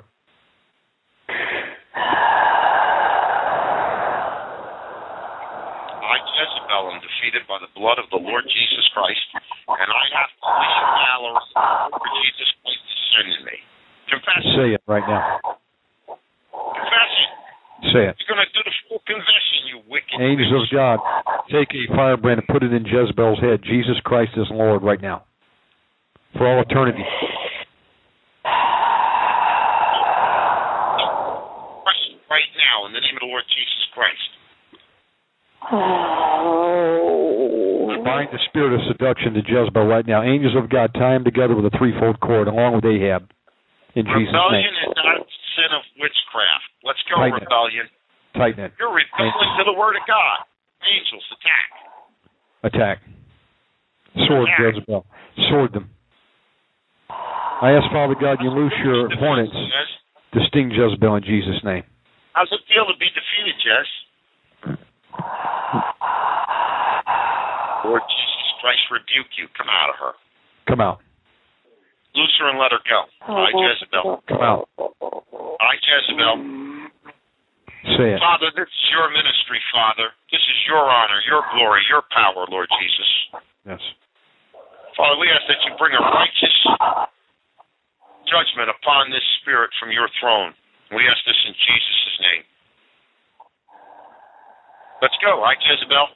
I, Jezebel, am defeated by the blood of the Lord Jesus Christ, and I have to leave valor for Jesus Christ to send in me. Confess it. Say it right now. Confess it. Say it. You're going to do the full confession, you wicked Angels of. God, take a firebrand and put it in Jezebel's head. Jesus Christ is Lord right now. For all eternity. Right now in the name of the Lord Jesus Christ. Oh. The spirit of seduction to Jezebel right now. Angels of God, tie him together with a threefold cord along with Ahab. In Jesus' name. rebellion is not sin of witchcraft. Let's go, Right now. rebellion. Tighten it. You're rebelling to the word of God. Angels, attack. Attack. Sword Attack. Jezebel. Sword them. I ask Father God you loose your hornets to sting Jezebel in Jesus' name. How's it feel to be defeated, Jess? Lord Jesus Christ rebuke you. Come out of her. Come out. Loose her and let her go. I, Jezebel. Come out. I, Jezebel. Say it. Father, this is your ministry, Father. This is your honor, your glory, your power, Lord Jesus. Yes. Father, we ask that you bring a righteous judgment upon this spirit from your throne. We ask this in Jesus' name. Let's go. I, Jezebel.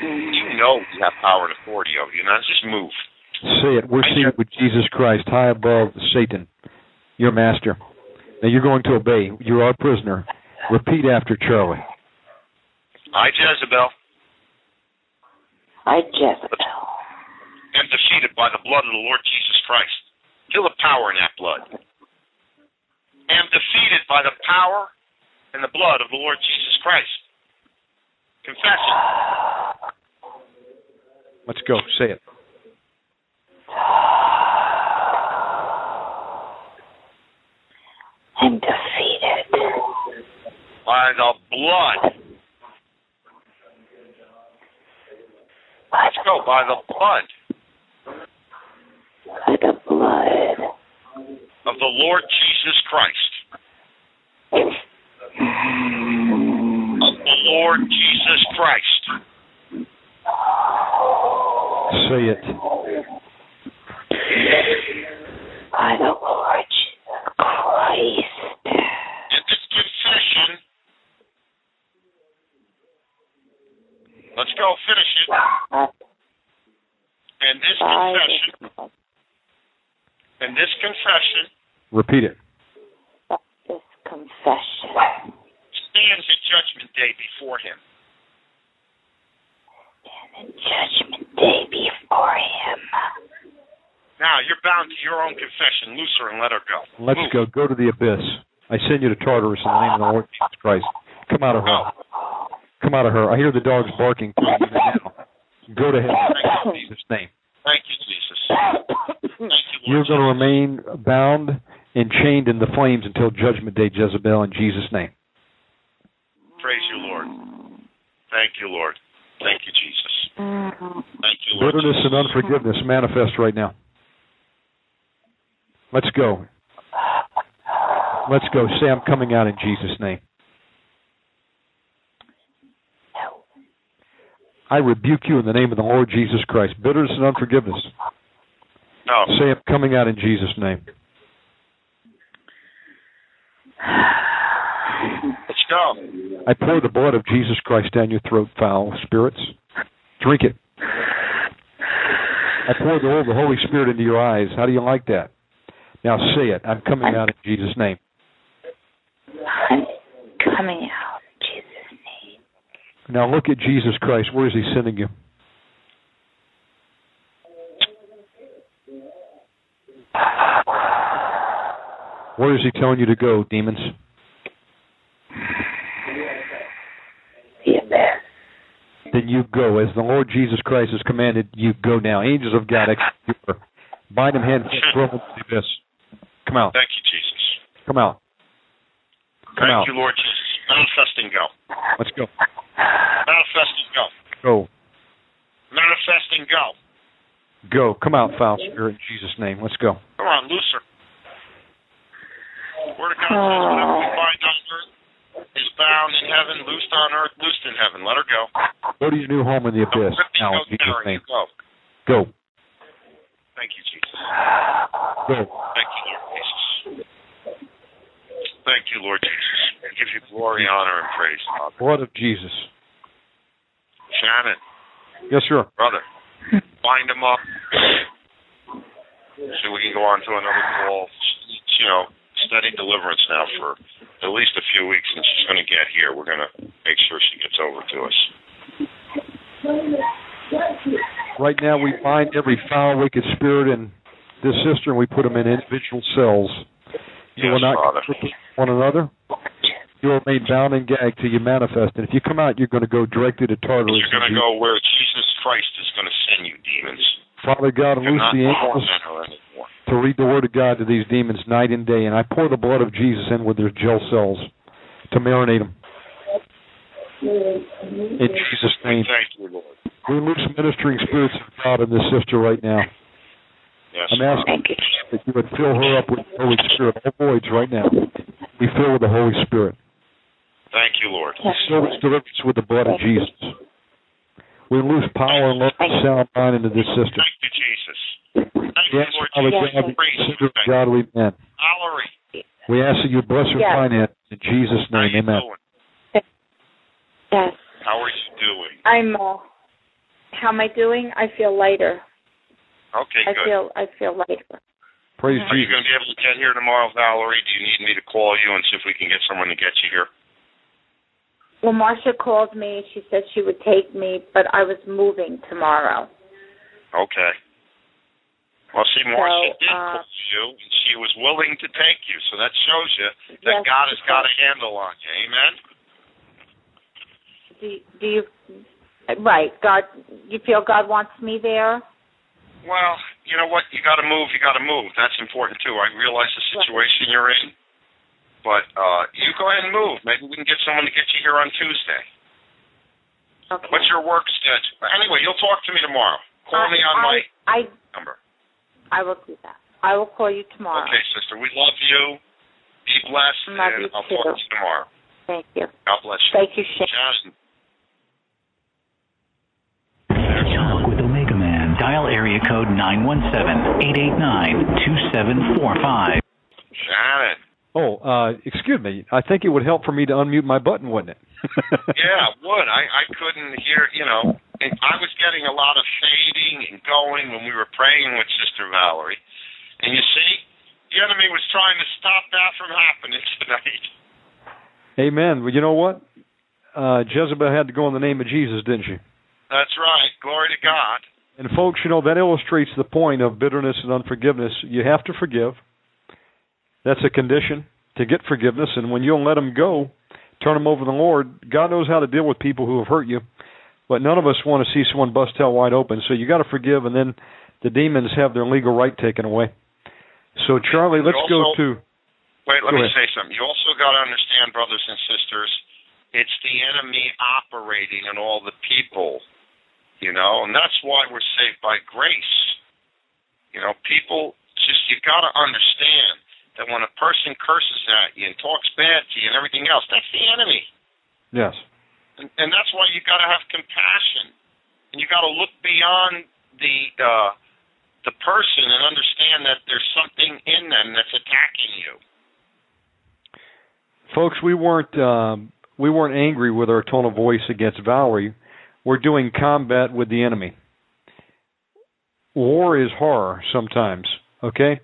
You know you have power and authority over you. Now just move. Say it. We're seated with Jesus Christ high above Satan, your master. Now you're going to obey. You're our prisoner. Repeat after Charlie. I, Jezebel, I, Jezebel, I am defeated by the blood of the Lord Jesus Christ. Feel the power in that blood. Am defeated by the power and the blood of the Lord Jesus Christ. Confess it. Let's go. Say it. I'm defeated By the blood. by Let's go. By the blood by the blood of the Lord Jesus Christ. Mm-hmm. Of the Lord Jesus Christ. Say it. by the Lord Jesus Christ. In this confession, let's go. Finish it. And this confession, the and this confession Repeat it. this confession stands at Judgment Day before Him. and in judgment day before him. Now you're bound to your own confession. Loose her and let her go. Let's Move. go. Go to the abyss. I send you to Tartarus in the name of the Lord Jesus Christ. Come out of her. Go. Come out of her. I hear the dogs barking for you even. Go to hell in Jesus' name. Thank you, Jesus. Thank you, You're going to remain bound and chained in the flames until Judgment Day, Jezebel, in Jesus' name. Praise you, Lord. Thank you, Lord. Thank you, Jesus. Thank you, Lord. Bitterness Jesus. and unforgiveness manifest right now. Let's go. Let's go. Sam coming out in Jesus' name. I rebuke you in the name of the Lord Jesus Christ. Bitterness and unforgiveness. No. Say, I'm coming out in Jesus' name. Go. I pour the blood of Jesus Christ down your throat, foul spirits. Drink it. I pour the oil of the Holy Spirit into your eyes. How do you like that? Now say it. I'm coming out in Jesus' name. I'm coming out in Jesus' name. Now look at Jesus Christ. Where is he sending you? Where is he telling you to go, demons? The abyss. Then you go. As the Lord Jesus Christ has commanded, you go now. Angels of God, execute. Bind him hand, foot, throw him into the abyss. Come out. Thank you, Jesus. Come out. Come Thank out. you, Lord Jesus. Manifest and go. Let's go. Manifest and go. Go. Manifest and go. Go. Come out, foul spirit, in Jesus' name. Let's go. Come on, loose her. Word of God says whatever we bind on earth is bound in heaven, loosed on earth, loosed in heaven. Let her go. Go to your new home in the abyss. Now, go, in Jesus' Karen, name. you go. Go. Thank you, Jesus. Go. Thank you, Lord Jesus. Thank you, Lord Jesus. We give you glory, honor, and praise, Father. Blood of Jesus. Shannon, Yes, sir. brother, bind him up so we can go on to another call. You know, steady deliverance now for at least a few weeks, and she's going to get here. We're going to make sure she gets over to us. Right now, we bind every foul, wicked spirit in this sister, and we put them in individual cells. You Yes, will not Father. one another. You will remain bound and gagged till you manifest. And if you come out, you're going to go directly to Tartarus. You're going to go where Jesus Christ is going to send you, demons. Father God, You're loose the angels torment her anymore. to read the word of God to these demons night and day. And I pour the blood of Jesus in with their gel cells to marinate them. In Jesus' name. Thank you, Lord. We loose ministering spirits of God in this sister right now. Yes. I'm asking that you would fill her up with the Holy Spirit. All voids right now. We fill with the Holy Spirit. Thank you, Lord. We seal this deliverance with the blood of Jesus. We loose power and love and sound mind into this sister. Thank you, Jesus. Thank you, Yes, Lord Father Jesus. God, Praise you. God we men. Valerie, We ask that you bless her Yes. finance in Jesus' how name. you Amen. doing? Yes. How are you doing? I'm. Uh, how am I doing? I feel lighter. Okay, I good. feel. I feel lighter. Praise Are you going to be able to get here tomorrow, Valerie? Do you need me to call you and see if we can get someone to get you here? Well, Marcia called me. She said she would take me, but I was moving tomorrow. Okay. Well, see, Marcia So, did uh, call you, and she was willing to take you, so that shows you that Yes, God has got a handle on you. Amen? Do, do you? Right, God. You feel God wants me there? Well, you know what? You got to move. You got to move. That's important too. I realize the situation you're in, but uh you go ahead and move. Maybe we can get someone to get you here on Tuesday. Okay. What's your work schedule? Anyway, you'll talk to me tomorrow. Call me on I, my I number. I will do that. I will call you tomorrow. Okay, sister. We love you. Be blessed, Love and you I'll too. talk to you tomorrow. Thank you. God bless you. Thank you, Sharon. Shannon. Talk with Omega Man. Dial area code 917-889-2745. Shannon. Oh, uh, excuse me. I think it would help for me to unmute my button, wouldn't it? Yeah, it would. I I couldn't hear. You know, and I was getting a lot of fading and going when we were praying with Sister Valerie, and you see, the enemy was trying to stop that from happening tonight. Amen. Well, you know what? Uh, Jezebel had to go in the name of Jesus, didn't she? That's right. Glory to God. And folks, you know that illustrates the point of bitterness and unforgiveness. You have to forgive. That's a condition to get forgiveness, and when you don't let them go, turn them over to the Lord. God knows how to deal with people who have hurt you, but none of us want to see someone bust hell wide open. So you got to forgive, and then the demons have their legal right taken away. So Charlie, let's go to Wait, let Go me ahead. say something. You also got to understand, brothers and sisters, it's the enemy operating in all the people, you know, and that's why we're saved by grace. You know, people just, you got to understand that when a person curses at you and talks bad to you and everything else, that's the enemy. yes. And, and that's why you got to have compassion. And you got to look beyond the, uh, the person and understand that there's something in them that's attacking you. folks we weren't um, we weren't angry with our tone of voice against Valerie. We're doing combat with the enemy. War is horror sometimes, okay?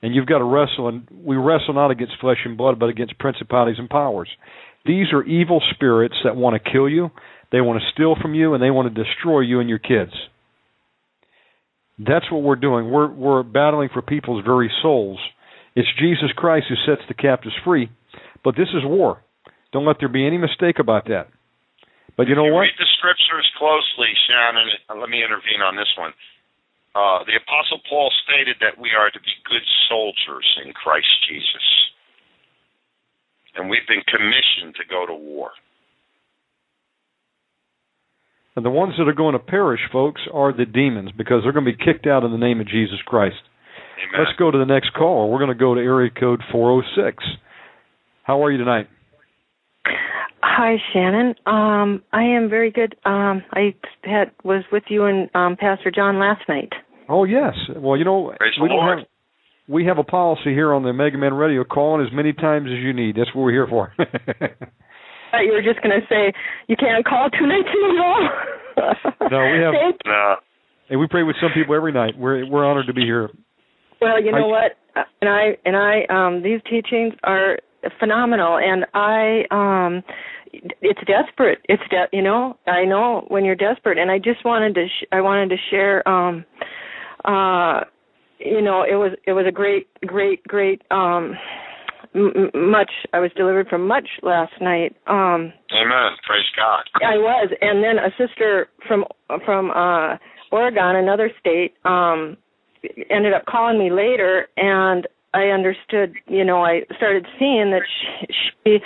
And you've got to wrestle, and we wrestle not against flesh and blood, but against principalities and powers. These are evil spirits that want to kill you, they want to steal from you, and they want to destroy you and your kids. That's what we're doing. We're we're battling for people's very souls. It's Jesus Christ who sets the captives free, but this is war. Don't let there be any mistake about that. But you know you what? read the scriptures closely, Shannon. Let me intervene on this one. Uh, the Apostle Paul stated that we are to be good soldiers in Christ Jesus. And we've been commissioned to go to war. And the ones that are going to perish, folks, are the demons because they're going to be kicked out in the name of Jesus Christ. Amen. Let's go to the next call. We're going to go to area code 406. How are you tonight? Hi, Shannon. Um, I am very good. Um, I had was with you and um, Pastor John last night. Oh yes. Well, you know Praise we don't Lord. have we have a policy here on the Omega Man Radio. Call in as many times as you need. That's what we're here for. you were just going to say you can't call two nights in a row. No, we have- Thank- No. and we pray with some people every night. We're we're honored to be here. well, you know I- what? Uh, And I and I um these teachings are phenomenal, and I um it's desperate. It's de- you know I know when you're desperate, and I just wanted to sh- I wanted to share um uh you know it was it was a great great great um m- m- much I was delivered from much last night um Amen. Praise God. I was, and then a sister from from uh Oregon, another state, um ended up calling me later, and I understood. You know, I started seeing that she, she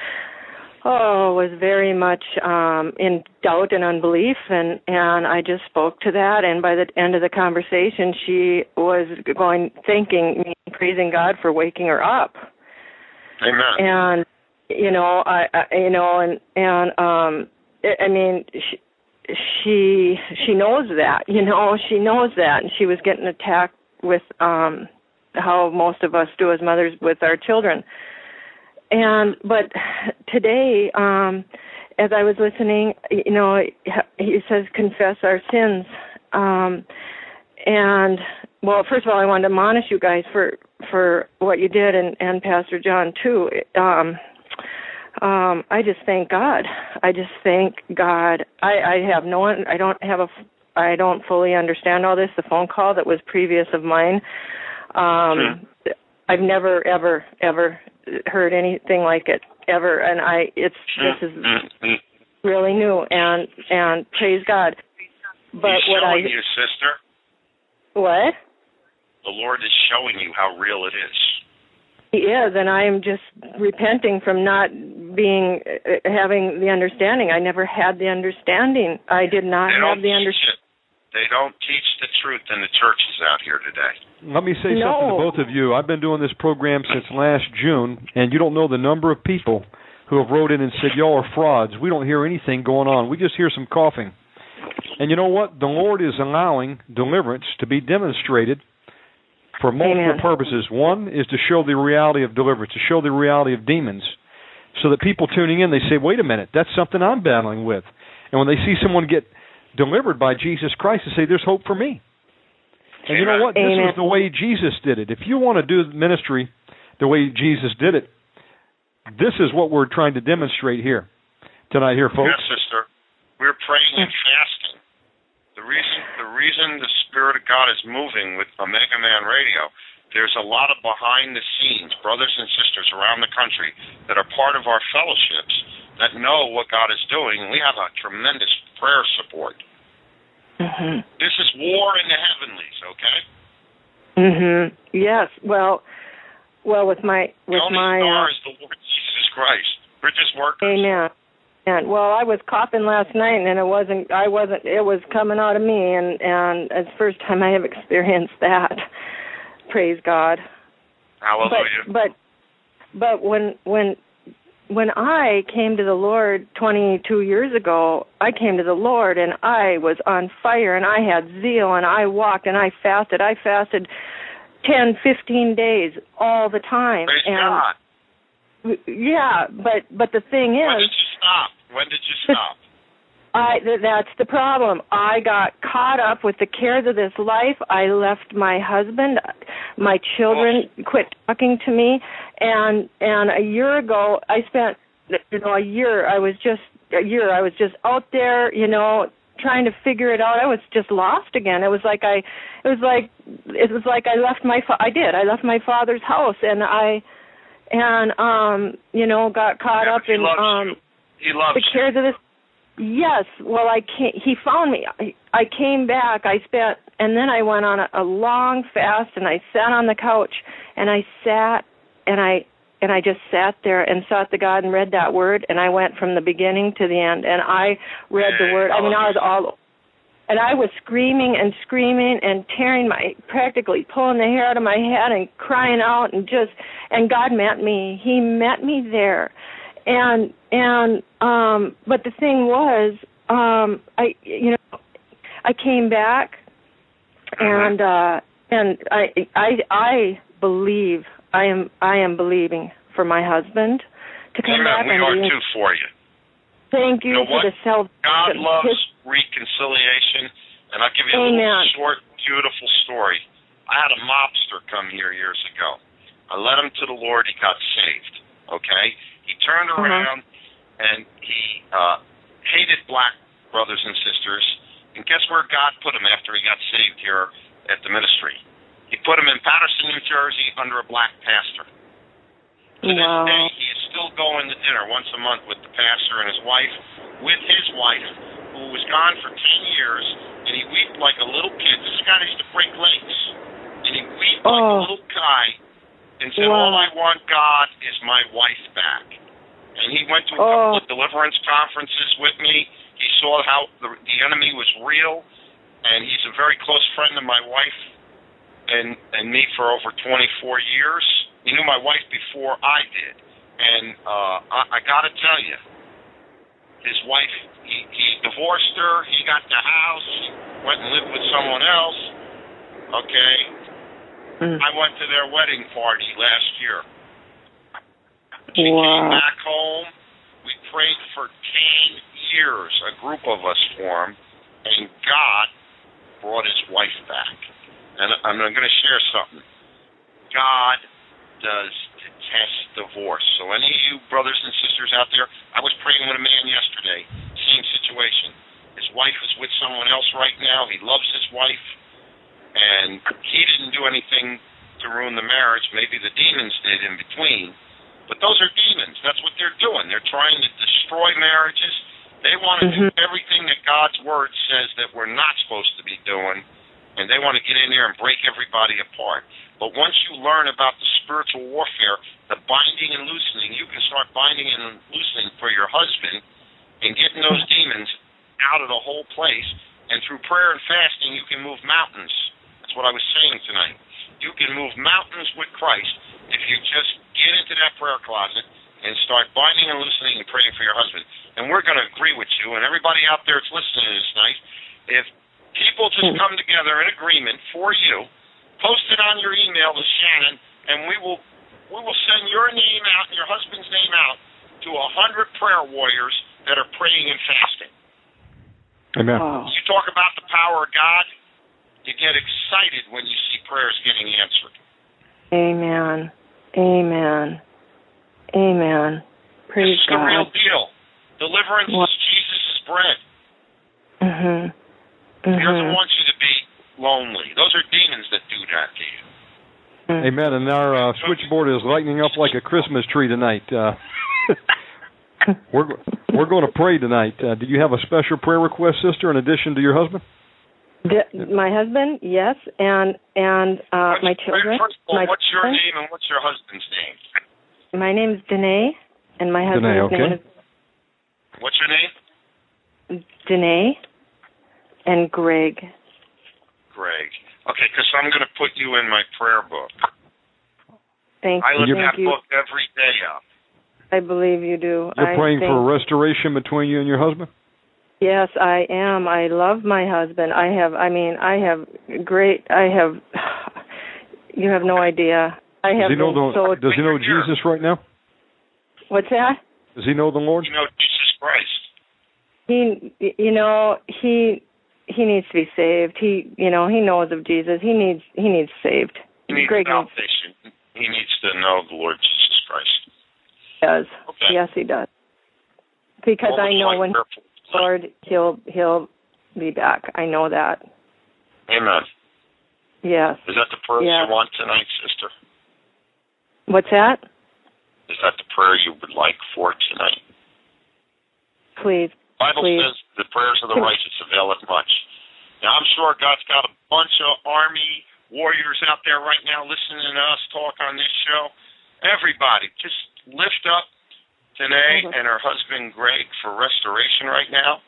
oh was very much um in doubt and unbelief and and I just spoke to that and by the end of the conversation she was going thanking me praising God for waking her up Amen. and you know I, I you know and and um I I mean she she she knows that you know she knows that and she was getting attacked with um how most of us do as mothers with our children and but today um as i was listening you know he says confess our sins. Um and well first of all i wanted to admonish you guys for for what you did and and pastor john too. Um um i just thank god. I just thank god. I i have no one i don't have a i don't fully understand all this the phone call that was previous of mine. Um Sure. I've never ever ever heard anything like it ever and i it's this is Mm-hmm. really new and and praise god but He's what i showing you, sister. what The Lord is showing you how real it is. He is, and I am just repenting from not being uh, having the understanding. I never had the understanding. I did not have the understanding. It. They don't teach the truth in the churches out here today. Let me say something to both of you. I've been doing this program since last June, and you don't know the number of people who have wrote in and said, Y'all are frauds. We don't hear anything going on. We just hear some coughing. And you know what? The Lord is allowing deliverance to be demonstrated for multiple Amen. purposes. One is to show the reality of deliverance, to show the reality of demons, so that people tuning in, they say, wait a minute, that's something I'm battling with. And when they see someone get delivered by Jesus Christ, they say, there's hope for me. And you know Amen. what? This Amen. was the way Jesus did it. If you want to do ministry the way Jesus did it, this is what we're trying to demonstrate here tonight, here, folks. Yes, sister. We're praying and fasting. The reason the reason the Spirit of God is moving with Omega Man Radio, there's a lot of behind the scenes brothers and sisters around the country that are part of our fellowships that know what God is doing. We have a tremendous prayer support. Mhm. This is war in the heavenlies, okay? Mhm. Yes. Well, well with my The with only my star uh, is the Lord Jesus Christ. We're just workers. Amen. And well, I was coughing last night, and it wasn't. I wasn't. It was coming out of me, and and it's the first time I have experienced that. Praise God. Hallelujah. But but but when when when I came to the Lord 22 years ago, I came to the Lord and I was on fire and I had zeal and I walked and I fasted. I fasted 10, 15 days all the time. Praise and God. yeah, but but the thing When is did you stop? When did you stop? I th- that's the problem. I got caught up with the cares of this life. I left my husband, my children quit talking to me, and and a year ago I spent you know a year I was just a year I was just out there, you know, trying to figure it out. I was just lost again. It was like I it was like it was like I left my fa- I did. I left my father's house and I and um you know got caught Yeah, up in um you. He loves the you. cares of this yes. Well i came he found me. I i came back. I spent and then i went on a, a long fast and i sat on the couch and i sat and i and i just sat there and sought the god and read that word and i went from the beginning to the end and i read the word. I mean i oh. was all and I was screaming and screaming and tearing my practically pulling the hair out of my head and crying out and just and God met me. He met me there. And and um but the thing was um I you know I came back and uh and I I I believe I am I am believing for my husband to come back. We and are be too for you. thank you, You know for what? the self God loves his reconciliation, and I'll give you a Amen. little short, beautiful story. I had a mobster come here years ago. I led him to the Lord. He got saved. Okay, he turned Uh-huh. around and he uh, hated black brothers and sisters. And guess where God put him after he got saved here at the ministry? He put him in Paterson, New Jersey, under a black pastor. To this Wow. day, he is still going to dinner once a month with the pastor and his wife, with his wife, who was gone for 10 years, and he wept like a little kid. This guy used to break legs. And he wept like a Oh. little guy and said, Wow. All I want, God, is my wife back. And he went to a Oh. couple of deliverance conferences with me. He saw how the, the enemy was real, and he's a very close friend of my wife and and me for over 24 years. He knew my wife before I did, and uh, I, I got to tell you, his wife he, he divorced her. He got the house. Went and lived with someone else. Okay, Mm. I went to their wedding party last year. She came back home. We prayed for 10 years, a group of us for him, and God brought his wife back. And I'm going to share something. God does detest divorce. So, any of you brothers and sisters out there, I was praying with a man yesterday, same situation. His wife is with someone else right now. He loves his wife, and he didn't do anything to ruin the marriage. Maybe the demons did in between. But those are demons. That's what they're doing. They're trying to destroy marriages. They want to do Mhm. everything that God's word says that we're not supposed to be doing, and they want to get in there and break everybody apart. But once you learn about the spiritual warfare, the binding and loosening, you can start binding and loosening for your husband and getting those demons out of the whole place. And through prayer and fasting, you can move mountains. That's what I was saying tonight. You can move mountains with Christ if you just get into that prayer closet and start binding and loosening and praying for your husband. And we're going to agree with you, and everybody out there that's listening this night, if people just mm-hmm. come together in agreement for you, post it on your email to Shannon, and we will we will send your name out and your husband's name out to a hundred prayer warriors that are praying and fasting. Amen. Wow. You talk about the power of God, you get excited when you see prayers getting answered. Amen. Amen. Amen. Praise this is the real God. deal. Deliverance What? is Jesus' bread. Mhm. He doesn't Mhm. want you to be lonely. Those are demons that do that to you. Mhm. Amen. And our uh, switchboard is lighting up like a Christmas tree tonight. Uh, we're we're going to pray tonight. Uh, do you have a special prayer request, sister, in addition to your husband? D- my husband, yes, and and uh What's- my children. First of all, my what's your children. name and what's your husband's name? My name's Danae, and my husband's Danae, name okay. What's your name? is Danae and Greg. Greg. Okay, because I'm going to put you in my prayer book. Thank I you. look Thank that you. book every day up. I believe you do. You're I praying think, for restoration between you and your husband. Yes, I am. I love my husband. I have. I mean, I have great. I have. You have no idea. I Does have he know the, so. Does he know Jesus right now? What's that? Does he know the Lord? You know Jesus Christ. He, you know, he he needs to be saved. He, you know, he knows of Jesus. He needs he needs saved. He needs Greg needs. He needs to know the Lord Jesus Christ. He does. Okay. Yes, he does. Because What I know my when prayer for- Lord, he'll he'll be back. I know that. Amen. Yes. Is that the prayer Yeah. you want tonight, sister? What's that? Is that the prayer you would like for tonight? Please. Bible Please. says the prayers of the righteous availeth much. Now I'm sure God's got a bunch of army warriors out there right now listening to us talk on this show. Everybody, just lift up Danae Mhm. and her husband Greg for restoration right now.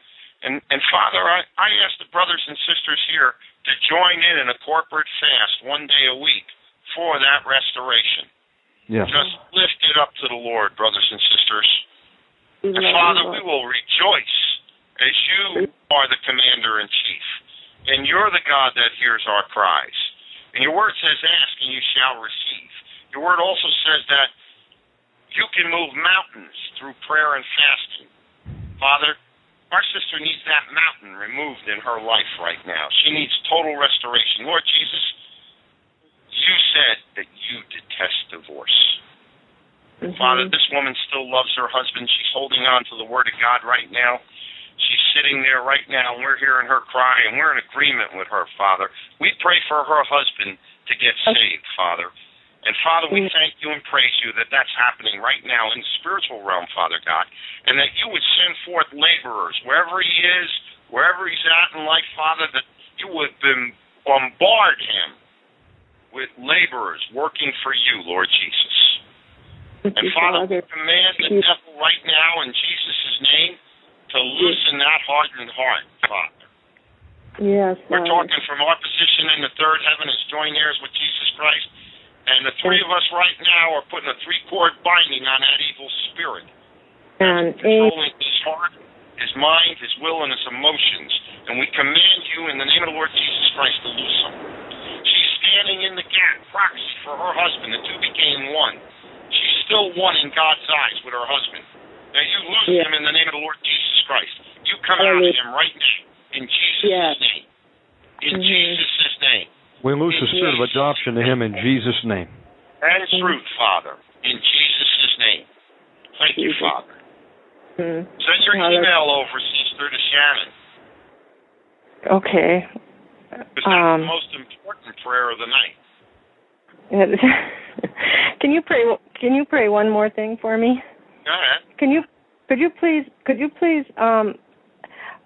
And and Father, I, I ask the brothers and sisters here to join in in a corporate fast one day a week for that restoration. Yes. Just lift it up to the Lord, brothers and sisters. We And Father, you, we will rejoice as you are the commander in chief. And you're the God that hears our cries. And your word says, Ask and you shall receive. Your word also says that you can move mountains through prayer and fasting. Father, our sister needs that mountain removed in her life right now. She needs total restoration. Lord Jesus, you said that you detest divorce. Mhm. Father, this woman still loves her husband. She's holding on to the Word of God right now. She's sitting there right now, and we're hearing her cry, and we're in agreement with her, Father. We pray for her husband to get saved, Father. And Father, we mm. thank you and praise you that that's happening right now in the spiritual realm, Father God, and that you would send forth laborers wherever he is, wherever he's at in life, Father, that you would bombard him with laborers working for you, Lord Jesus. Thank And you, Father, we command the devil right now in Jesus' name to loosen that hardened heart, Father. Yes, We're Father. talking from our position in the third heaven as joint heirs with Jesus Christ. And the three of us right now are putting a three chord binding on that evil spirit. And controlling his heart, his mind, his will, and his emotions. And we command you in the name of the Lord Jesus Christ to loose him. She's standing in the gap, proxy for her husband. The two became one. She's still one in God's eyes with her husband. Now you loose Yeah. him in the name of the Lord Jesus Christ. You come out of him right now in Jesus' Yes. name. In Mhm. Jesus' name. We loose the spirit of adoption to him in Jesus' name. And truth, Father. In Jesus' name. Thank you, Father. Mm. Send your email over, sister, to Shannon. Okay. Because that's Um, the most important prayer of the night. can you pray? Can you pray one more thing for me? Go ahead. Can you? Could you please? Could you please? Um,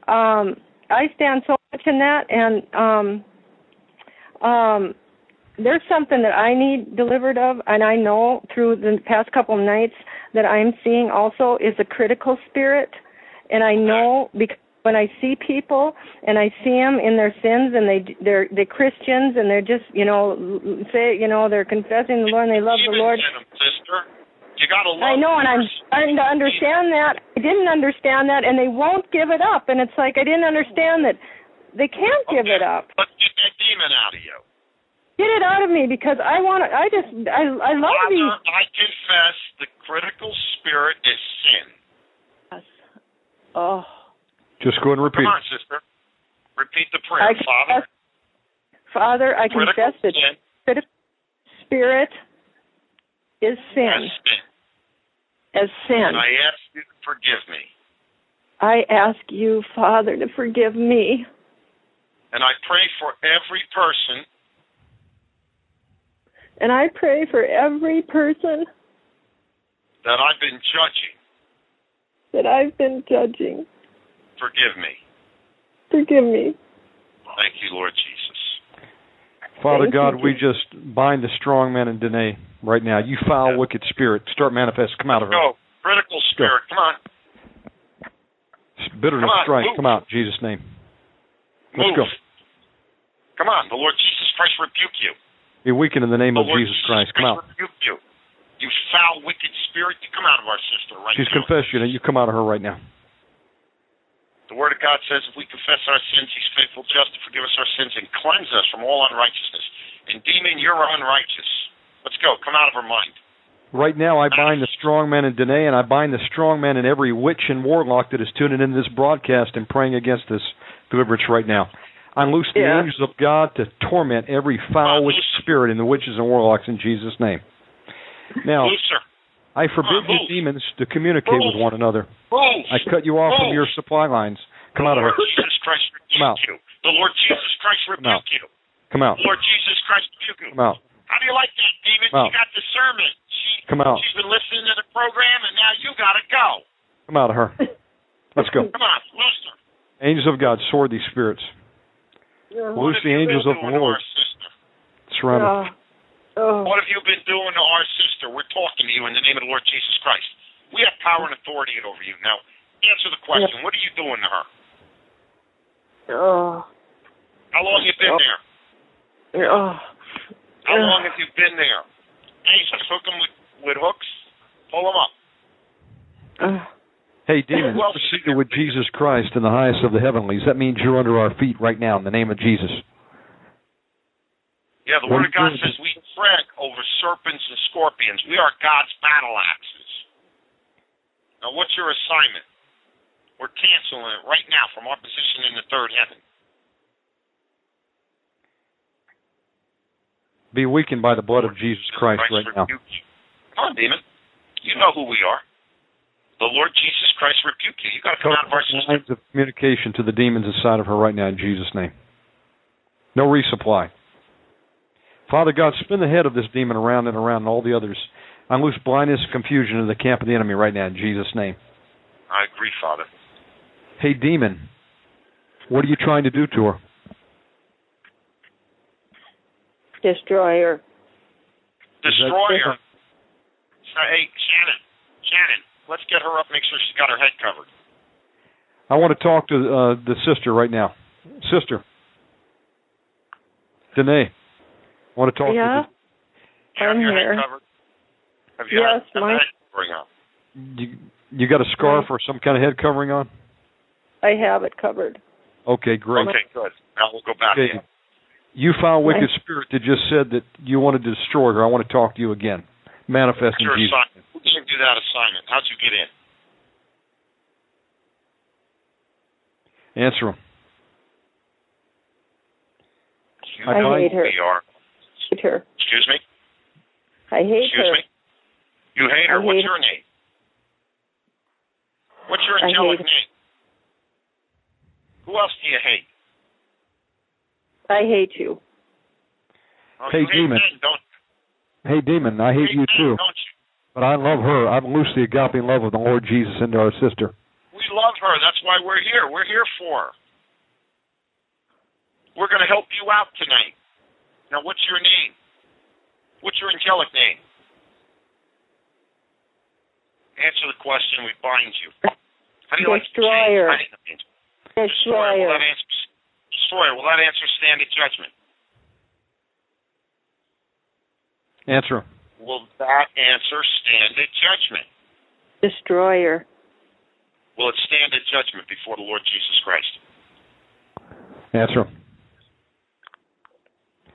um, I stand so much in that, and um, um, there's something that I need delivered of, and I know through the past couple of nights that I'm seeing also is a critical spirit, and I know because when I see people and I see them in their sins and they they're they're Christians and they're just you know say you know they're confessing the Lord and they love the Lord. in 'em, sister. You gotta love I know, and I'm starting to understand that. I didn't understand that, and they won't give it up. And it's like I didn't understand that they can't give it up. Let's get that demon out of you. Get it out of me because I want to. I just I I love Father, these. I confess the critical spirit is sin. Yes. Oh, Just go and repeat Come on, sister. Repeat the prayer, I Father. confess, Father, I critical confess that sin critical spirit is is sin. sin. As sin, And I ask you to forgive me. I ask you, Father, to forgive me. And I pray for every person And I pray for every person that I've been judging. that I've been judging. Forgive me. Forgive me. Thank you, Lord Jesus. Father Thank God, you, we just bind the strong man in Danae right now. You foul, Yeah. wicked spirit, start manifest. Come out of her. Go. Critical spirit. Come on. Bitterness, Come on, strife. move. Come out, in Jesus' name. Let's Move. go. Come on. The Lord Jesus Christ rebuke you. Be weakened in the name The of Lord Jesus Christ. Come out. rebuke you. You foul, wicked spirit. You come out of our sister right She's now. confessed you. Now you come out of her right now. The Word of God says if we confess our sins, He's faithful, just to forgive us our sins and cleanse us from all unrighteousness. And demon, you're unrighteous. Let's go. Come out of her mind. Right now, I bind the strong man in Danae, and I bind the strong man in every witch and warlock that is tuning into this broadcast and praying against this deliverance right now. I loose the Yeah. angels of God to torment every foul wicked spirit in the witches and warlocks in Jesus' name. Now, Looser. I forbid Come on, you demons to communicate with one another. Move. I cut you off from your supply lines. Come the out of her. Lord Jesus Christ Come out. you. The Lord Jesus Christ rebuke you. Come out. Lord Jesus Christ rebuke you. Come out. How do you like that, demon? Come out. She got discernment. She, Come out. She's been listening to the program, and now you got to go. Come out of her. Let's go. Come on, listen. Angels of God, sword these spirits. What Loose have the you been angels of the doing to Lord. our sister? Surround her. Oh. Uh, oh. Uh. What have you been doing to our sister? We're talking to you in the name of the Lord Jesus Christ. We have power and authority over you. Now, answer the question. What are you doing to her? Oh. How long have you been Oh. there? Oh. How long have you been there? Hey, just hook them with, with hooks. Pull them up. Hey, demons, Well, seated with Jesus Christ in the highest of the heavenlies. That means you're under our feet right now in the name of Jesus. Yeah, the Word of God says we tread over serpents and scorpions. We are God's battle axes. Now, what's your assignment? We're canceling it right now from our position in the third heaven. Be weakened by the blood of Jesus Christ right now. you. Come on, demon. You know who we are. The Lord Jesus Christ rebuke you. You've got to come out of our system. lines of communication to the demons inside of her right now in Jesus' name. No resupply. Father God, spin the head of this demon around and around and all the others. I loose blindness and confusion in the camp of the enemy right now in Jesus' name. I agree, Father. Hey, demon, what are you trying to do to her? destroyer. Destroy her. hey, Shannon, Shannon, let's get her up. Make sure she's got her head covered. I want to talk to uh, the sister right now. Sister. Danae. I want to talk Yeah. to You have I'm your here. head covered? Have you Yes, had, my- the head covering on? you. You got a scarf or some kind of head covering on? I have it covered. Okay, great. Okay, good. Now we'll go back Okay. in. You found Right. wicked spirit that just said that you wanted to destroy her. I want to talk to you again. Manifest in Your Jesus. assignment. Who didn't do that assignment? How'd you get in? Answer him. You I hate her. we are. Hate her. Excuse me? I hate Excuse her. me? You hate her. I What's hate your name? What's your angelic name? Who else do you hate? I hate you. Oh, Hey, you hate demon. men, don't Hey, demon, I hate you too. But I love her. I've loosed the agape love of the Lord Jesus into our sister. We love her. That's why we're here. We're here for her. We're going to help you out tonight. Now, what's your name? What's your angelic name? Answer the question. We bind you. How do you like to be Destroyer. changed? How do you- Destroyer. Will that answer? Destroyer. Will that answer stand at judgment? Answer. Will that answer stand at judgment? Destroyer. Will it stand at judgment before the Lord Jesus Christ? Answer.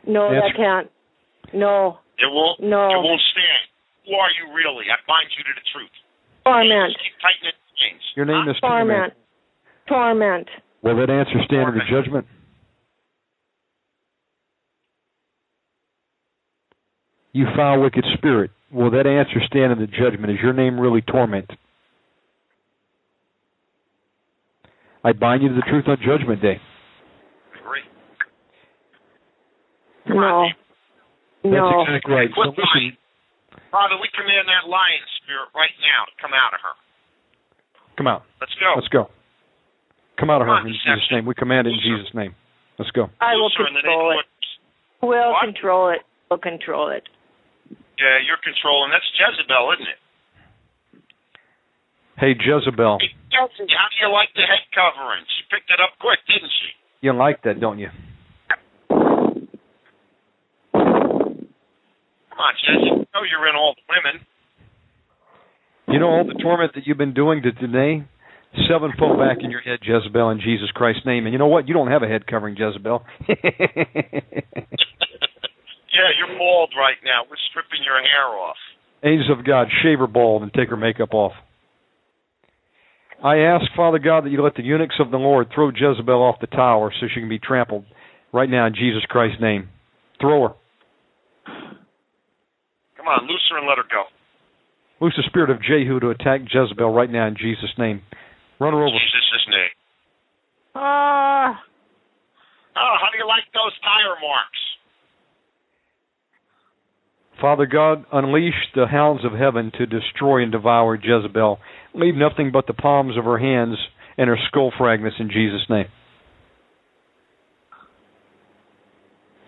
No, Answer. that can't. No. It won't. No. It won't stand. Who are you really? I bind you to the truth. Torment. Keep tightening the chains. Your name is Torment. Torment. Will that answer stand in the judgment? You foul wicked spirit. Will that answer stand in the judgment? Is your name really torment? I bind you to the truth on judgment day. Agree. No. That's No. exactly right. So listen. Father, we command that lion spirit right now to come out of her. come out. Let's go. Let's go. Come out of her in Jesus' name. We command it in Jesus' name. Let's go. I will Loose her in the name control it. what- Will What? control it. Will control it. Uh, yeah, you're controlling. That's Jezebel, isn't it? Hey, Jezebel, Hey, Jezebel, How do you like the head covering? She picked it up quick, didn't she? you like that, don't you? Come on, Jez. You know you're in all the women. You know all the torment that you've been doing to today? Sevenfold back in your head, Jezebel, in Jesus Christ's name. And you know what? You don't have a head covering, Jezebel. yeah, you're bald right now. We're stripping your hair off. Angels of God, shave her bald and take her makeup off. I ask, Father God, that you let the eunuchs of the Lord throw Jezebel off the tower so she can be trampled right now in Jesus Christ's name. Throw her. Come on, loose her and let her go. Loose the spirit of Jehu to attack Jezebel right now in Jesus' name. Run her over. Jesus' name. Ah. Oh, how do you like those tire marks? Father God, unleash the hounds of heaven to destroy and devour Jezebel. Leave nothing but the palms of her hands and her skull fragments in Jesus' name.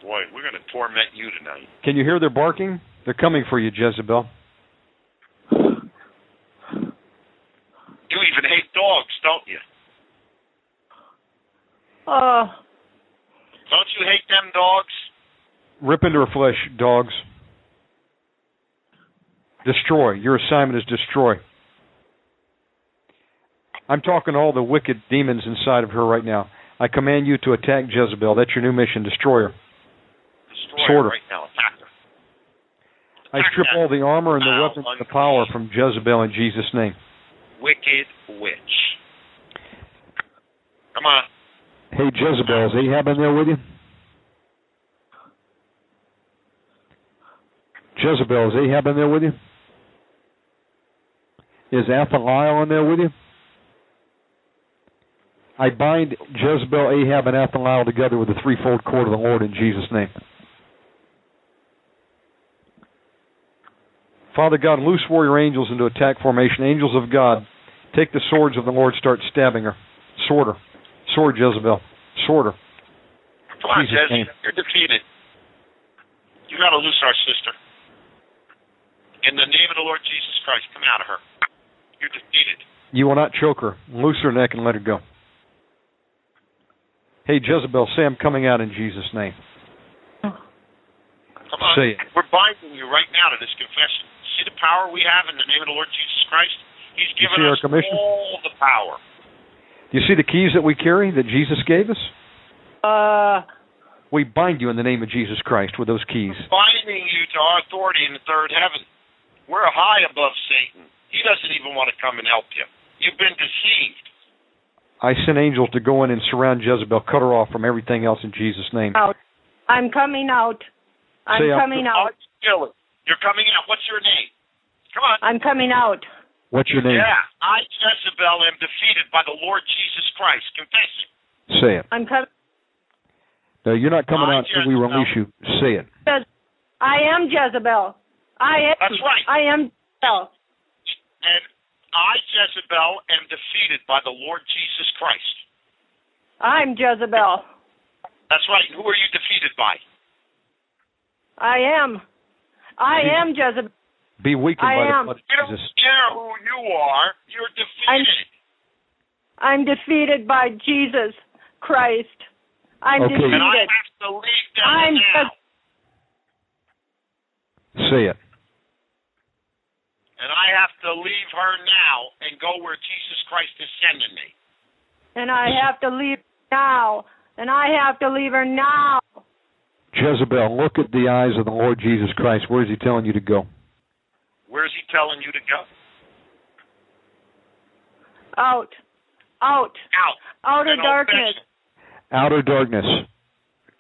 Boy, we're going to torment you tonight. Can you hear their barking? They're coming for you, Jezebel. You even hate dogs, don't you? Oh. Don't you hate them dogs? Rip into her flesh, dogs. Destroy. Your assignment is destroy. I'm talking to all the wicked demons inside of her right now. I command you to attack Jezebel. That's your new mission. Destroy her. Destroy Sort her of. right now. Attack her. I strip all the armor and the Foul, weapons and the power from Jezebel in Jesus' name. Wicked witch. Come on. Hey, Jezebel, is Ahab in there with you? Jezebel, is Ahab in there with you? Is Athaliah in there with you? I bind Jezebel, Ahab, and Athaliah together with the threefold cord of the Lord in Jesus' name. Father God, loose warrior angels into attack formation. Angels of God, take the swords of the Lord, start stabbing her. Sword her. Sword Jezebel. Sword her. Come on, Jesus' Jez. name. You're defeated. You got to loose our sister. In the name of the Lord Jesus Christ, come out of her. You're defeated. You will not choke her. Loose her neck and let her go. Hey, Jezebel, say I'm coming out in Jesus' name. Come on. Say it. We're binding you right now to this confession. See the power we have in the name of the Lord Jesus Christ? He's given us commission? all the power. Do you see the keys that we carry that Jesus gave us? Uh, We bind you in the name of Jesus Christ with those keys. Binding you to our authority in the third heaven. We're high above Satan. He doesn't even want to come and help you. You've been deceived. I sent angels to go in and surround Jezebel, cut her off from everything else in Jesus' name. out. I'm coming out. I'm Say coming out. Kill it. You're coming out. What's your name? Come on. I'm coming out. What's your name? Yeah, I, Jezebel, am defeated by the Lord Jesus Christ. Confess it. Say it. I'm coming. No, you're not coming I, out until we release you. Say it. I am Jezebel. I am. That's right. I am Jezebel. And I, Jezebel, am defeated by the Lord Jesus Christ. I'm Jezebel. That's right. Who are you defeated by? I am. I am Jezebel. Be weakened I by am. the blood of You don't Jesus. care who you are. You're defeated. I'm defeated by Jesus Christ. I'm Okay. defeated. and I have to leave them I'm now. Say it. And I have to leave her now and go where Jesus Christ is sending me. and I have to leave now. And I have to leave her now. Jezebel, look at the eyes of the Lord Jesus Christ. Where is he telling you to go? Where's he telling you to go? Out. Out. Out. Out of And darkness. Outer darkness.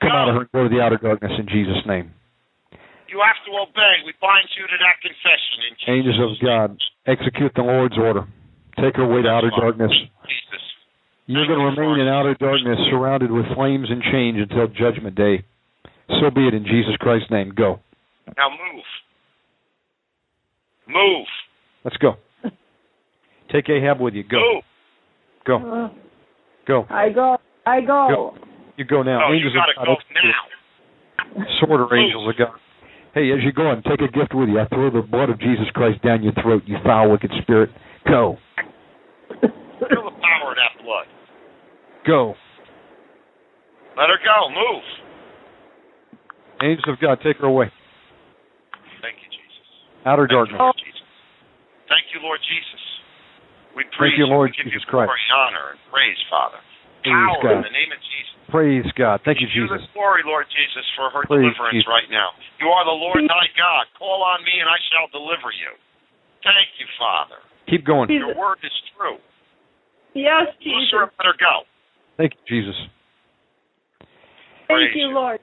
Come out of her and go to the outer darkness in Jesus' name. You have to obey. We bind you to that confession in Jesus. Angels of God, execute the Lord's order. Take her away to outer darkness. Jesus. You're going to remain in outer darkness, surrounded with flames and change until Judgment Day. So be it in Jesus Christ's name. Go. Now move. Move. Let's go. Take Ahab with you. Go. Move. Go. Uh, Go. I go. I go. Go. You go now. No, you Angels gotta of go God, execute. now. Sword or angels of God. Hey, as you go on, take a gift with you. I throw the blood of Jesus Christ down your throat, you foul, wicked spirit. Go. Feel the power of that blood. Go. Let her go. Move. Angels of God, take her away. Thank you, Jesus. Outer Thank you, darkness. Lord Jesus. Thank you, Lord Jesus. We praise you, Lord We give Jesus you Christ. glory, honor, and praise, Father. Power in the name of Jesus. Praise God. Thank you, Give Jesus. the glory, Lord Jesus, for her Praise deliverance Jesus. right now. You are the Lord thy God. Call on me, and I shall deliver you. Thank you, Father. Keep going. Your word is true. Yes, Jesus. her and let her go. Thank you, Jesus. Thank Praise you, you. Lord.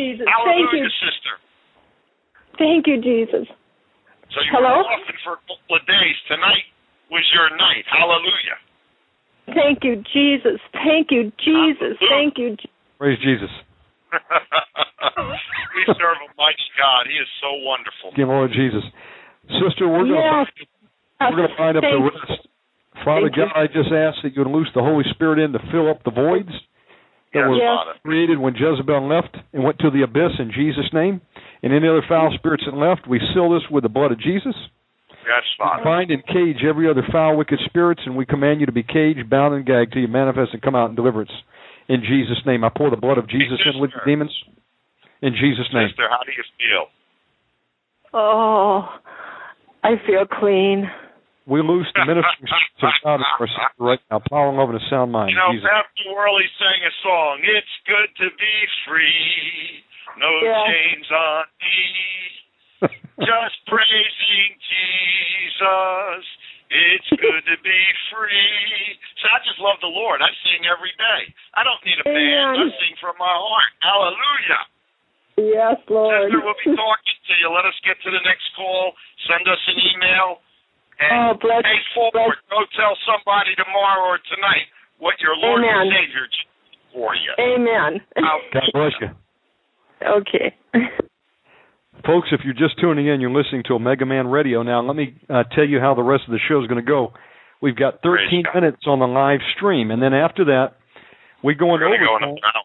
Jesus. Thank you. Sister. Thank you, Jesus. So you Hello? were walking for a couple of days. Tonight was your night. Hallelujah. Thank you, Jesus. Thank you, Jesus. Thank you. Praise Jesus. we serve a mighty God. He is so wonderful. Give Lord Jesus. Sister, we're going Yes. to we're going to find up the rest. Father Thank you. God, I just ask that you would loose the Holy Spirit in to fill up the voids that Yes, were Yes. Created when Jezebel left and went to the abyss in Jesus' name. And any other foul spirits that left, we seal this with the blood of Jesus. Yes, Father. Bind and cage every other foul, wicked spirits, and we command you to be caged, bound, and gagged till you manifest and come out in deliverance. In Jesus' name, I pour the blood of Jesus in with the demons. In Jesus' name. Sister, how do you feel? Oh, I feel clean. We loose the ministry spirits of God in our sister right now, plowing over the sound mind. You know, Jesus. Pastor Worley sang a song. It's good to be free. No Yeah. chains on me. Just praising Jesus. It's good to be free. So I just love the Lord. I sing every day. I don't need a band. I sing from my heart. Hallelujah. Yes, Lord. Sister, we'll be talking to you. Let us get to the next call. Send us an email. And Oh, bless- pay forward. Go tell somebody tomorrow or tonight what your Lord Amen. and Savior did for you. Amen. God bless you. Okay. Folks, if you're just tuning in, you're listening to Omega Man Radio. Now, let me uh, tell you how the rest of the show is going to go. We've got 13 minutes on the live stream, and then after that, we go into going to go in overtime.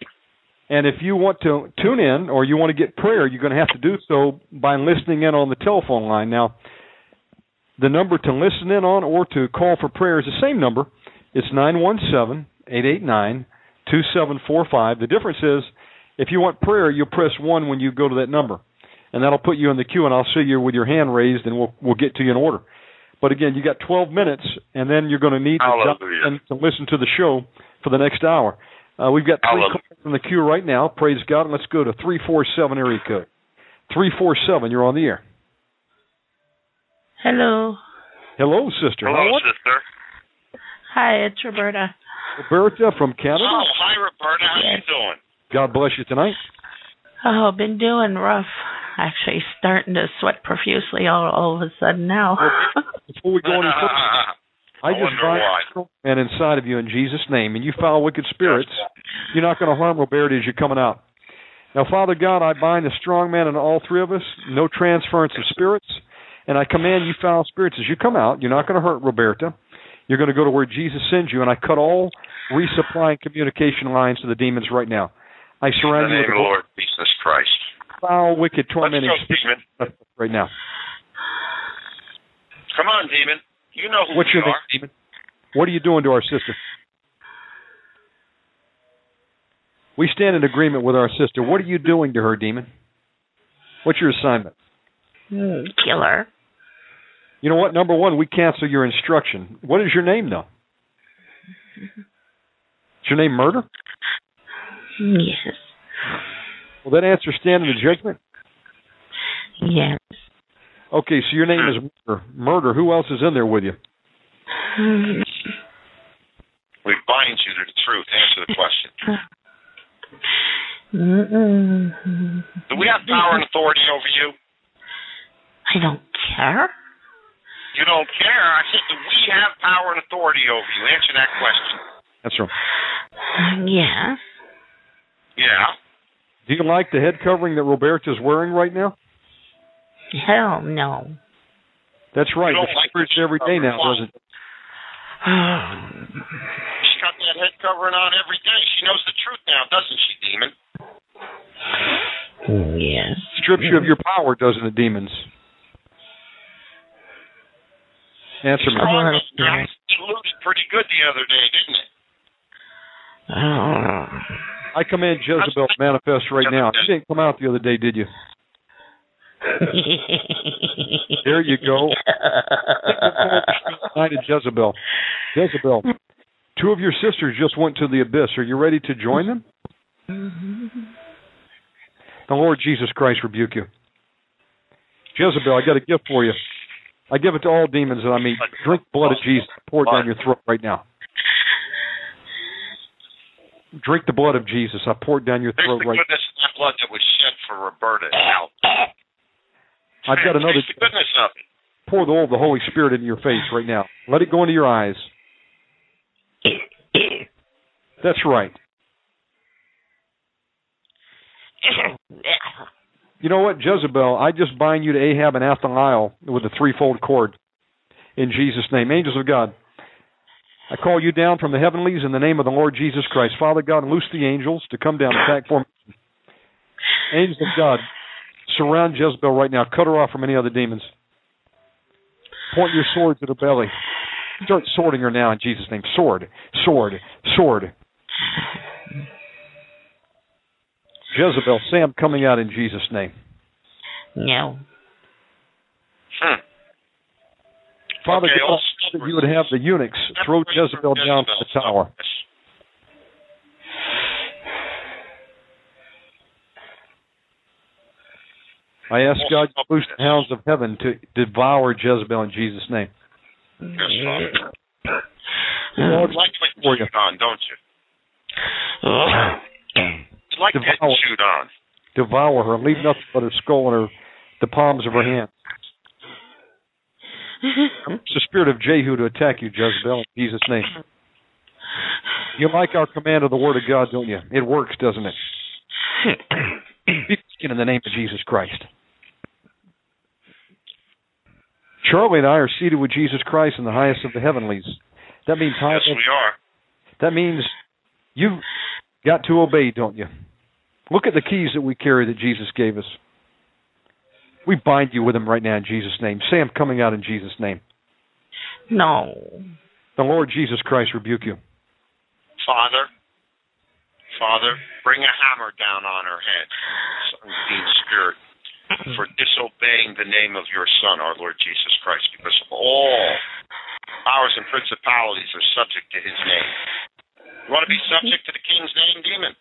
And if you want to tune in or you want to get prayer, you're going to have to do so by listening in on the telephone line. Now, the number to listen in on or to call for prayer is the same number. It's 917 889 2745. The difference is if you want prayer, you'll press 1 when you go to that number. And that'll put you in the queue, and I'll see you with your hand raised, and we'll, we'll get to you in order. But again, you got 12 minutes, and then you're going to need to, jump in to listen to the show for the next hour. Uh, we've got three Hallelujah. calls in the queue right now. Praise God. And let's go to 347 area code. 347, you're on the air. Hello. Hello, sister. Hello, How sister. Hi, it's Roberta. Roberta from Canada. Oh, hi, Roberta. How you doing? God bless you tonight. Oh, been doing rough. Actually, starting to sweat profusely all, all of a sudden now. Before we go any further, I I just wonder bind why. the strong man inside of you in Jesus' name, and you foul wicked spirits. You're not going to harm Roberta as you're coming out. Now, Father God, I bind the strong man in all three of us, no transference of spirits, and I command you foul spirits as you come out. You're not going to hurt Roberta. You're going to go to where Jesus sends you, and I cut all resupplying communication lines to the demons right now. I In the surround you name with of the Lord Jesus Christ. foul, wicked, tormenting go, demon. right now. Come on, demon. You know who What's we your name, are. demon? What are you doing to our sister? We stand in agreement with our sister. What are you doing to her, demon? What's your assignment? Hmm, Killer. You know what? Number one, we cancel your instruction. What is your name, though? Is your name Murder? Yes. Will that answer stand in the judgment? Yes. Okay, so your name is Murder. Murder. Who else is in there with you? Hmm. We bind you to the truth. Answer the question. Mm-mm. Do we have power and authority over you? I don't care. You don't care. I said, do we have power and authority over you? Answer that question. That's right. Yes. Yeah. Do you like the head covering that Roberta is wearing right now? Hell no. That's right. You don't It like covers every day now, covering. doesn't it? She's got that head covering on every day. She knows the truth now, doesn't she, demon? yes. Strips you of your power, doesn't it, demons? Answer me. Oh, It looted pretty good the other day, didn't it? Oh. I command Jezebel to manifest right now. You didn't come out the other day, did you? There you go. Of Jezebel. Jezebel. Two of your sisters just went to the abyss. Are you ready to join them? Mm-hmm. The Lord Jesus Christ rebuke you. Jezebel, I got a gift for you. I give it to all demons that I meet. Drink the blood of Jesus. Pour it down your throat right now. Drink the blood of Jesus. I pour it down your throat the right goodness of that blood that was shed for Roberta now. I've got another. Taste the goodness of it. Pour the oil of the Holy Spirit into your face right now. Let it go into your eyes. That's right. You know what, Jezebel? I just bind you to Ahab and Athaliah with a threefold cord. In Jesus' name. Angels of God. I call you down from the heavenlies in the name of the Lord Jesus Christ. Father God, loose the angels to come down and attack formation. Angels of God, surround Jezebel right now. Cut her off from any other demons. Point your swords at her belly. Start sorting her now in Jesus' name. Sword, sword, sword. Jezebel, Sam coming out in Jesus' name. no. Hmm. Father Okay, God, all that you would have the eunuchs throw Jezebel down from the tower. I ask God to loose the hounds of heaven to devour Jezebel in Jesus' name. Yes, Father. Lord, You like to get chewed on, don't you? You like to get Devour. chewed on. devour her, leave nothing but her skull and her the palms of her hands. It's the spirit of Jehu to attack you, Jezebel, in Jesus' name. You like our command of the Word of God, don't you? It works, doesn't it? In the name of Jesus Christ. Charlie and I are seated with Jesus Christ in the highest of the heavenlies. That means high. Yes, we are. That means you've got to obey, don't you? Look at the keys that we carry that Jesus gave us. We bind you with him right now in Jesus' name. Say, I'm coming out in Jesus' name. No. The Lord Jesus Christ rebuke you. Father, Father, bring a hammer down on her head, unclean spirit, for disobeying the name of your Son, our Lord Jesus Christ, because all powers and principalities are subject to his name. You want to be subject to the king's name, demon?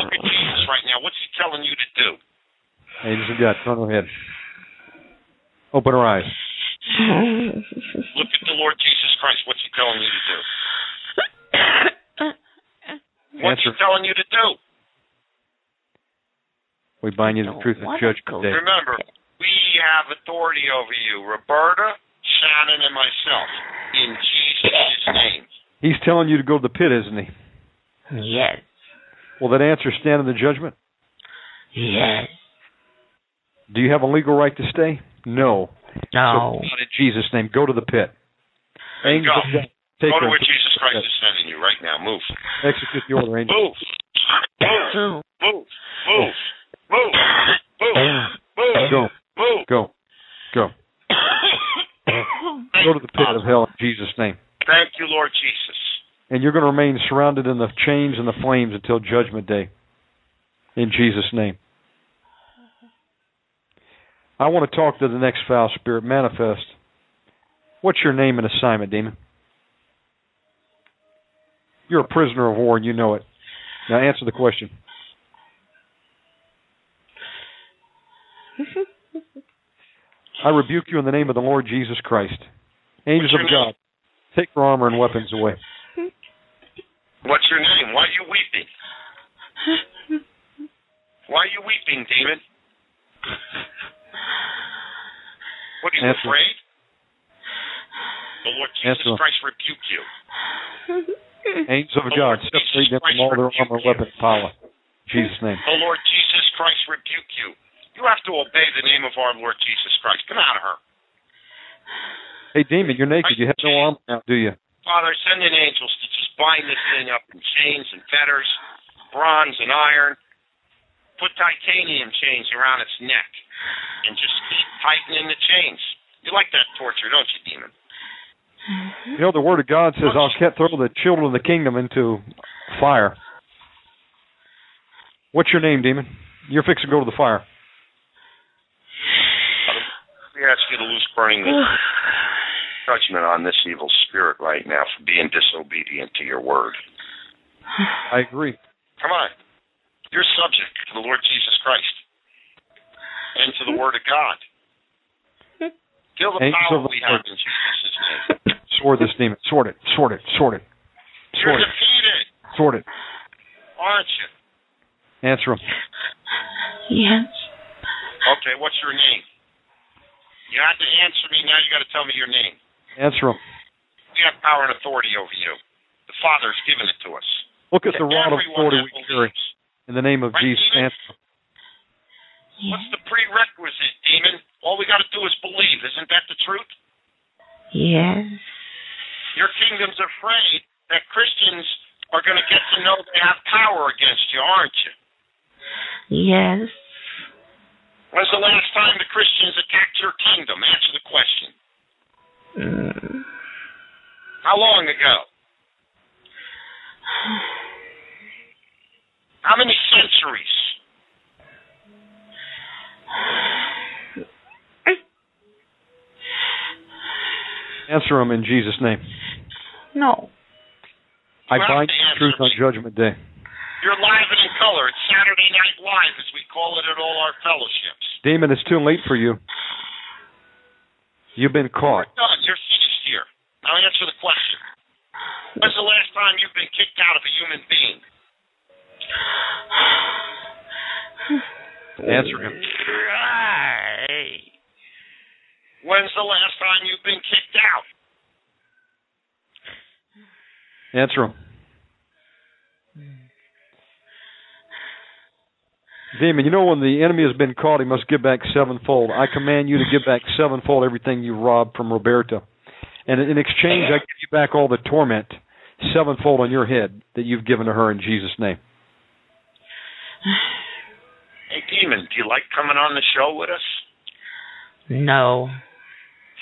Look at Jesus right now. What's he telling you to do? Angels of God, turn her head. Open her eyes. Look at the Lord Jesus Christ. What's he telling you to do? What's Answer. he telling you to do? We bind you to the truth of judgment day. Remember, we have authority over you, Roberta, Shannon, and myself, in Jesus' name. He's telling you to go to the pit, isn't he? Yes. Will that answer stand in the judgment? Yes. Do you have a legal right to stay? No. No. So, in Jesus' name, go to the pit. Angels Go. take Go to where Jesus Christ is sending you right now. Move. Execute the order, angel. Move. Move. Move. Move. Move. Move. Move. Go. Move. Go. Go. Go to the pit of hell in Jesus' name. Thank you, Lord Jesus. And you're going to remain surrounded in the chains and the flames until judgment day. In Jesus' name. I want to talk to the next foul spirit. Manifest. What's your name and assignment, demon? You're a prisoner of war and you know it. Now answer the question. I rebuke you in the name of the Lord Jesus Christ. Angels of God, take your armor and weapons away. What's your name? Why are you weeping? Why are you weeping, demon? What are you Answer. afraid? The Lord Jesus. Christ rebuke you. Angels of God, separate them from all their armor, weapons, power. Jesus' name. The Lord Jesus Christ rebuke you. You have to obey the name of our Lord Jesus Christ. Come out of her. Hey, demon, you're naked. You have no armor now, do you? Father, send in angels to just bind this thing up in chains and fetters, bronze and iron. Put titanium chains around its neck and just keep tightening the chains. You like that torture, don't you, demon? Mm-hmm. You know, the Word of God says, I'll can't throw the children of the kingdom into fire. What's your name, demon? You're fixing to go to the fire. We ask you to loose burning judgment on this evil spirit right now for being disobedient to your word. I agree. Come on. You're subject to the Lord Jesus Christ and to the Word of God. Feel the Angels power we have in Jesus' name. Sword this demon. Sword it. Sword it. Sword it. You're Sword it. defeated, Sword it. aren't you? Answer him. Yes. Okay, what's your name? You have to answer me, now you got to tell me your name. Answer him. We have power and authority over you. The Father's given it to us. Look at the rod of authority that we carry. In the name of Right, Jesus. demon? Answer him. What's the prerequisite, demon? All we got to do is believe. Isn't that the truth? Yes. Your kingdom's afraid that Christians are going to get to know they have power against you, aren't you? Yes. When's the last time the Christians attacked your kingdom? Answer the question. Mm. How long ago? How many centuries? Answer him in Jesus' name. No. I You have bind the truth on. Judgment Day. You're live and in color. It's Saturday Night Live, as we call it at all our fellowships. Demon, it's too late for you. You've been caught. You're done. You're finished here. Now answer the question. When's the last time you've been kicked out of a human being? Answer him. When's the last time you've been kicked out? Answer him. Demon, you know when the enemy has been caught, he must give back sevenfold. I command you to give back sevenfold everything you robbed from Roberta. And in exchange, I give you back all the torment sevenfold on your head that you've given to her in Jesus' name. Hey, Demon, do you like coming on the show with us? No.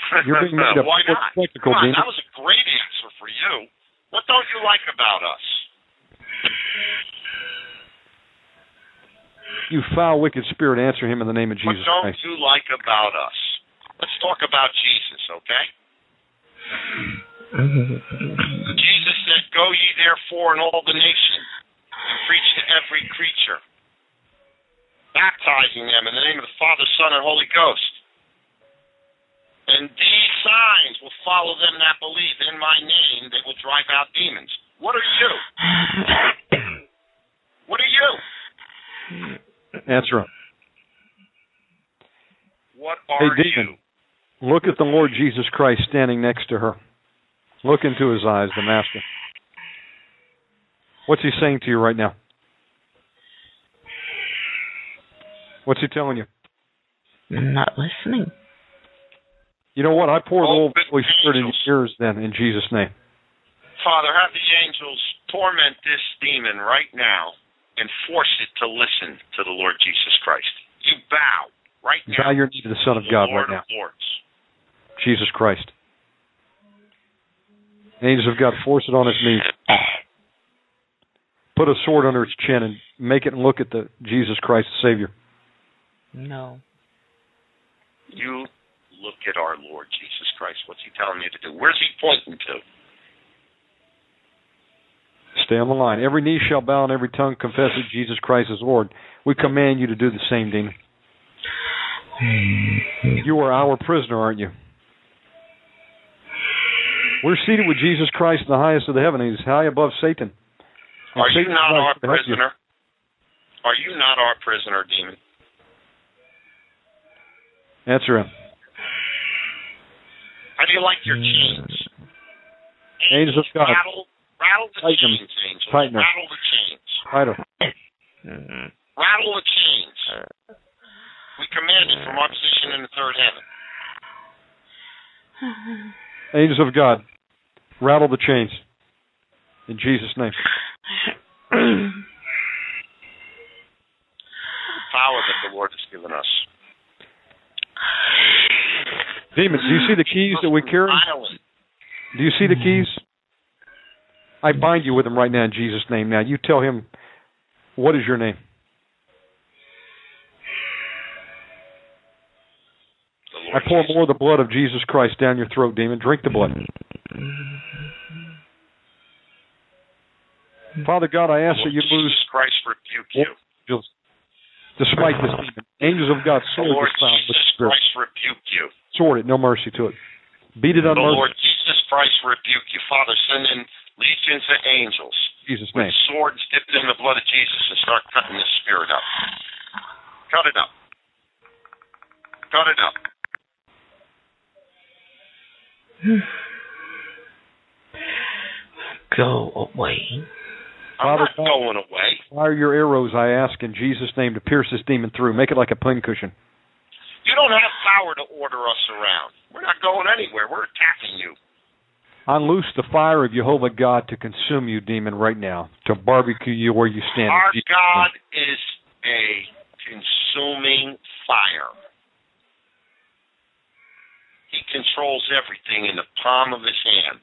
You're being made a Why not? Come on, Demon. that was a great answer for you. What don't you like about us? You foul, wicked spirit, answer him in the name of Jesus What don't Christ. you like about us? Let's talk about Jesus, okay? Jesus said, Go ye therefore in all the nations and preach to every creature, baptizing them in the name of the Father, Son, and Holy Ghost. And these signs will follow them that believe in my name. They will drive out demons. What are you? What are you? Answer him. What Hey, are demon. Look at the Lord Jesus Christ standing next to her. Look into his eyes, the Master. What's he saying to you right now? What's he telling you? I'm Not listening. You know what? I pour the Oh, Holy Holy Spirit in your ears then, in Jesus' name. Father, have the angels torment this demon right now and force it to listen to the Lord Jesus Christ. You bow right now. Bow your knee to the Son of God Lord right now. of Lords. Jesus Christ. Angels of God, force it on its knees. Put a sword under its chin and make it look at the Jesus Christ, the Savior. No. You look at our Lord Jesus Christ. What's he telling you to do? Where's he pointing to? Stay on the line. Every knee shall bow and every tongue confess that Jesus Christ is Lord. We command you to do the same, demon. You are our prisoner, aren't you? We're seated with Jesus Christ in the highest of the heavens. He's high above Satan. And Are you Satan's not not our gonna you. prisoner? Are you not our prisoner, demon? Answer him. How do you like your chains? Angels of God. Rattle, rattle the Tighten chains, angels. Tighten 'em. rattle the chains. Title. Rattle the chains. We command it from our position in the third heaven. Angels of God, rattle the chains. In Jesus' name. the Power that the Lord has given us. Demons, do you see the keys that we carry? Do you see the keys? I bind you with them right now in Jesus' name. Now you tell him, what is your name? I pour more of the blood of Jesus Christ down your throat, demon. Drink the blood. Father God, I ask that you Lord lose Jesus Christ rebuke you. Angels to this demon. Angels of God, The sword Lord this found Jesus the spirit. Christ rebuke you. Sword it, no mercy to it. Beat it on The. Lord Jesus Christ rebuke you. Father, send in legions of angels In Jesus' with name. swords dipped in the blood of Jesus and start cutting this spirit up. Cut it up. Cut it up. Go away. I'm Father not going away. Fire your arrows, I ask, in Jesus' name, to pierce this demon through. Make it like a pincushion. You don't have power to order us around. We're not going anywhere. We're attacking you. Unloose the fire of Jehovah God to consume you, demon, right now, to barbecue you where you stand. Our God is a consuming fire. He controls everything in the palm of his hand.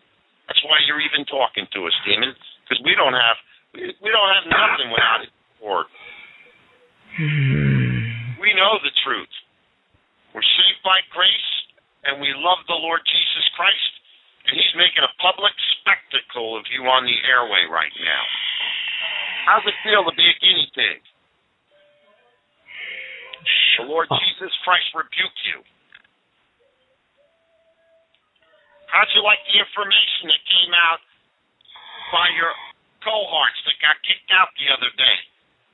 That's why you're even talking to us, demon, because we don't have we, we don't have nothing without his Lord. Hmm. We know the truth. We're saved by grace, and we love the Lord Jesus Christ, and He's making a public spectacle of you on the airway right now. How's it feel to be a guinea pig? The Lord Jesus Christ rebuke you. How'd you like the information that came out by your cohorts that got kicked out the other day?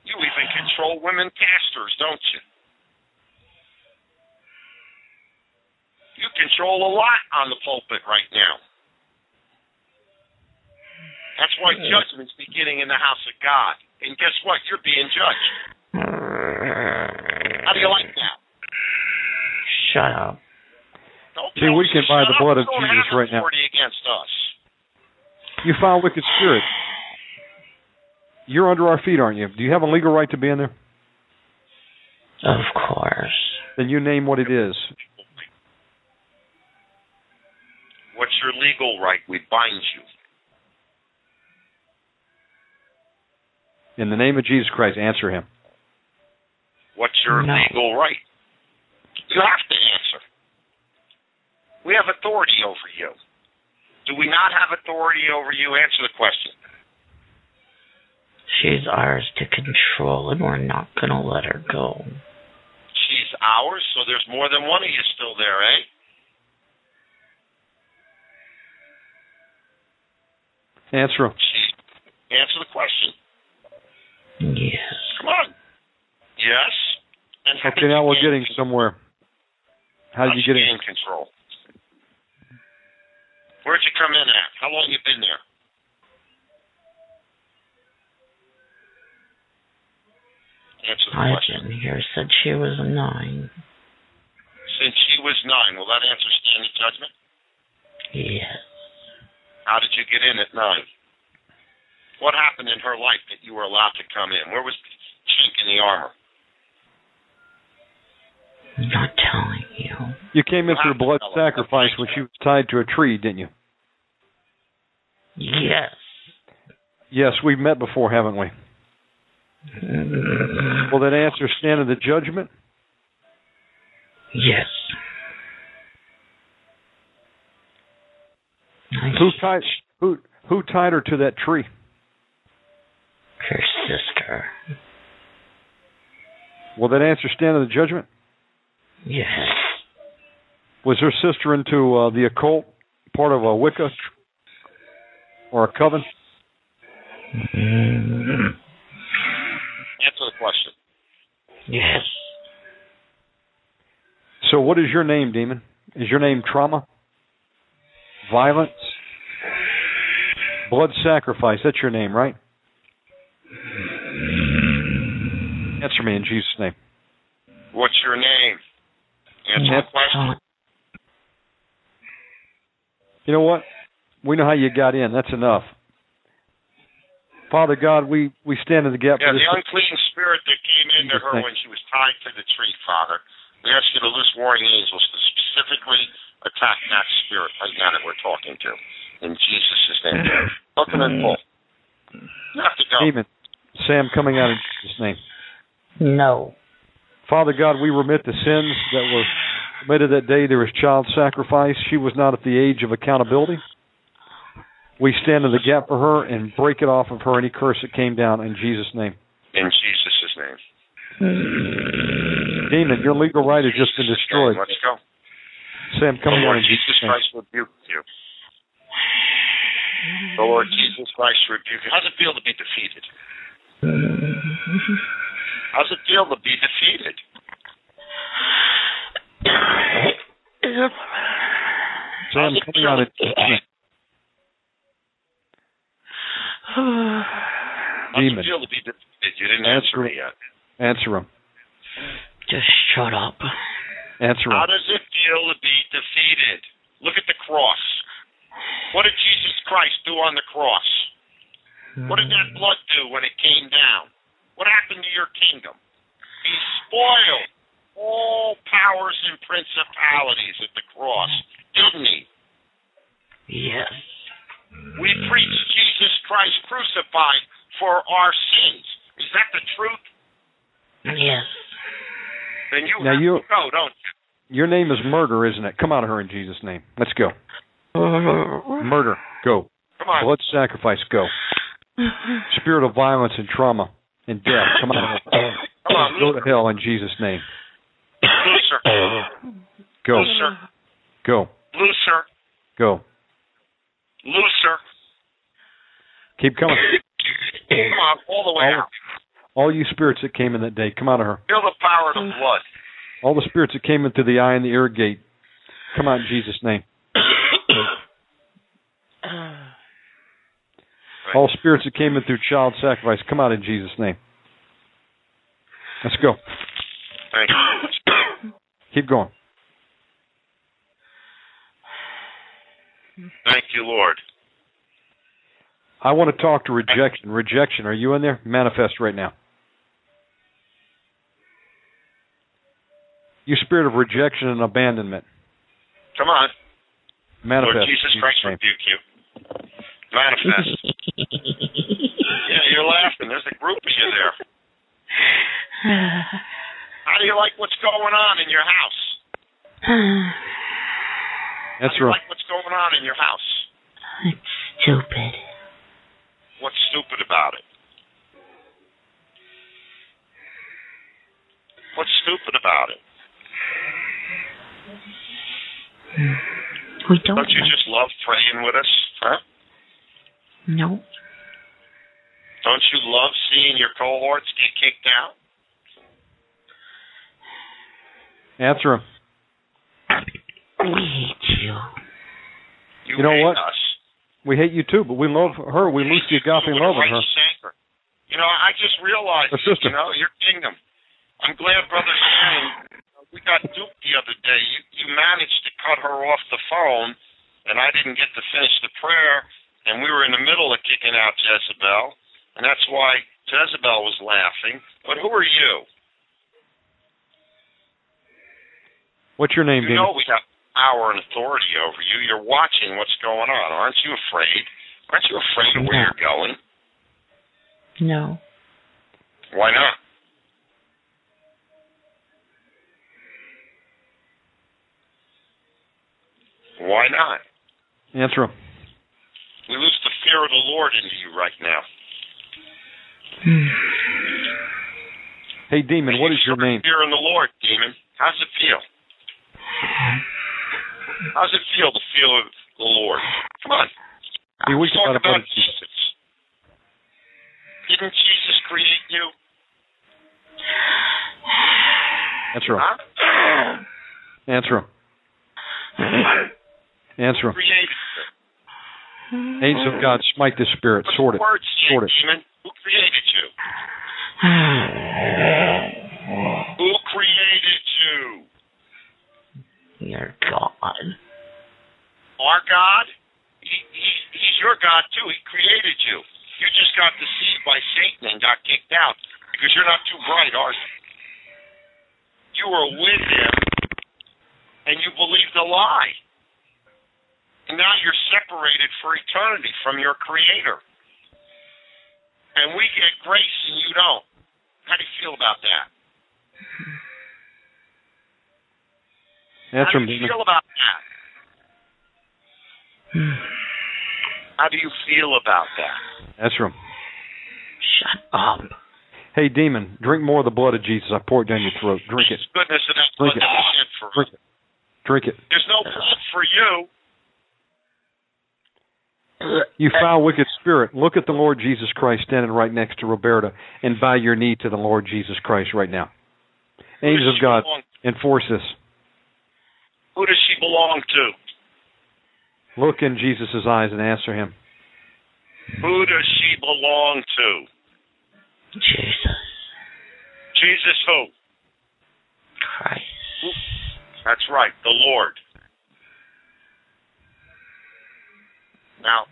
You even control women pastors, don't you? You control a lot on the pulpit right now. That's why judgment's beginning in the house of God. And guess what? You're being judged. How do you like that? Shut up. Don't See, we can buy the blood of Jesus right now. against us. You foul wicked spirit. You're under our feet, aren't you? Do you have a legal right to be in there? Of course. Then you name what it is. What's your legal right? We bind you. In the name of Jesus Christ, answer him. What's your No. legal right? You have to answer. We have authority over you. Do we not have authority over you? Answer the question. She's ours to control, and we're not gonna let her go. She's ours, so there's more than one of you still there, eh? Answer him. Answer the question. Yes. Come on. Yes. And Okay, now we're gain- getting somewhere. How did you get in? control? Where'd you come in at? How long you been there? Answer the I've question. been here since she was nine. Since she was nine, will that answer standing judgment? Yes. How did you get in at nine? What happened in her life that you were allowed to come in? Where was the chink in the armor? I'm not telling you. You came in through blood sacrifice when she was tied to a tree, didn't you? Yes. Yes, we've met before, haven't we? Will that answer stand in the judgment? Yes. I Who tied who who tied her to that tree? her sister. Will that answer stand in the judgment? Yes. Was her sister into uh, the occult, part of a Wicca or a coven? Mm, Answer the question. Yes. So, what is your name, demon? Is your name trauma? Violence? Blood sacrifice? That's your name, right? Answer me in Jesus' name. What's your name? Answer the question. You know what? We know how you got in. That's enough. Father God, we, we stand in the gap Yeah, for this. the unclean spirit that came into Jesus' her name. when she was tied to the tree, Father. We ask you to loose warring angels to specifically attack that spirit right now that we're talking to. In Jesus' name. Look them in full. You have to go. Demon, Sam, coming out in Jesus' name. No. Father God, we remit the sins that were committed that day. There was child sacrifice. She was not at the age of accountability. We stand in the gap for her and break it off of her any curse that came down in Jesus' name. In Jesus' name. Demon, your legal right has just been destroyed. Let's go. Sam, come on. out Lord in Jesus Jesus' Christ rebuke you. The Lord Jesus Christ rebuke you. How's it feel to be defeated? How's it feel to be defeated? Sam, coming out in Jesus' name. How's Demon. it feel to be defeated? You didn't Answer answer me yet. Answer him. Just shut up. Answer him. How does it feel to be defeated? Look at the cross. What did Jesus Christ do on the cross? What did that blood do when it came down? What happened to your kingdom? He spoiled all powers and principalities at the cross, didn't he? Yes. We preach Jesus Christ crucified for our sins. Is that the truth? Yes. Then you Now have you- to go, don't you? Your name is murder, isn't it? Come out of her in Jesus' name. Let's go. Murder, go. Come on. Blood sacrifice, go. Spirit of violence and trauma and death, come out of her. Come on, Go to hell in Jesus' name. Looser. Go, Looser. go, Looser. go. Looser. Keep coming. Come on, all the way All- out. All you spirits that came in that day, come out of her. Feel the power of the mm. blood. All the spirits that came into the eye and the ear gate, come out in Jesus' name. All spirits that came in through child sacrifice, come out in Jesus' name. Let's go. Thank you. Keep going. Thank you, Lord. I want to talk to rejection. Rejection, are you in there? Manifest right now. You spirit of rejection and abandonment. Come on. Manifest. Lord Jesus in Christ rebuke you. Manifest. yeah, you're laughing. There's a group of you there. How do you like what's going on in your house? That's How right. like what's going on in your house? It's stupid. What's stupid about it? What's stupid about it? We don't. Don't you like- just love praying with us? Huh? No. Don't you love seeing your cohorts get kicked out? Answer him. We hate you. You, You know hate what? us. We hate you too, but we love her. We lose the agape with love a her. righteous anger. You know, I just realized, A sister. you know, your kingdom. I'm glad Brother Shannon, we got duped the other day. You, you managed to cut her off the phone, and I didn't get to finish the prayer, and we were in the middle of kicking out Jezebel, and that's why Jezebel was laughing. But who are you? What's your name, You Dean? know we have power and authority over you. You're watching what's going on. Aren't you afraid? Aren't you afraid of where you're going? No. Why not? Why not? Answer him. We lose the fear of the Lord into you right now. Hey, demon, what is your name? Fear in the Lord, demon. How's it feel? Uh-huh. How's it feel to feel of the Lord? Come on. Be weak Talk about. Jesus. Didn't Jesus create you? Answer him. Huh? Answer him. Answer him. Created. Angels of God, smite this spirit. What's Sort it. word say, Sort it. demon? Who created you? Who created you? Your God. Our God? He, he's, he's your God too. He created you. You just got deceived by Satan and got kicked out because you're not too bright, are you? You were with him and you believed a lie. And now you're separated for eternity from your creator. And we get grace and you don't. How do you feel about that? Answer How do you feel about that? How do you feel about that? Answer him. Shut up. Hey, demon, drink more of the blood of Jesus. I pour it down your throat. Drink it. Goodness of that Drink blood it. for. Drink it. Drink it. There's no blood for you. You foul, wicked spirit, look at the Lord Jesus Christ standing right next to Roberta and bow your knee to the Lord Jesus Christ right now. Angels of God, enforce this. Who does she belong to? Look in Jesus' eyes and answer him. Who does she belong to? Jesus Jesus who? Christ. That's right, the Lord. Now,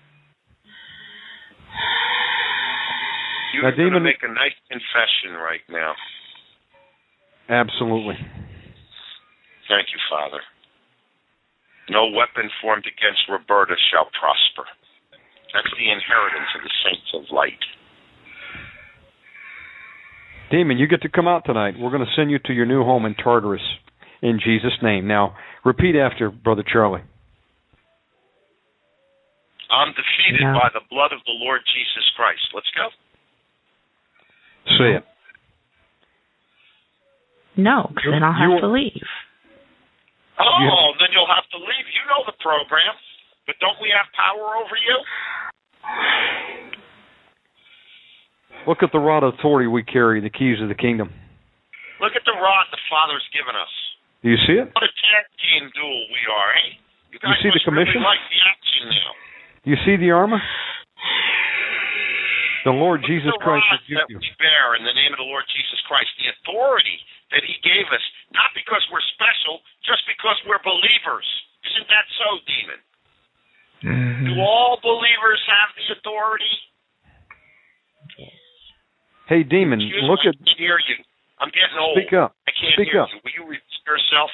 you're going to make a nice confession right now. Absolutely. Thank you, Father. No weapon formed against Roberta shall prosper. That's the inheritance of the saints of light. Demon, you get to come out tonight. We're going to send you to your new home in Tartarus in Jesus' name. Now, repeat after Brother Charlie. I'm defeated Yeah. by the blood of the Lord Jesus Christ. Let's go. Say it. No, because then I'll have to leave. Oh, You- then you'll have to leave. You know the program. But don't we have power over you? Look at the rod of authority we carry, the keys of the kingdom. Look at the rod the Father's given us. Do you see it? What a tag team duel we are, eh? You guys see the must really commission? like the action now. Do you see the armor? The Lord Look Jesus the Christ that you. we bear in the name of the Lord Jesus Christ, the authority that He gave us, not because we're special, just because we're believers. Isn't that so, demon? Mm-hmm. Do all believers have the authority? Hey, demon, Excuse look me, at. I can't hear you. I'm getting old. Speak up. I can't Speak hear up. you. Will you repeat yourself?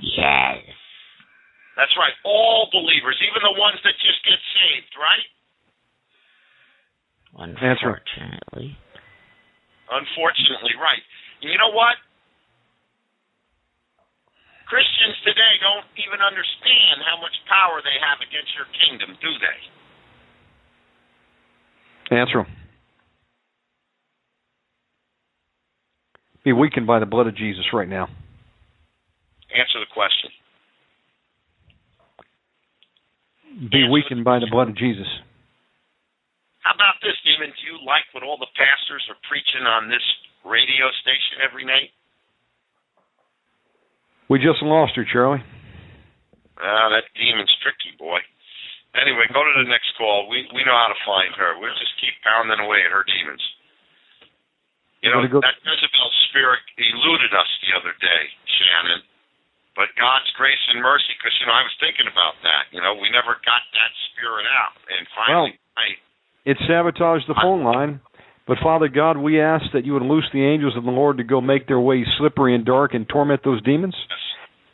Yes. That's right. All believers, even the ones that just get saved, right? Answer. Unfortunately. Unfortunately, right. And you know what? Christians today don't even understand how much power they have against your kingdom, do they? Answer 'em. Be weakened by the blood of Jesus right now. Answer the question. Be weakened by the blood of Jesus. How about this, Demon? Do you like what all the pastors are preaching on this radio station every night? We just lost her, Charlie. Ah, that demon's tricky, boy. Anyway, go to the next call. We we know how to find her. We'll just keep pounding away at her demons. You know, go- that Jezebel spirit eluded us the other day, Shannon. But God's grace and mercy, because, you know, I was thinking about that. You know, we never got that spirit out. And finally, I, It sabotaged the phone line. But Father God, we ask that you would loose the angels of the Lord to go make their way slippery and dark and torment those demons.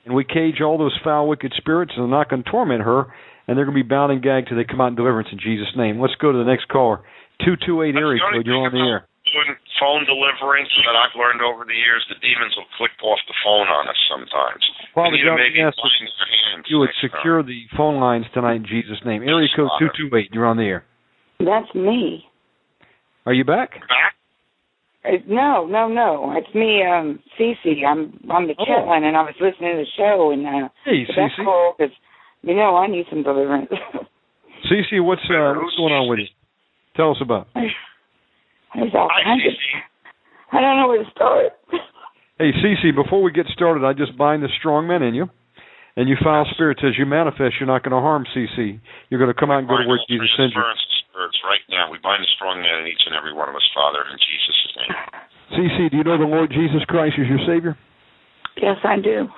And we cage all those foul, wicked spirits, and they're not going to torment her, and they're going to be bound and gagged till they come out in deliverance in Jesus' name. Let's go to the next caller. 228 area the code, you're on the air. doing phone deliverance that I've learned over the years, the demons will click off the phone on us sometimes. Father we need to God, maybe we ask bind their hands. You would next time. secure the phone lines tonight in Jesus' name. Area code 228, you're on the air. That's me. Are you back? Back? Uh, no, no, no. It's me, um, Cece. I'm on the chat Oh. line, and I was listening to the show, and uh, Hey, so that's cool because you know I need some deliverance. Cece, what's uh, what's going on with you? Tell us about. it. There's all kinds of. I don't know where to start. Hey, Cece, before we get started, I just bind the strong men in you, and you foul spirits as you manifest. You're not going to harm Cece. You're going to come out and go to Bind where Jesus sends you. Transference spirits right now. We bind the strong man in each and every one of us, Father, in Jesus' name. Cece, do you know the Lord Jesus Christ is your Savior? Yes, I do.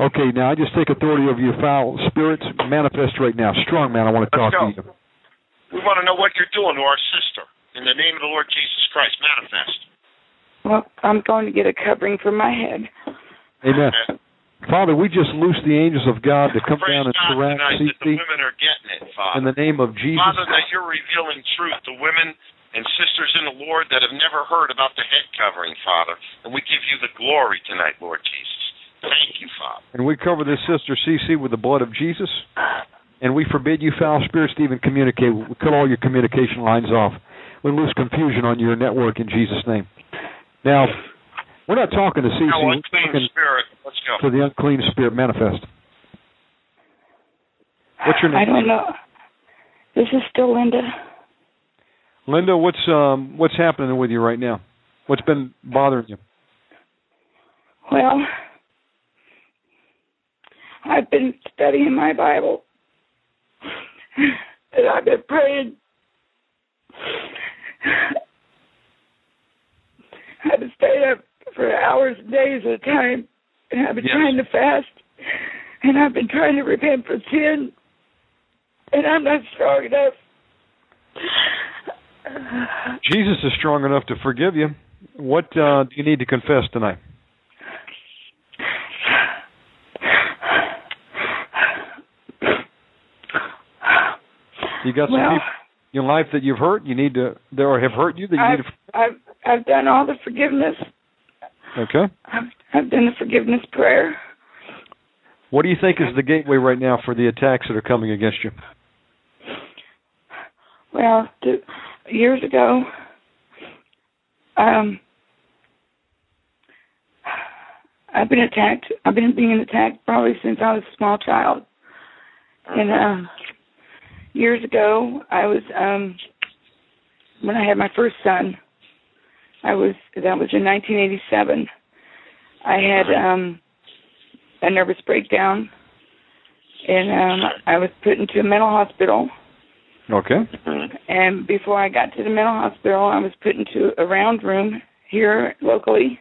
Okay, now I just take authority over your foul spirits. Manifest right now. Strong man, I want to talk go. to you. We want to know what you're doing to our sister. In the name of the Lord Jesus Christ, manifest. Well, I'm going to get a covering for my head. Amen. Father, we just loose the angels of God to come Praise down and God surround tonight that the women are getting it, Father. in the name of Jesus. Father, that you're revealing truth to women and sisters in the Lord that have never heard about the head covering, Father. And we give you the glory tonight, Lord Jesus. Thank you, Father. And we cover this sister Cece with the blood of Jesus. And we forbid you foul spirits to even communicate. We cut all your communication lines off. We lose confusion on your network in Jesus' name. Now, we're not talking to Cece. Now, We're unclean talking spirit, let's go. to the unclean spirit manifest. What's your name? I don't know. This is still Linda. Linda, what's um what's happening with you right now? What's been bothering you? Well, I've been studying my Bible, and I've been praying. I've been staying up for hours and days at a time, and I've been Yes. trying to fast, and I've been trying to repent for sin, and I'm not strong enough. Jesus is strong enough to forgive you. What uh, do you need to confess tonight? You got some Well- people in your life that you've hurt. You need to, or have hurt you that you I've, need to. I've I've done all the forgiveness. Okay. I've I've done the forgiveness prayer. What do you think is the gateway right now for the attacks that are coming against you? Well, th- years ago, um, I've been attacked. I've been being attacked probably since I was a small child. And um, years ago, I was um, when I had my first son. I was that was in 1987. I had um, a nervous breakdown, and um, I was put into a mental hospital. Okay. And before I got to the mental hospital, I was put into a round room here locally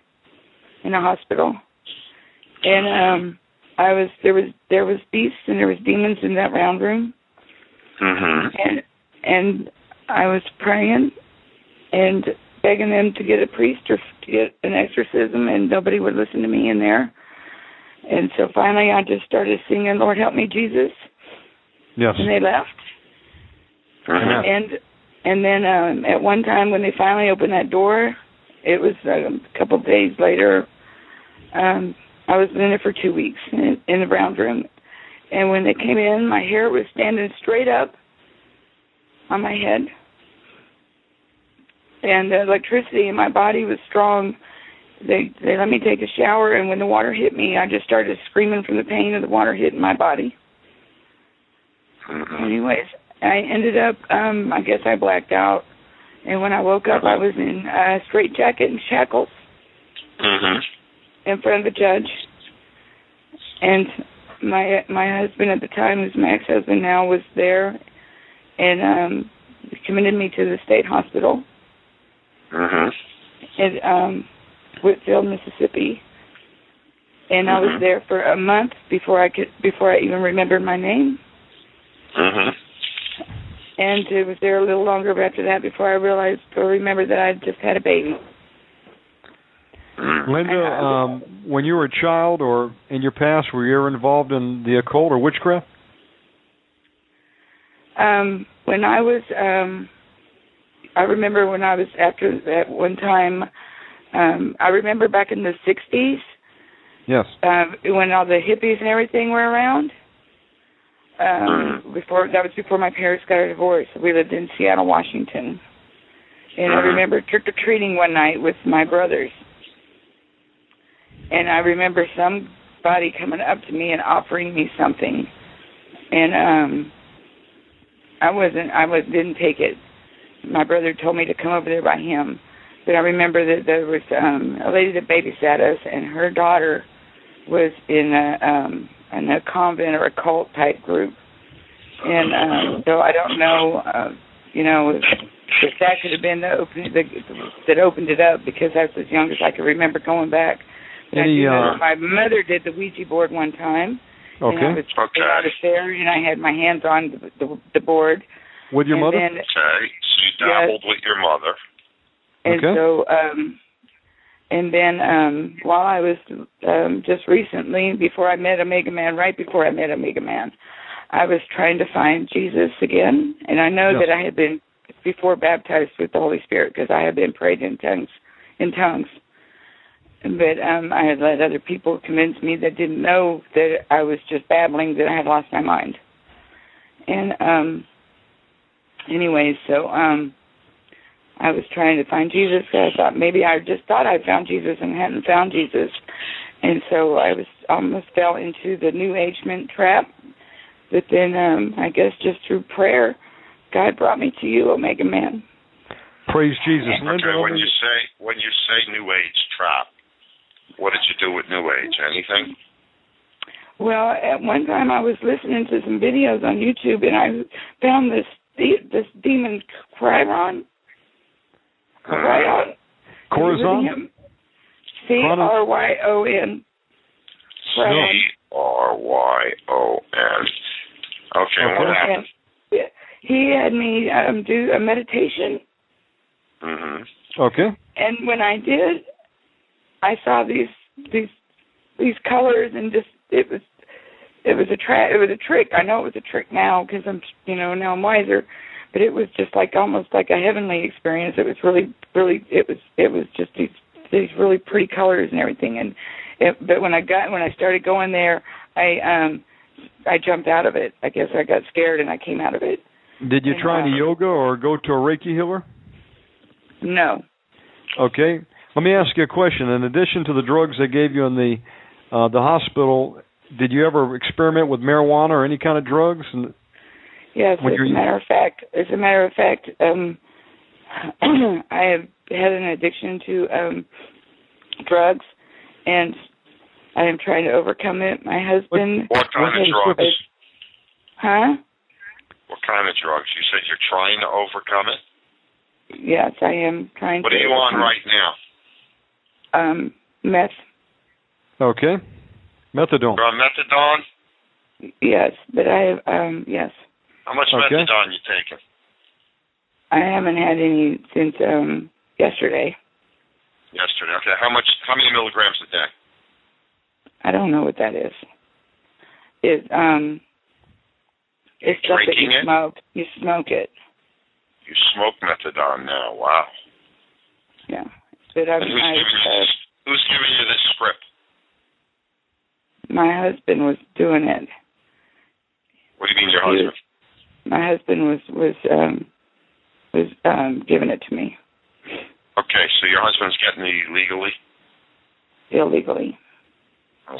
in a hospital. And um I was there was there was beasts and there was demons in that round room. Mhm. and and I was praying and begging them to get a priest or to get an exorcism, and nobody would listen to me in there. And so finally, I just started singing, "Lord, help me, Jesus," Yes. and they left. Amen. And and then um, at one time when they finally opened that door, it was um, a couple of days later. Um, I was in there for two weeks in, in the Browns room, and when they came in, my hair was standing straight up on my head, and the electricity in my body was strong. They they let me take a shower, and when the water hit me, I just started screaming from the pain of the water hitting my body. Anyways, I ended up, um, I guess I blacked out, and when I woke up, I was in a straight jacket and shackles Mhm. in front of the judge, and my my husband at the time, who's my ex-husband now, was there, and um, committed me to the state hospital Mhm. in um, Whitfield, Mississippi, and I was Mhm. there for a month before I could before I even remembered my name. Mhm. and it was there a little longer after that before I realized or remembered that I would just had a baby. Linda, um, when you were a child or in your past, were you ever involved in the occult or witchcraft? Um, when I was, um, I remember when I was after that one time. Um, I remember back in the '60s Yes. um, when all the hippies and everything were around. Um, before that was before my parents got a divorce. We lived in Seattle, Washington, and I Mhm. remember trick or treating one night with my brothers. And I remember somebody coming up to me and offering me something, and um, I wasn't. I was didn't take it. My brother told me to come over there by him, but I remember that there was um, a lady that babysat us, and her daughter was in a um, in a convent or a cult type group, and um, so I don't know. Uh, you know, if, if that could have been the open the, that opened it up because I was as young as I could remember going back. But I Any, do know uh, my mother did the Ouija board one time. And I Okay. was, and I was there, and I had my hands on the, the, the board. With your and mother? Then, Okay. So you dabbled with your mother. and Okay. so, um, and then um, while I was um, just recently, before I met Omega Man, right before I met Omega Man, I was trying to find Jesus again, and I know Yes. that I had been before baptized with the Holy Spirit because I had been prayed in tongues, in tongues. But um, I had let other people convince me that didn't know that I was just babbling that I had lost my mind. And um, anyways, so um, I was trying to find Jesus. I thought maybe I just thought I found Jesus and hadn't found Jesus, and so I was almost fell into the New Agement trap. But then um, I guess just through prayer, God brought me to you, Omega Man. Praise Jesus. Linda, Okay. let When you say when you say New Age trap, what did you do with New Age? Anything? Well, at one time I was listening to some videos on YouTube, and I found this de- this demon Cryon. Cryon. Corazon? C R Y O N. C R Y O N. Okay. What happened? He had me um, do a meditation, Mhm. Okay. and when I did, I saw these these these colors, and just it was it was a tra- it was a trick. I know it was a trick now because I'm you know now I'm wiser, but it was just like almost like a heavenly experience. It was really really it was it was just these these really pretty colors and everything. And it, but when I got when I started going there, I um I jumped out of it. I guess I got scared and I came out of it. Did you And, try any uh, yoga or go to a Reiki healer? No. Okay. Let me ask you a question. In addition to the drugs they gave you in the uh, the hospital, did you ever experiment with marijuana or any kind of drugs? And Yes, as you're- a matter of fact, as a matter of fact, um, I have had an addiction to um, drugs, and I am trying to overcome it. My husband, What kind of has- drugs? Huh? What kind of drugs? You said you're trying to overcome it. Yes, I am trying to. What to. are you on overcome- right now? Um, meth. okay, methadone. You're on methadone. Yes, but I have. Um, yes. How much Okay. methadone you taking? I haven't had any since um yesterday. Yesterday. Okay. How much? How many milligrams a day? I don't know what that is. It um it's stuff that you it? smoke. You smoke it. You smoke methadone now. Wow. Yeah. But I, And who's I giving you uh. Who's giving you this script? My husband was doing it. What do you mean, your He was- husband? My husband was was um was um giving it to me Okay, so your husband's getting it legally. illegally.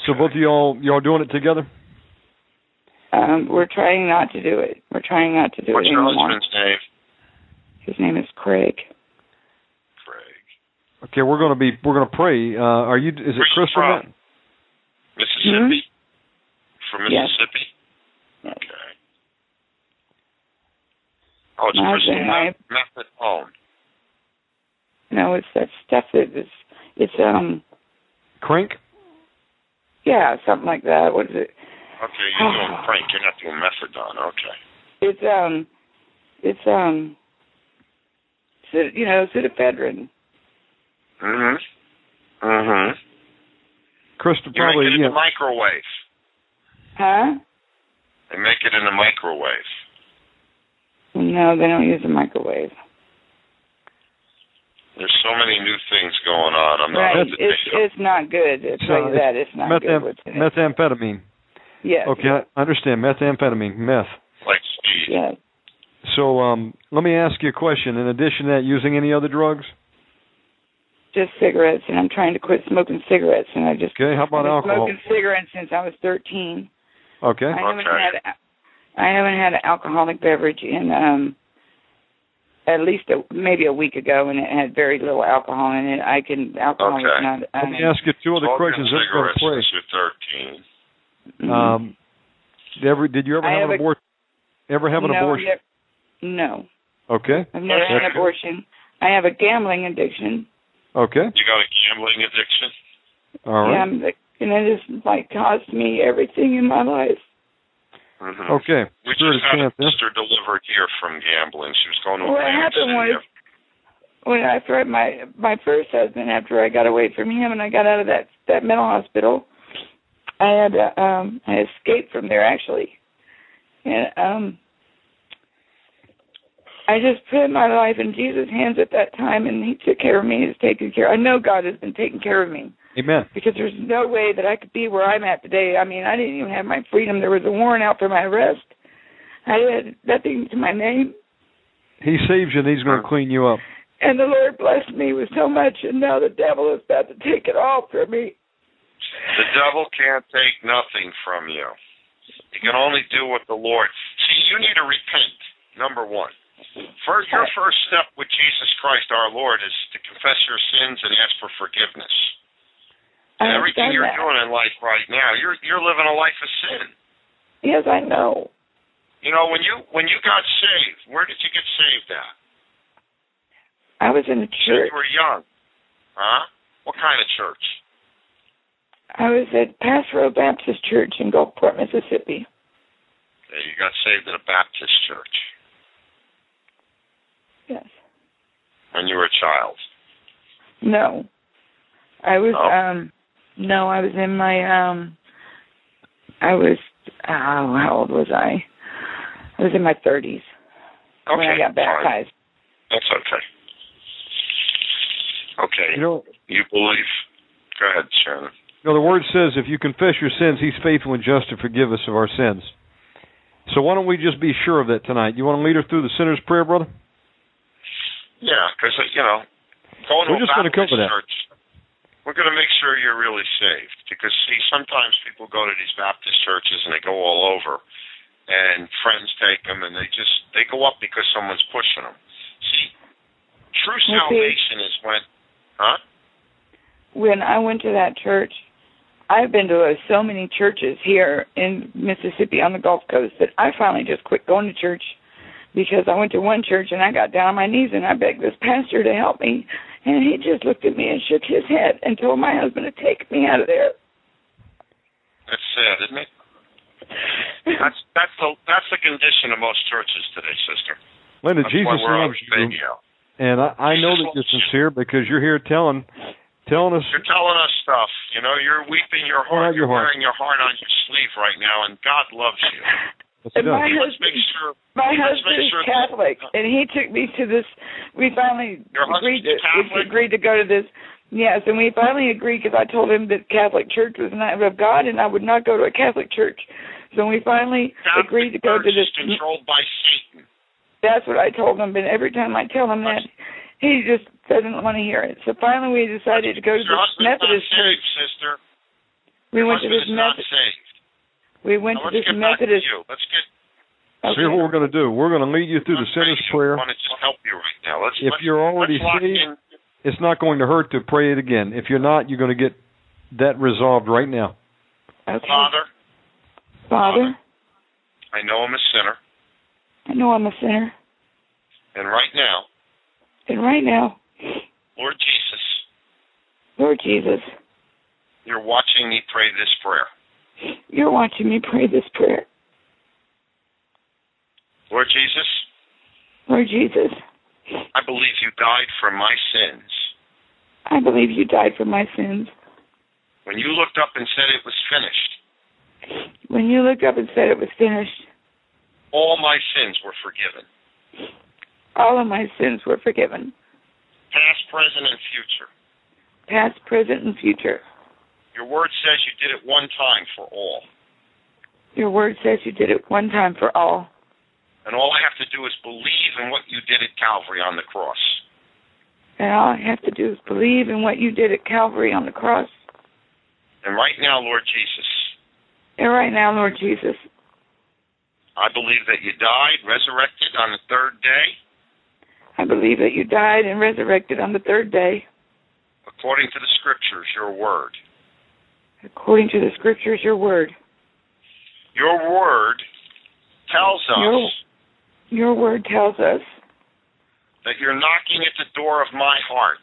So both of y'all y'all doing it together? Um we're trying not to do it. We're trying not to do it. What's your husband's name? His name is Craig. Craig. Okay, we're gonna be we're gonna pray. Uh, are you? Is it Where's he Crystal? From? Matt? Mississippi. From Hmm? Yes. Mississippi. Yes. Okay. Oh, it's My crystal husband and meth- methadone. No, it's that stuff that is it's um Crank? yeah, something like that. What is it? Okay, you're doing crank. You're not doing methadone. Okay. It's um it's um you know, pseudoephedrine. Mhm. Mm Mhm. Crystal You probably make it in yeah. the microwave. Huh? They make it in the microwave. No, they don't use a microwave. There's so many new things going on. I'm not Right. up to. It's it's not good. I'll tell you that. It's not metha- good what's in it. methamphetamine. Yes. Okay, I understand methamphetamine, meth. like speed. Yes. So um, let me ask you a question. In addition to that, using any other drugs? Just cigarettes and I'm trying to quit smoking cigarettes and I just Okay, how about I've been alcohol? smoking cigarettes since I was thirteen. Okay. I haven't had I haven't had an alcoholic beverage in um at least a, maybe a week ago, and it had very little alcohol in it. I can alcohol is Okay. not. Let me ask you two other questions. then we're gonna cigarettes pray. since you're 13. Um, did, ever, did you ever have, have an a- abortion? Ever have an no, abortion? ne- no, Okay. I've never had an abortion. I have a gambling addiction. Okay. You got a gambling addiction? All right. Yeah, I'm and it has like cost me everything in my life. Mhm. Okay. We Spirit just had a chance, sister delivered here from gambling. She was going to What happened was when after I- my my first husband, after I got away from him and I got out of that that mental hospital, I had uh, um I escaped from there actually, and um I just put my life in Jesus' hands at that time, and He took care of me. He's taken care. I know God has been taking care of me Amen. because there's no way that I could be where I'm at today. I mean, I didn't even have my freedom. There was a warrant out for my arrest. I had nothing to my name. He saves you and he's going to clean you up. And the Lord blessed me with so much, and now the devil is about to take it all from me. The devil can't take nothing from you. You can only do what the Lord. See, you need to repent. Number one. First, your first step with Jesus Christ our Lord is to confess your sins and ask for forgiveness. And everything you're that. doing in life right now, you're you're living a life of sin. Yes, I know. You know, when you when you got saved, where did you get saved at? I was in a church. You were young. Huh? What kind of church? I was at Pastoral Baptist Church in Gulfport, Mississippi. Yeah, you got saved at a Baptist church Yes. when you were a child. No. I was Oh. um no, I was in my um I was oh, how old was I? I was in my thirties Okay. when I got fine. baptized. That's okay. Okay. You know, You believe? Go ahead, Shannon. you know, the word says if you confess your sins, he's faithful and just to forgive us of our sins. So why don't we just be sure of that tonight? You want to lead her through the sinner's prayer, brother? Yeah, because you know, going We're to just gonna Baptist cover that. church, we're going to make sure you're really saved. Because see, sometimes people go to these Baptist churches and they go all over, and friends take them and they just they go up because someone's pushing them. See, true see- salvation is when, huh? when I went to that church, I've been to uh, so many churches here in Mississippi on the Gulf Coast that I finally just quit going to church because I went to one church and I got down on my knees and I begged this pastor to help me, and he just looked at me and shook his head and told my husband to take me out of there. That's sad, isn't it? That's that's the that's the condition of most churches today, sister. Linda, That's Jesus loves you, and I, I know that you're sincere because you're here telling telling us. You're telling us stuff. You know, you're weeping your heart. out your you're heart. wearing your heart on your sleeve right now, and God loves you. Yes, And my does. Let's make sure. My let's husband make is sure Catholic, uh-huh. and he took me to this. We finally agreed to we agreed to go to this. Yes, and we finally agreed because I told him that Catholic Church was not of God, and I would not go to a Catholic church. So we finally Catholic agreed to go to this. is controlled by Satan. That's what I told him, but every time I tell him that, he just doesn't want to hear it. So finally, we decided to go to Your this Methodist church. sister. We Your went to husband this Methodist. Saved. We went Now, to let's this get back to Methodist. you. Let's get. So here's what we're going to do. We're going to lead you through the sinner's prayer. I want to just help you right now. Let's. If let's, you're already saved, it's not going to hurt to pray it again. If you're not, you're going to get that resolved right now. Okay. Father, Father, I know I'm a sinner, I know I'm a sinner, and right now, and right now, Lord Jesus, Lord Jesus, you're watching me pray this prayer. You're watching me pray this prayer. Lord Jesus, Lord Jesus, I believe you died for my sins. I believe you died for my sins. When you looked up and said it was finished, When you looked up and said it was finished, all my sins were forgiven, all of my sins were forgiven, past, present, and future. past, present, and future. Your word says you did it one time for all. Your word says you did it one time for all. And all I have to do is believe in what you did at Calvary on the cross. And all I have to do is believe in what you did at Calvary on the cross. And right now, Lord Jesus, And right now, Lord Jesus, I believe that you died, resurrected on the third day, I believe that you died and resurrected on the third day, according to the scriptures, your word. According to the scriptures, your word. Your word tells us Your, your word tells us that you're knocking at the door of my heart.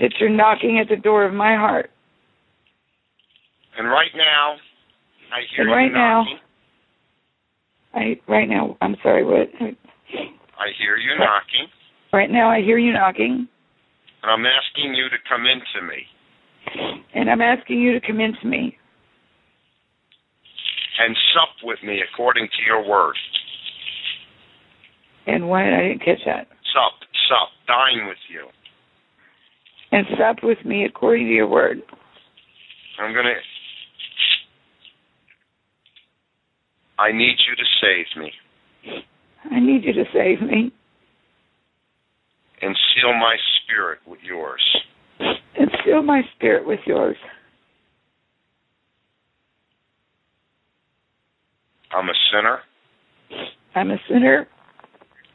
that you're knocking at the door of my heart. And right now, I hear And right you now- knocking. I right now, I'm sorry, what? I hear you knocking, Right now, I hear you knocking, and I'm asking you to come into me and I'm asking you to come into me and sup with me according to your word. and what? I didn't catch that. Sup, sup, dine with you. And sup with me according to your word. I'm going to. I need you to save me I need you to save me and seal my spirit with yours. And fill my spirit with yours. I'm a sinner. I'm a sinner,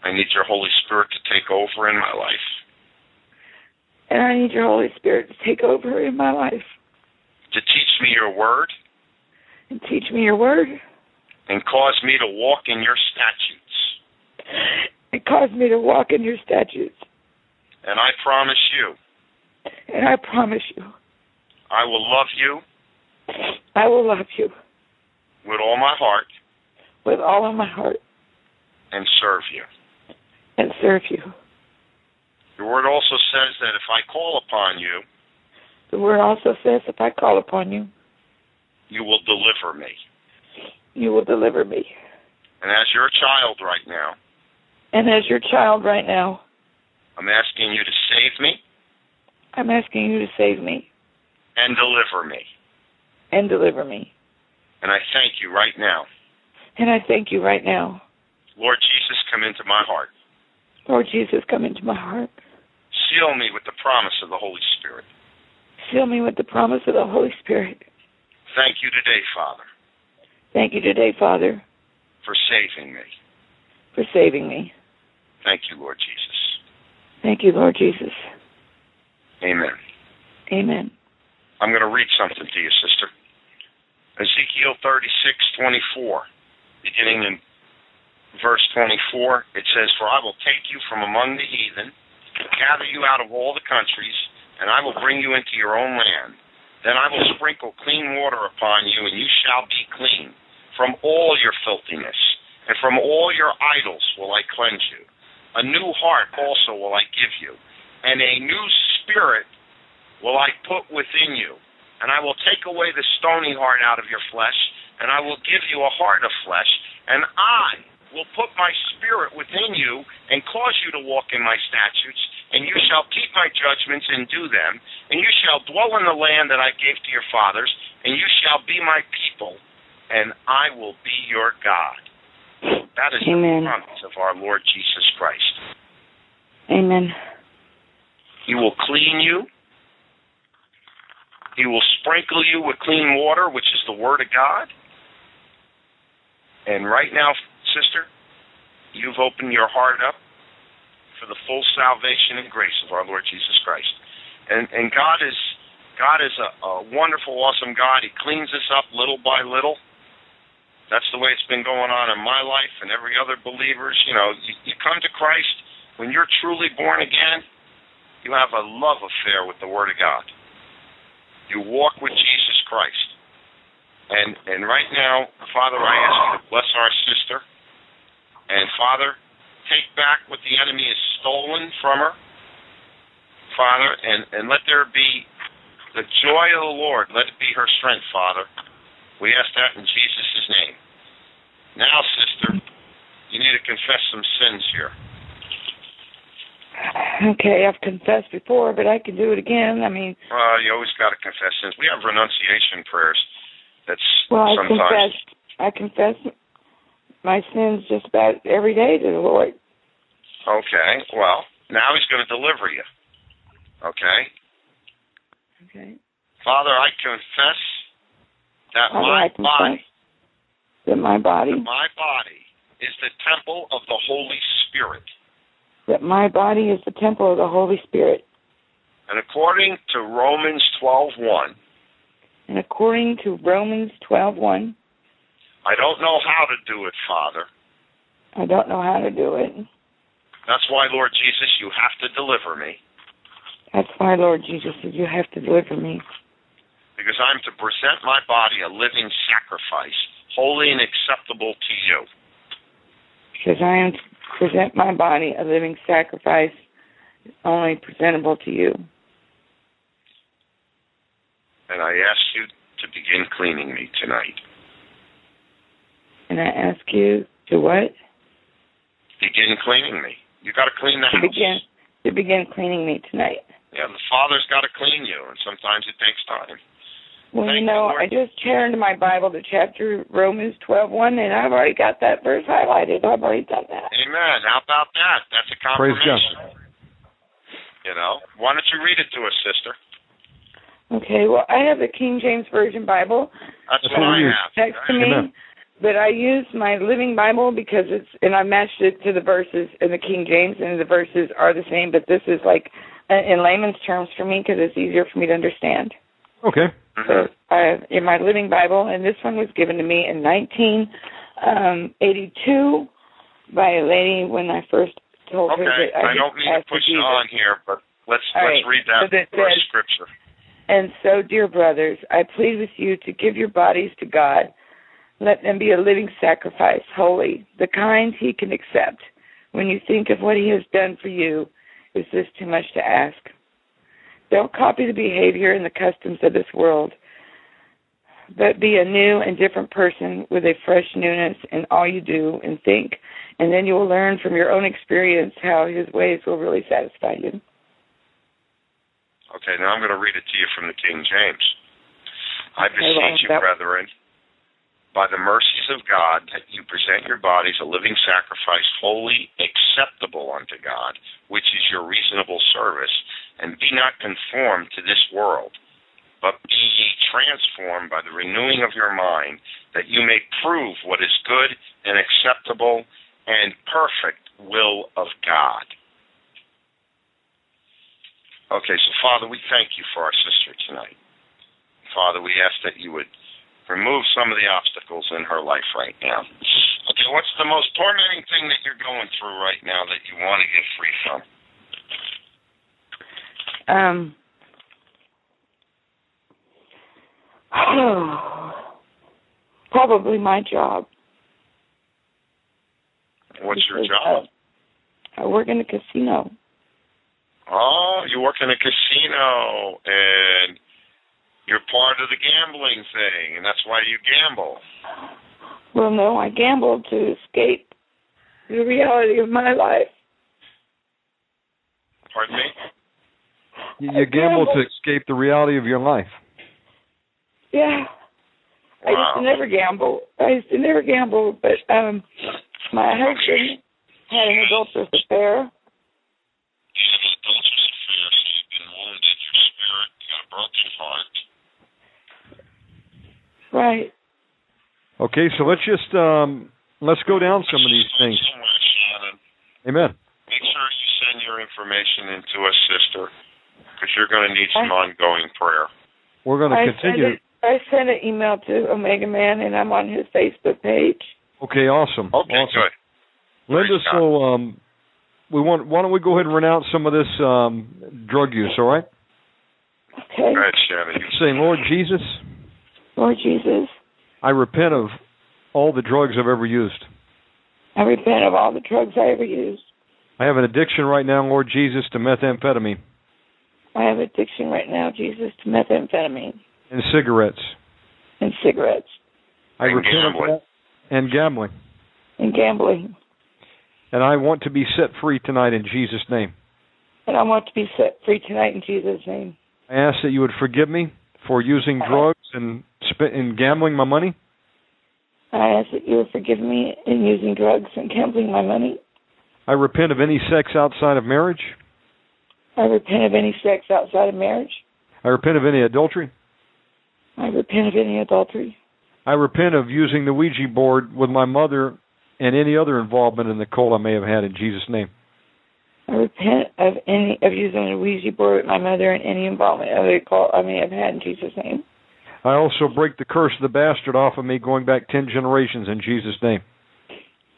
I need your Holy Spirit to take over in my life. and I need your Holy Spirit to take over in my life to teach me your word and teach me your word and cause me to walk in your statutes. and cause me to walk in your statutes. And I promise you, And I promise you, I will love you I will love you with all my heart with all of my heart and serve you. and serve you. Your word also says that if I call upon you, The word also says, if I call upon you, you will deliver me. you will deliver me. And as your child right now, And as your child right now, I'm asking you to save me I'm asking you to save me and deliver me. and deliver me. And I thank you right now. And I thank you right now. Lord Jesus, come into my heart. Lord Jesus, come into my heart. Seal me with the promise of the Holy Spirit. Seal me with the promise of the Holy Spirit. Thank you today, Father, Thank you today, Father, for saving me. for saving me. Thank you, Lord Jesus. Thank you, Lord Jesus. Amen. Amen. I'm going to read something to you, sister. Ezekiel 36:24, beginning in verse 24, it says, "For I will take you from among the heathen, gather you out of all the countries, and I will bring you into your own land. Then I will sprinkle clean water upon you, and you shall be clean. From all your filthiness, and from all your idols will I cleanse you. A new heart also will I give you, and a new spirit will I put within you. And I will take away the stony heart out of your flesh, and I will give you a heart of flesh, and I will put my spirit within you and cause you to walk in my statutes, and you shall keep my judgments and do them, and you shall dwell in the land that I gave to your fathers, and you shall be my people, and I will be your God. That is Amen. the promise of our Lord Jesus Christ. Amen. He will clean you. He will sprinkle you with clean water, which is the Word of God. And right now, sister, you've opened your heart up for the full salvation and grace of our Lord Jesus Christ. And and God is God is a, a wonderful, awesome God. He cleans us up little by little. That's the way it's been going on in my life and every other believer's. You know, you, you come to Christ when you're truly born again. You have a love affair with the Word of God. You walk with Jesus Christ. And and right now, Father, I ask you to bless our sister. And Father, take back what the enemy has stolen from her. Father, and, and let there be the joy of the Lord. Let it be her strength, Father. We ask that in Jesus' name. Now, sister, you need to confess some sins here. Okay, I've confessed before, but I can do it again. I mean, Well, you always got to confess sins. We have renunciation prayers. That's well, I sometimes. confess, I confess my sins just about every day to the Lord. Okay. Well, now He's going to deliver you. Okay. Okay. Father, I confess that Father, my confess body, that my body, that my body is the temple of the Holy Spirit. That my body is the temple of the Holy Spirit, And according to Romans 12:1, and according to Romans 12:1. I don't know how to do it, Father. I don't know how to do it. That's why, Lord Jesus, you have to deliver me That's why, Lord Jesus, you have to deliver me, because I'm to present my body a living sacrifice, holy and acceptable to you. because I am to present my body a living sacrifice, only presentable to you. And I ask you to begin cleaning me tonight. And I ask you to what? Begin cleaning me. You got to clean the To house. begin to begin cleaning me tonight. Yeah, the Father's got to clean you, and sometimes it takes time. Well, Thank you you, know, Lord. I just turned my Bible to chapter Romans twelve one, and I've already got that verse highlighted. I've already done that. Amen. How about that? That's a Praise confirmation. You know, why don't you read it to us, sister? Okay, well, I have the King James Version Bible That's That's what what I we use. have. next to me, Amen. but I use my Living Bible because it's and I matched it to the verses in the King James, and the verses are the same, but this is like in layman's terms for me because it's easier for me to understand. Okay. Mhm. I have in my Living Bible, and this one was given to me in 1982 by a lady when I first told her Okay, that I, I don't mean to push you on here, but let's All let's right, read that so that says- scripture. And so, dear brothers, I plead with you to give your bodies to God. Let them be a living sacrifice, holy, the kind He can accept. When you think of what He has done for you, is this too much to ask? Don't copy the behavior and the customs of this world, but be a new and different person with a fresh newness in all you do and think, and then you will learn from your own experience how His ways will really satisfy you. Okay, now I'm going to read it to you from the King James. I Okay, well, beseech you, that- brethren, by the mercies of God, that you present your bodies a living sacrifice, holy, acceptable unto God, which is your reasonable service, and be not conformed to this world, but be ye transformed by the renewing of your mind, that you may prove what is good and acceptable and perfect will of God. Okay, so Father, we thank you for our sister tonight. Father, we ask that you would remove some of the obstacles in her life right now. Okay, what's the most tormenting thing that you're going through right now that you want to get free from? Um. Probably my job. What's your job? uh, I work in a casino. Oh, you work in a casino and you're part of the gambling thing, and that's why you gamble. Well, no, I gamble to escape the reality of my life. Pardon me? You, you gamble to escape the reality of your life. Yeah. I used to never gamble. I used to never gamble, but um my husband had an adulterous affair. You have an adulterous affair, so you've been wounded, your spirit, got a broken heart. Right. Okay, so let's just um, let's go down some of these things. Shannon. Amen. Make sure you send your information into us, sister, because you're going to need some ongoing prayer. We're going to I continue. Sent it, I sent an email to Omega Man, and I'm on his Facebook page. Okay, awesome. Okay, awesome. good. Linda, Praise so um, we want. Why don't we go ahead and renounce some of this um, drug use? All right. Okay. Go ahead, Shannon. You Saying, Lord Jesus, Lord Jesus, I repent of all the drugs I've ever used. I repent of all the drugs I ever used. I have an addiction right now, Lord Jesus, to methamphetamine I have addiction right now, Jesus, to methamphetamine and cigarettes. and cigarettes I And repent gambling. of that and gambling. and gambling. And I want to be set free tonight in Jesus' name. And I want to be set free tonight in Jesus' name. I ask that you would forgive me for using drugs and sp- and gambling my money. I ask that you would forgive me in using drugs and gambling my money. I repent of any sex outside of marriage. I repent of any sex outside of marriage. I repent of any adultery. I repent of any adultery. I repent of using the Ouija board with my mother and any other involvement in the cult I may have had in Jesus' name. I repent of any of using the Ouija board with my mother and any involvement of the cult I may have had in Jesus' name. I also break the curse of the bastard off of me going back ten generations in Jesus' name.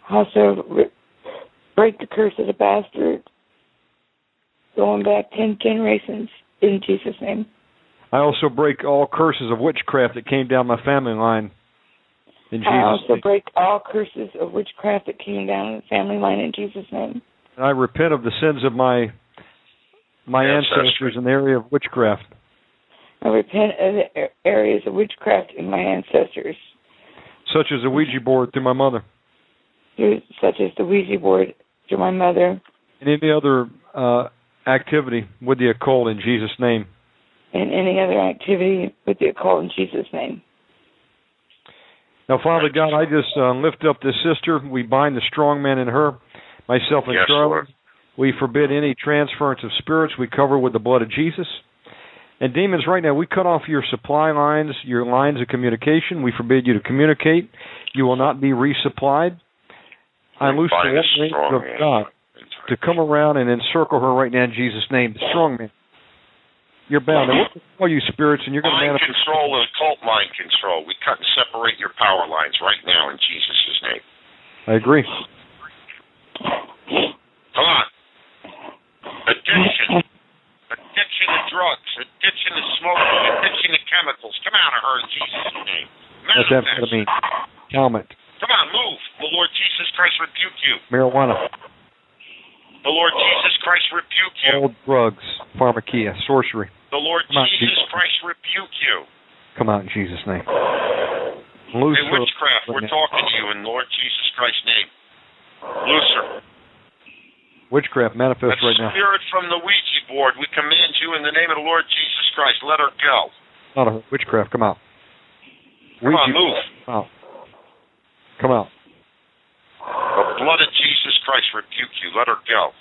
Also, re- break the curse of the bastard going back ten generations in Jesus' name. I also break all curses of witchcraft that came down my family line in Jesus' name. I also name. break all curses of witchcraft that came down in the family line in Jesus' name. And I repent of the sins of my my Ancestry. ancestors in the area of witchcraft. I repent of the areas of witchcraft in my ancestors, such as the Ouija board through my mother, such as the Ouija board through my mother and any other uh, activity with the occult in Jesus' name. and any other activity with the occult in Jesus' name. Now, Father God, I just uh, lift up this sister. We bind the strong man in her, myself and Yes, Charlotte. Lord. We forbid any transference of spirits. We cover with the blood of Jesus. And demons, right now, we cut off your supply lines, your lines of communication. We forbid you to communicate. You will not be resupplied. I loose the Bind strong of man. God to come around and encircle her right now in Jesus' name. The strong man. You're bound. And call you spirits, and you're going to Mind manifest. control and occult mind control. We cut and separate your power lines right now in Jesus' name. I agree. Come on. Addiction. Addiction to drugs. Addiction to smoking. Addiction to chemicals. Come out of her in Jesus' name. That's Manifest. amphetamine, helmet, Come on, move. The Lord Jesus Christ rebuke you. marijuana, The Lord uh, Jesus Christ rebuke you. old drugs, pharmakeia, sorcery. The Lord Come Jesus Jesus. Christ rebuke you. Come out in Jesus' name. Loose Hey, witchcraft, we're talking to you in Lord Jesus Christ's name. Looser. Witchcraft manifest That right now. spirit from the Ouija board, we command you in the name of the Lord Jesus Christ. Let her go. Not a witchcraft. Come out. Come on, move. Come out. Come out. The blood of Jesus Christ rebuke you. Let her go.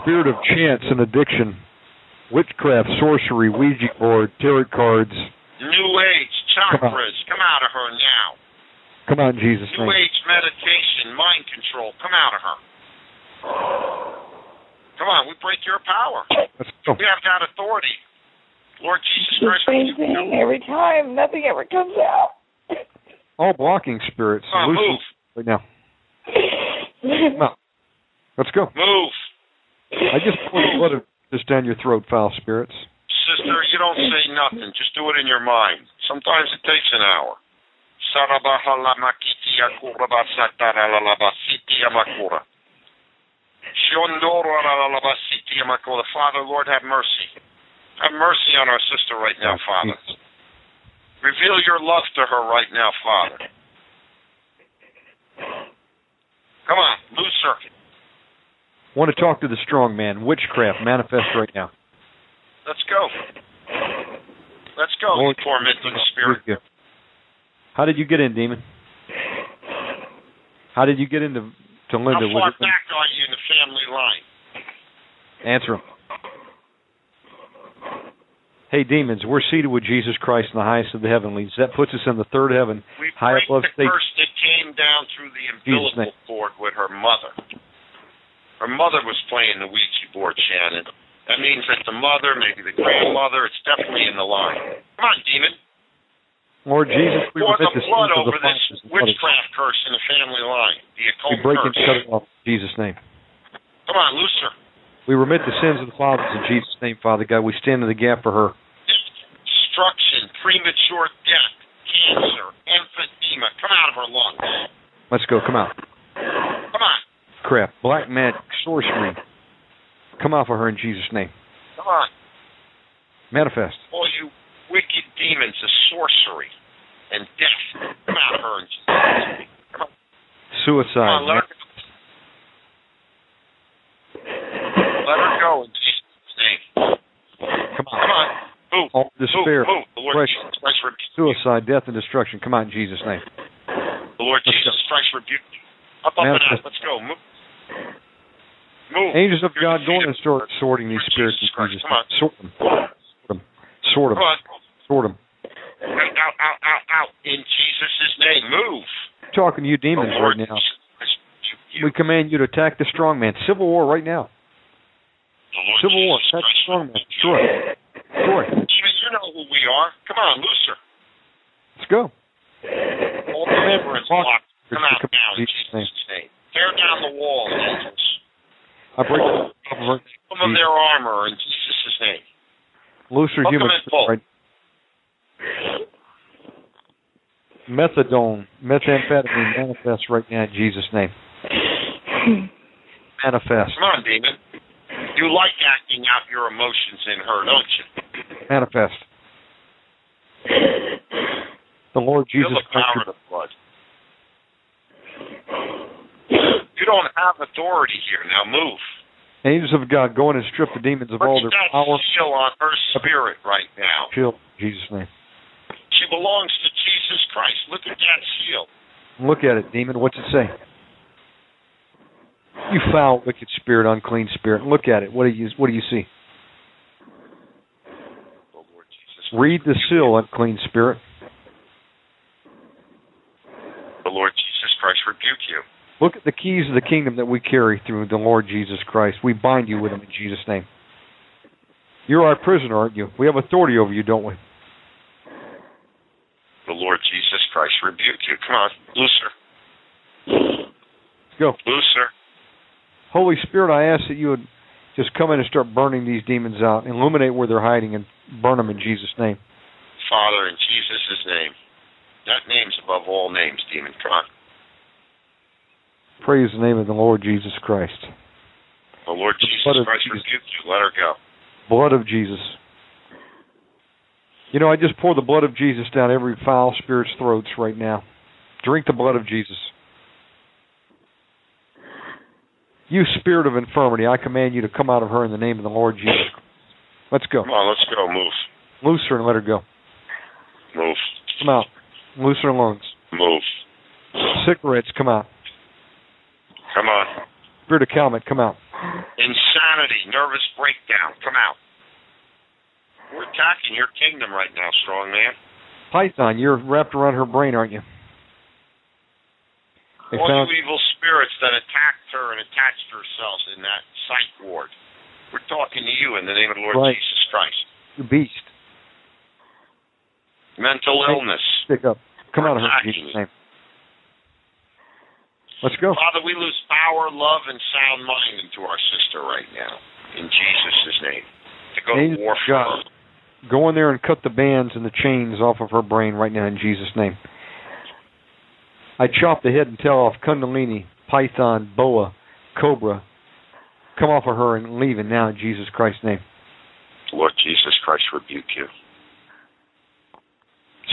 Spirit of chance and addiction, witchcraft, sorcery, Ouija board, tarot cards. New Age, chakras, come out of her now. Come out in Jesus' New name. Age meditation, mind control, come out of her. Come on, we break your power. Let's go. We have that authority. Lord Jesus The Christ, same rebuke you. thing every time. Nothing ever comes out. All blocking spirits. Come on, loose move. right now. Out. Let's go. Move. I just blood of just down your throat, foul spirits. Sister, you don't say nothing. Just do it in your mind. Sometimes it takes an hour. Sarabahala kuraba satara lalabasiti yamakura. Shondoro lalabasiti yamakura. Father, Lord, have mercy. Have mercy on our sister right now, Father. Reveal your love to her right now, Father. Come on, loose circuit. Want to talk to the strong man. Witchcraft manifest right now. Let's go. Let's go, Lord, tormenting spirit. How did you get in, demon? How did you get into to Linda? How far back are you in the family line? Answer him. Hey, demons, we're seated with Jesus Christ in the highest of the heavenlies. That puts us in the third heaven, We high break above the curse that came down through the umbilical cord with her mother. Her mother was playing the Ouija board, Shannon. That means that the mother, maybe the grandmother, it's definitely in the line. Come on, demon. Lord Jesus, we Pour the the blood of over the this and witchcraft curse in the family line. The We occult break and curse. cut it off in Jesus' name. Come on, her. We remit the sins of the fathers in Jesus' name, Father God. We stand in the gap for her. Destruction, premature death, cancer, emphysema. Come out of her lungs. Let's go. Come out. Come on. Crap. Black magic, sorcery. Come off of her in Jesus' name. Come on. Manifest. all you wicked demons of sorcery and death. Come out of her in Jesus' name. Come on, Suicide. come on let, her, let her go in Jesus' name. Come on. Come on. Move. All despair, Move, move. The Lord depression, suicide, death, and destruction. Come on, in Jesus' name. The Lord Let's Jesus Christ rebuke you. Up, up, and out. Let's go. Move. Move. Angels of You're God, go in and start sorting these spirits Jesus Jesus' come on. Sort them. Sort them. Sort them. Sort them. Out, out, out, out, out. In Jesus' name. Move. talking to you demons right now. Jesus Christ rebuke you. We command you to attack the strong man. Civil war right now. Civil war. Attack the strong man. Destroy. Destroy. Demons, you know who we are. Come on, looser. Let's go. All deliverance Walk. block. Come out now in Jesus' name. Tear down the walls, angels. I break the of her. Some of their armor in Jesus' name. Looser Hook human them in full. right. Methadone, methamphetamine manifest right now in Jesus' name. Manifest. Come on, demon. You like acting out your emotions in her, don't you? Manifest. The Lord Feel Jesus the power Christ. of the blood. You don't have authority here. Now move. Angels of God, go in and strip the demons of all Look their that power. seal on her spirit right now. Shield, in Jesus' name. She belongs to Jesus Christ. Look at that seal. Look at it, demon. What's it say? You foul, wicked spirit, unclean spirit. Look at it. What do you What do you see? The Lord Jesus. Read the seal, unclean spirit. The Lord Jesus Christ rebuke you. Look at the keys of the kingdom that we carry through the Lord Jesus Christ. We bind you with them in Jesus' name. You're our prisoner, aren't you? We have authority over you, don't we? The Lord Jesus Christ rebuke you. Come on, looser. Go. Looser. Holy Spirit, I ask that you would just come in and start burning these demons out, illuminate where they're hiding, and burn them in Jesus' name. Father, in Jesus' name. That name's above all names, demon. Come on. Praise the name of the Lord Jesus Christ. The Lord Jesus Christ Jesus. rebuke you. Let her go. Blood of Jesus. You know, I just pour the blood of Jesus down every foul spirit's throats right now. Drink the blood of Jesus. You spirit of infirmity, I command you to come out of her in the name of the Lord Jesus. Let's go. Come on, let's go. Move. Loose her and let her go. Move. Come out. Loose her lungs. Move. Cigarettes, come out. Come on. Spirit of Calmet, come out. Insanity, nervous breakdown. Come out. We're attacking your kingdom right now, strong man. Python, you're wrapped around her brain, aren't you? They All found you evil spirits that attacked her and attached themselves in that psych ward. We're talking to you in the name of the Lord Right. Jesus Christ. the beast. Mental illness. Stick up. Come out of her in Jesus' name. Let's go. Father, we lose power, love, and sound mind into our sister right now. In Jesus' name. To go to war for God. her. Go in there and cut the bands and the chains off of her brain right now in Jesus' name. I chop the head and tail off Kundalini, Python, Boa, Cobra. Come off of her and leave it now in Jesus Christ's name. Lord Jesus Christ rebuke you.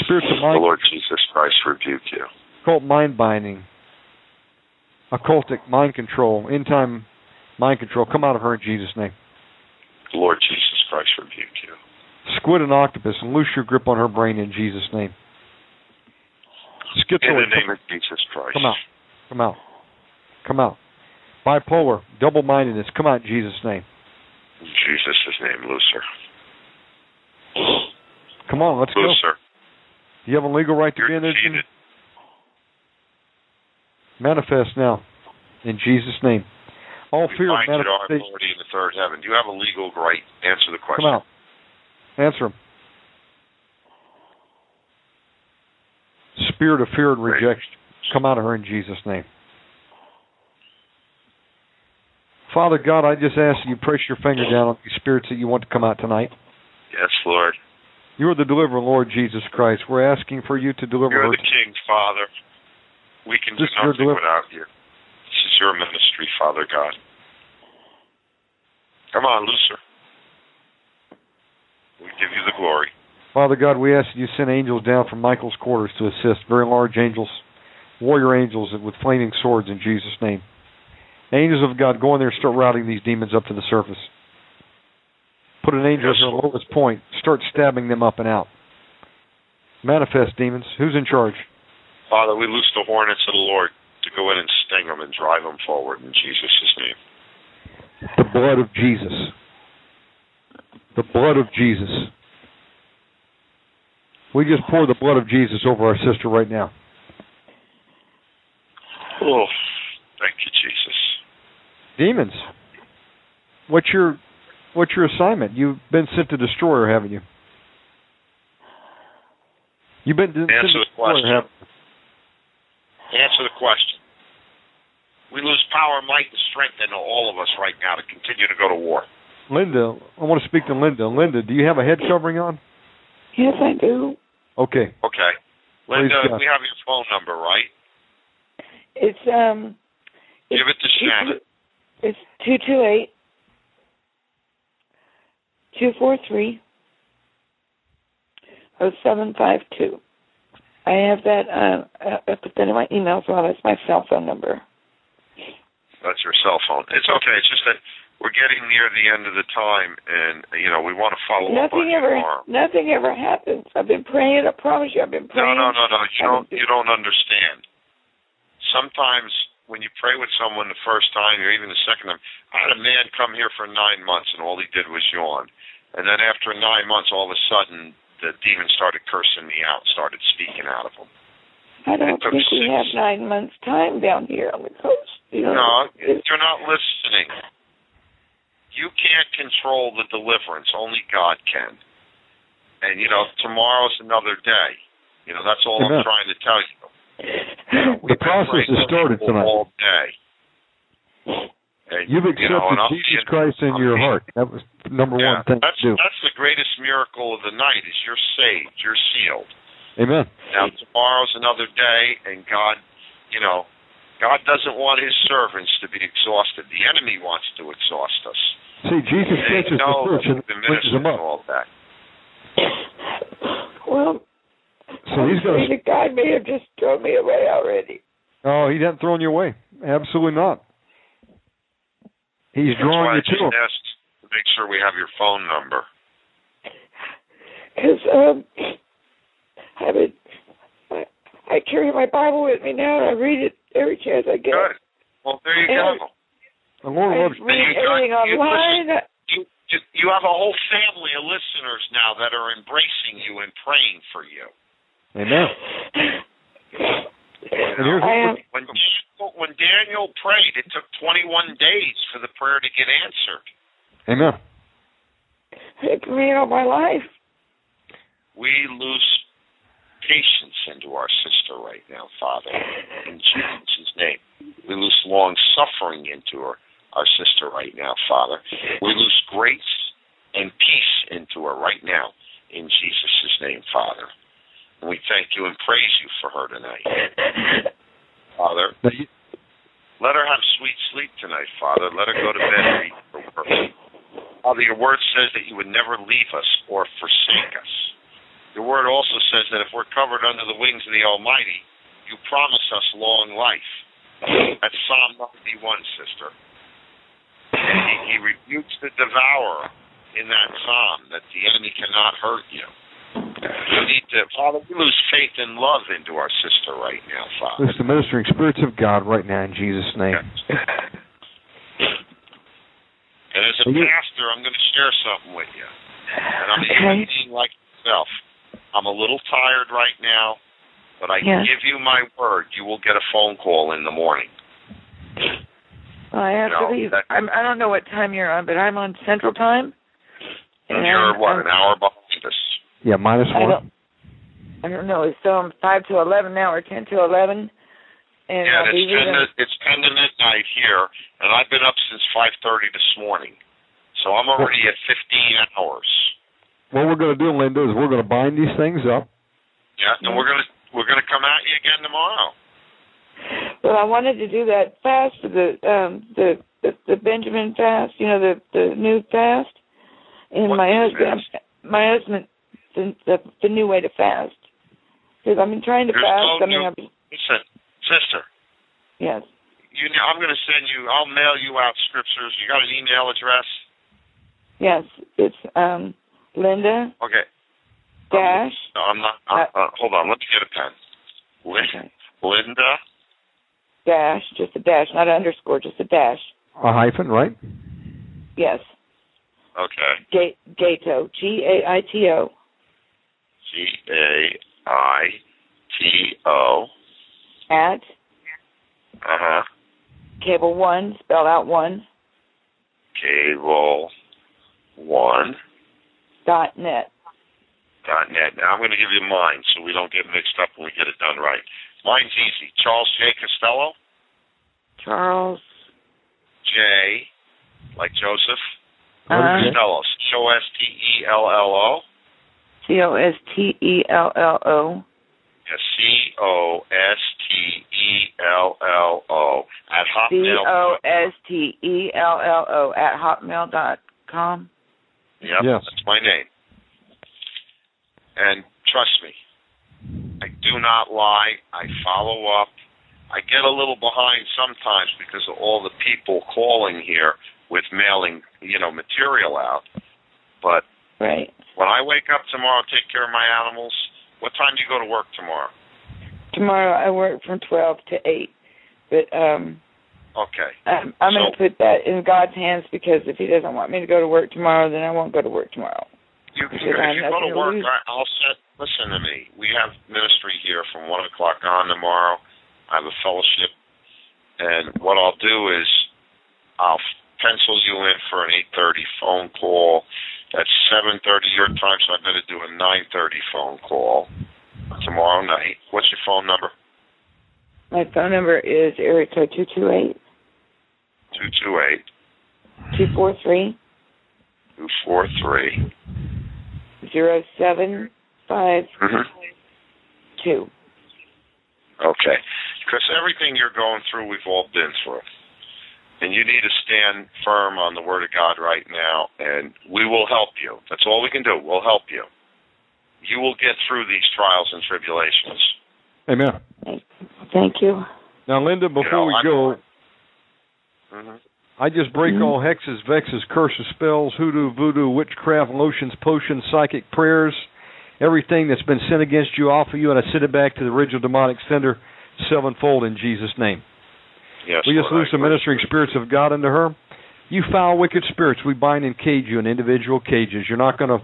Spirits of The Lord Jesus Christ rebuke you. occult mind binding, occultic mind control, end time mind control. Come out of her in Jesus' name. The Lord Jesus Christ rebuke you. Squid and octopus, and loose your grip on her brain in Jesus' name. In the name of Jesus Christ. come out. Come out. Come out. Bipolar, double mindedness, come out in Jesus' name. In Jesus' name, looser. Come on, let's go. Do you have a legal right to You're be in there? Defeated. Manifest now. In Jesus' name. All We fear of bind our manifestation. authority in the third heaven. Do you have a legal right? Answer the question. Come out. Answer him. Spirit of fear and rejection, come out of her in Jesus' name. Father God, I just ask that you press your finger down on these spirits that you want to come out tonight. Yes, Lord. You are the deliverer, Lord Jesus Christ. We're asking for you to deliver You're the King, Father. We can do This is your nothing deliver- without you. This is your ministry, Father God. Come on, looser. We give you the glory. Father God, we ask that you send angels down from Michael's quarters to assist, very large angels, warrior angels with flaming swords in Jesus' name. Angels of God, go in there and start routing these demons up to the surface. Put an angel at the lowest point. Start stabbing them up and out. Manifest demons. Who's in charge? Father, we loose the hornets of the Lord to go in and sting them and drive them forward in Jesus' name. The blood of Jesus. The blood of Jesus. We just pour the blood of Jesus over our sister right now. Oh, thank you. Demons. What's your what's your assignment? You've been sent to destroy her, haven't you? You've been sent to Answer the destroy question. haven't Answer the question. We lose power, might, and strength in all of us right now to continue to go to war. Linda, I want to speak to Linda. Linda, do you have a head covering on? Yes, I do. Okay. Okay. Linda, Praise God. we have your phone number, right? It's um. Give it to Shannon. It's two two eight two four three oh seven five two. I have that. Uh, I put that in my email as well. That's my cell phone number. That's your cell phone. It's okay. It's just that we're getting near the end of the time, and you know we want to follow up Nothing you ever. tomorrow. Nothing ever happens. I've been praying. I promise you, I've been praying. no, no, no. no. You I've don't. You don't understand. Sometimes when you pray with someone the first time, or even the second time, I had a man come here for nine months, and all he did was yawn. And then after nine months, all of a sudden, the demon started cursing me out, started speaking out of him. I don't It took think we six- have nine months time down here on the coast. You know, No, you're not listening. You can't control the deliverance. Only God can. And you know, tomorrow's another day. You know, that's all Amen. I'm trying to tell you. The process has started tonight. all day. And, You've you accepted know, Jesus being- Christ in I'm your being- heart. That was the number Yeah, one thing that's to do. that's the greatest miracle of the night. Is you're saved, you're sealed. Amen. Now tomorrow's another day, and God, you know, God doesn't want His servants to be exhausted. The enemy wants to exhaust us. See, Jesus They catches the church and the brings them up. all that. well, So he's going the guy may have just thrown me away already. Oh, he hasn't thrown you away. Absolutely not. He's That's drawing I you just to him. asked to make sure we have your phone number. Because um, I've I, I carry my Bible with me now, and I read it every chance I get. Good. Well, there you And go. The Lord I loves read you everything you online. You, you you have a whole family of listeners now that are embracing you and praying for you. Amen. And here's know, I when when Daniel prayed, it took 21 days for the prayer to get answered. Amen. it's me all my life. We lose patience into our sister right now, Father, in Jesus' name. We lose long suffering into her, our sister right now, Father. We lose grace and peace into her right now, in Jesus' name, Father. And we thank you and praise you for her tonight. Father. Let her have sweet sleep tonight, Father. Let her go to bed and eat her work. Father, your word says that you would never leave us or forsake us. Your word also says that if we're covered under the wings of the Almighty, you promise us long life. That's Psalm 91, sister. He, he rebukes the devourer in that psalm that the enemy cannot hurt you. We need to, Father, we lose faith and love into our sister right now, Father. Loose the ministering spirits of God right now in Jesus' name. And as a pastor, I'm going to share something with you. And I'm a human being like yourself. I'm a little tired right now, but I Yes. give you my word, you will get a phone call in the morning. Well, I have No, to leave. that- I'm, I don't know what time you're on, but I'm on Central Time. And you're, what, I'm- an hour behind us? Yeah, minus I one. don't, I don't know. It's um five to eleven now, or ten to eleven. And yeah, I'll it's 10, to, it's 10 to midnight here, and I've been up since 5.30 this morning. So I'm already at 15 hours. What we're going to do, Linda, is we're going to bind these things up. Yeah, and we're gonna we're gonna come at you again tomorrow. Well, I wanted to do that fast for the um the the, the Benjamin fast, you know, the the new fast. And What my new husband, my husband, the, the the new way to fast. Because I've been trying to There's fast. no I mean, new- I've been, Listen, sister, yes, you know, I'm gonna send you. I'll mail you out scriptures. You got an email address? yes, it's um Linda Okay. dash. No, I'm not. Uh, uh, hold on. Let me get a pen. Lin- Linda. dash, just a dash, not an underscore, just a dash. A hyphen, right? Yes. Okay. Ga- Gato, G A I T O, G A I T O. at Uh huh. cable one, spelled out one, Cable one dot net. dot net. Now I'm going to give you mine so we don't get mixed up when we get it done right. Mine's easy. Charles J. Costello. Charles. J. Like Joseph. Uh-huh. Costello. C O S T E L L O. C O S T E L L O. Yeah, C O S T E L L O at Hotmail. O S T E L L O at hotmail dot com. Yep, Yes. that's my name. And trust me, I do not lie. I follow up. I get a little behind sometimes because of all the people calling here with mailing, you know, material out. But Right. When I wake up tomorrow, take care of my animals. What time do you go to work tomorrow? Tomorrow I work from twelve to eight, but um, Okay. I'm, I'm going to put that in God's hands because if He doesn't want me to go to work tomorrow, then I won't go to work tomorrow. You if you go to work. I- I'll set. Listen to me. We have ministry here from one o'clock on tomorrow. I have a fellowship, and what I'll do is I'll pencil you in for an eight thirty phone call. That's seven thirty your time, so I better do a nine thirty phone call tomorrow night. What's your phone number? My phone number is area code two two eight Two two eight two four three two four three. zero seven five Mhm. two. Okay. Because everything you're going through, we've all been through. And you need to stand firm on the Word of God right now, and we will help you. That's all we can do. We'll help you. You will get through these trials and tribulations. Amen. Thank you. Now, Linda, before know, we I'm- go, hmm I just break Mhm. all hexes, vexes, curses, spells, hoodoo, voodoo, witchcraft, lotions, potions, psychic prayers, everything that's been sent against you off of you, and I send it back to the original demonic sender sevenfold in Jesus' name. Yes. we just Lord, I the agree. ministering spirits of God into her. You foul, wicked spirits, we bind and cage you in individual cages. You're not going to,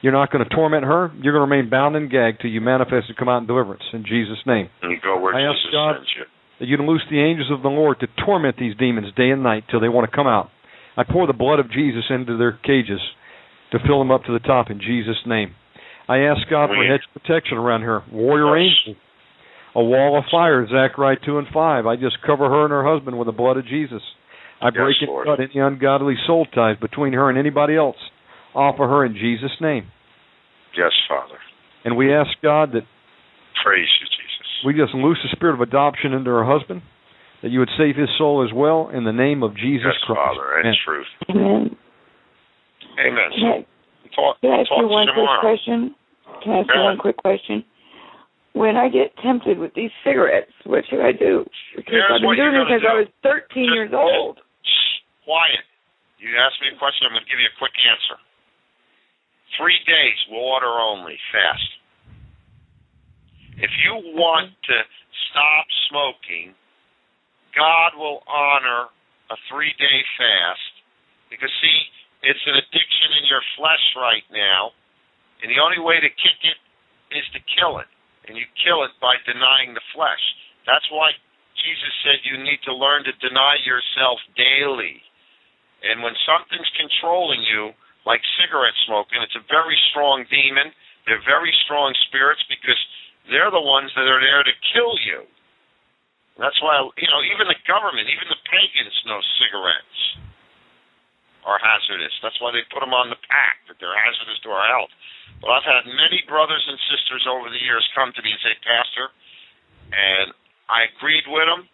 you're not going to torment her. You're going to remain bound and gagged till you manifest and come out in deliverance in Jesus' name. And go where I ask God- sends you. That you loose the angels of the Lord to torment these demons day and night till they want to come out. I pour the blood of Jesus into their cages to fill them up to the top in Jesus' name. I ask God for We- hedge protection around her. Warrior Yes. angel. A wall of fire, Zechariah 2 and 5. I just cover her and her husband with the blood of Jesus. I Yes, break and Lord. cut any ungodly soul ties between her and anybody else off of her in Jesus' name. Yes, Father. And we ask God that Praise you, Jesus. We just loose the spirit of adoption into her husband, that you would save his soul as well in the name of Jesus yes, Christ. Father, and Amen. truth. Amen. Amen. Can I, Talk, can I ask talk you one you quick question? Can I ask Go you one quick question? When I get tempted with these cigarettes, what should I do? Because Here's I've been doing it since gonna I was 13 years old. Shh, quiet. You asked me a question, I'm going to give you a quick answer. Three days, water only, fast. If you want to stop smoking, God will honor a three day fast. Because, see, it's an addiction in your flesh right now, and the only way to kick it is to kill it. And you kill it by denying the flesh. That's why Jesus said you need to learn to deny yourself daily. And when something's controlling you, like cigarette smoking, it's a very strong demon. They're very strong spirits because they're the ones that are there to kill you. That's why, you know, even the government, even the pagans know cigarettes are hazardous. That's why they put them on the pack, that they're hazardous to our health. But I've had many brothers and sisters over the years come to me and say, Pastor, and I agreed with them.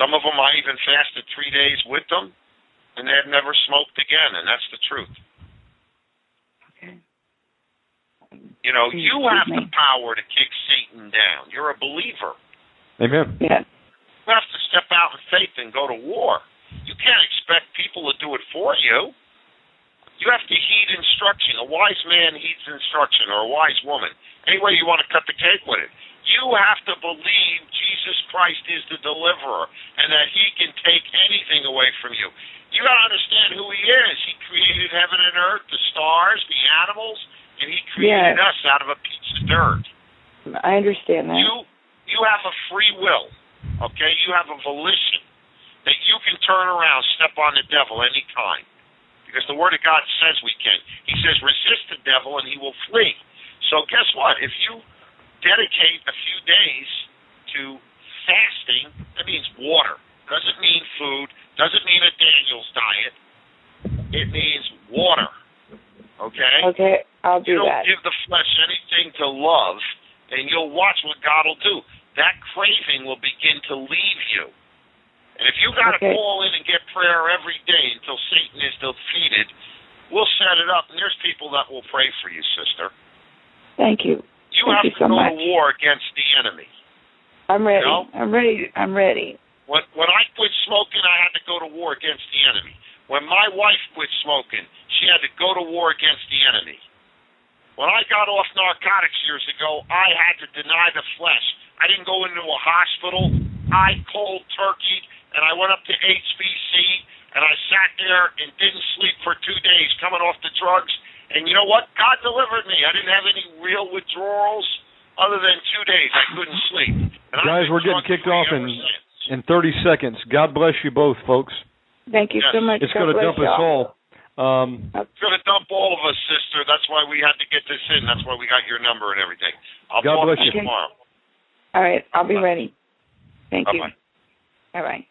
Some of them I even fasted three days with them, and they had never smoked again, and that's the truth. Okay. You know, Excuse you have me. the power to kick Satan down. You're a believer. Amen. Yeah. You have to step out in faith and go to war. You can't expect people to do it for you. You have to heed instruction. A wise man heeds instruction, or a wise woman. Any way you want to cut the cake with it. You have to believe Jesus Christ is the deliverer and that he can take anything away from you. You got to understand who he is. He created heaven and earth, the stars, the animals, and he created Yes. us out of a piece of dirt. I understand that. You you have a free will, okay? You have a volition that you can turn around, step on the devil anytime. Because the word of God says we can. He says resist the devil and he will flee. So guess what? If you dedicate a few days to fasting, that means water. Doesn't mean food, doesn't mean a Daniel's diet. It means water. Okay? Okay, I'll do You do don't that. give the flesh anything to love, and you'll watch what God will do. That craving will begin to leave you. And if you got to Okay. call in and get prayer every day until Satan is defeated, we'll set it up, and there's people that will pray for you, sister. Thank you. You Thank have you to so go much. to war against the enemy. I'm ready. No? I'm ready. I'm ready. When when I quit smoking, I had to go to war against the enemy. When my wife quit smoking, she had to go to war against the enemy. When I got off narcotics years ago, I had to deny the flesh. I didn't go into a hospital. I cold turkey, and I went up to HBC, and I sat there and didn't sleep for two days coming off the drugs. And you know what? God delivered me. I didn't have any real withdrawals other than two days. I couldn't sleep. And Guys, we're getting kicked off in since. in 30 seconds. God bless you both, folks. Thank you so much. It's going to dump us y'all. all. Um, It's going to dump all of us, sister. That's why we had to get this in. That's why we got your number and everything. I'll God bless you you. tomorrow. All right, I'll be Bye. ready. Thank you. Bye-bye. Bye bye.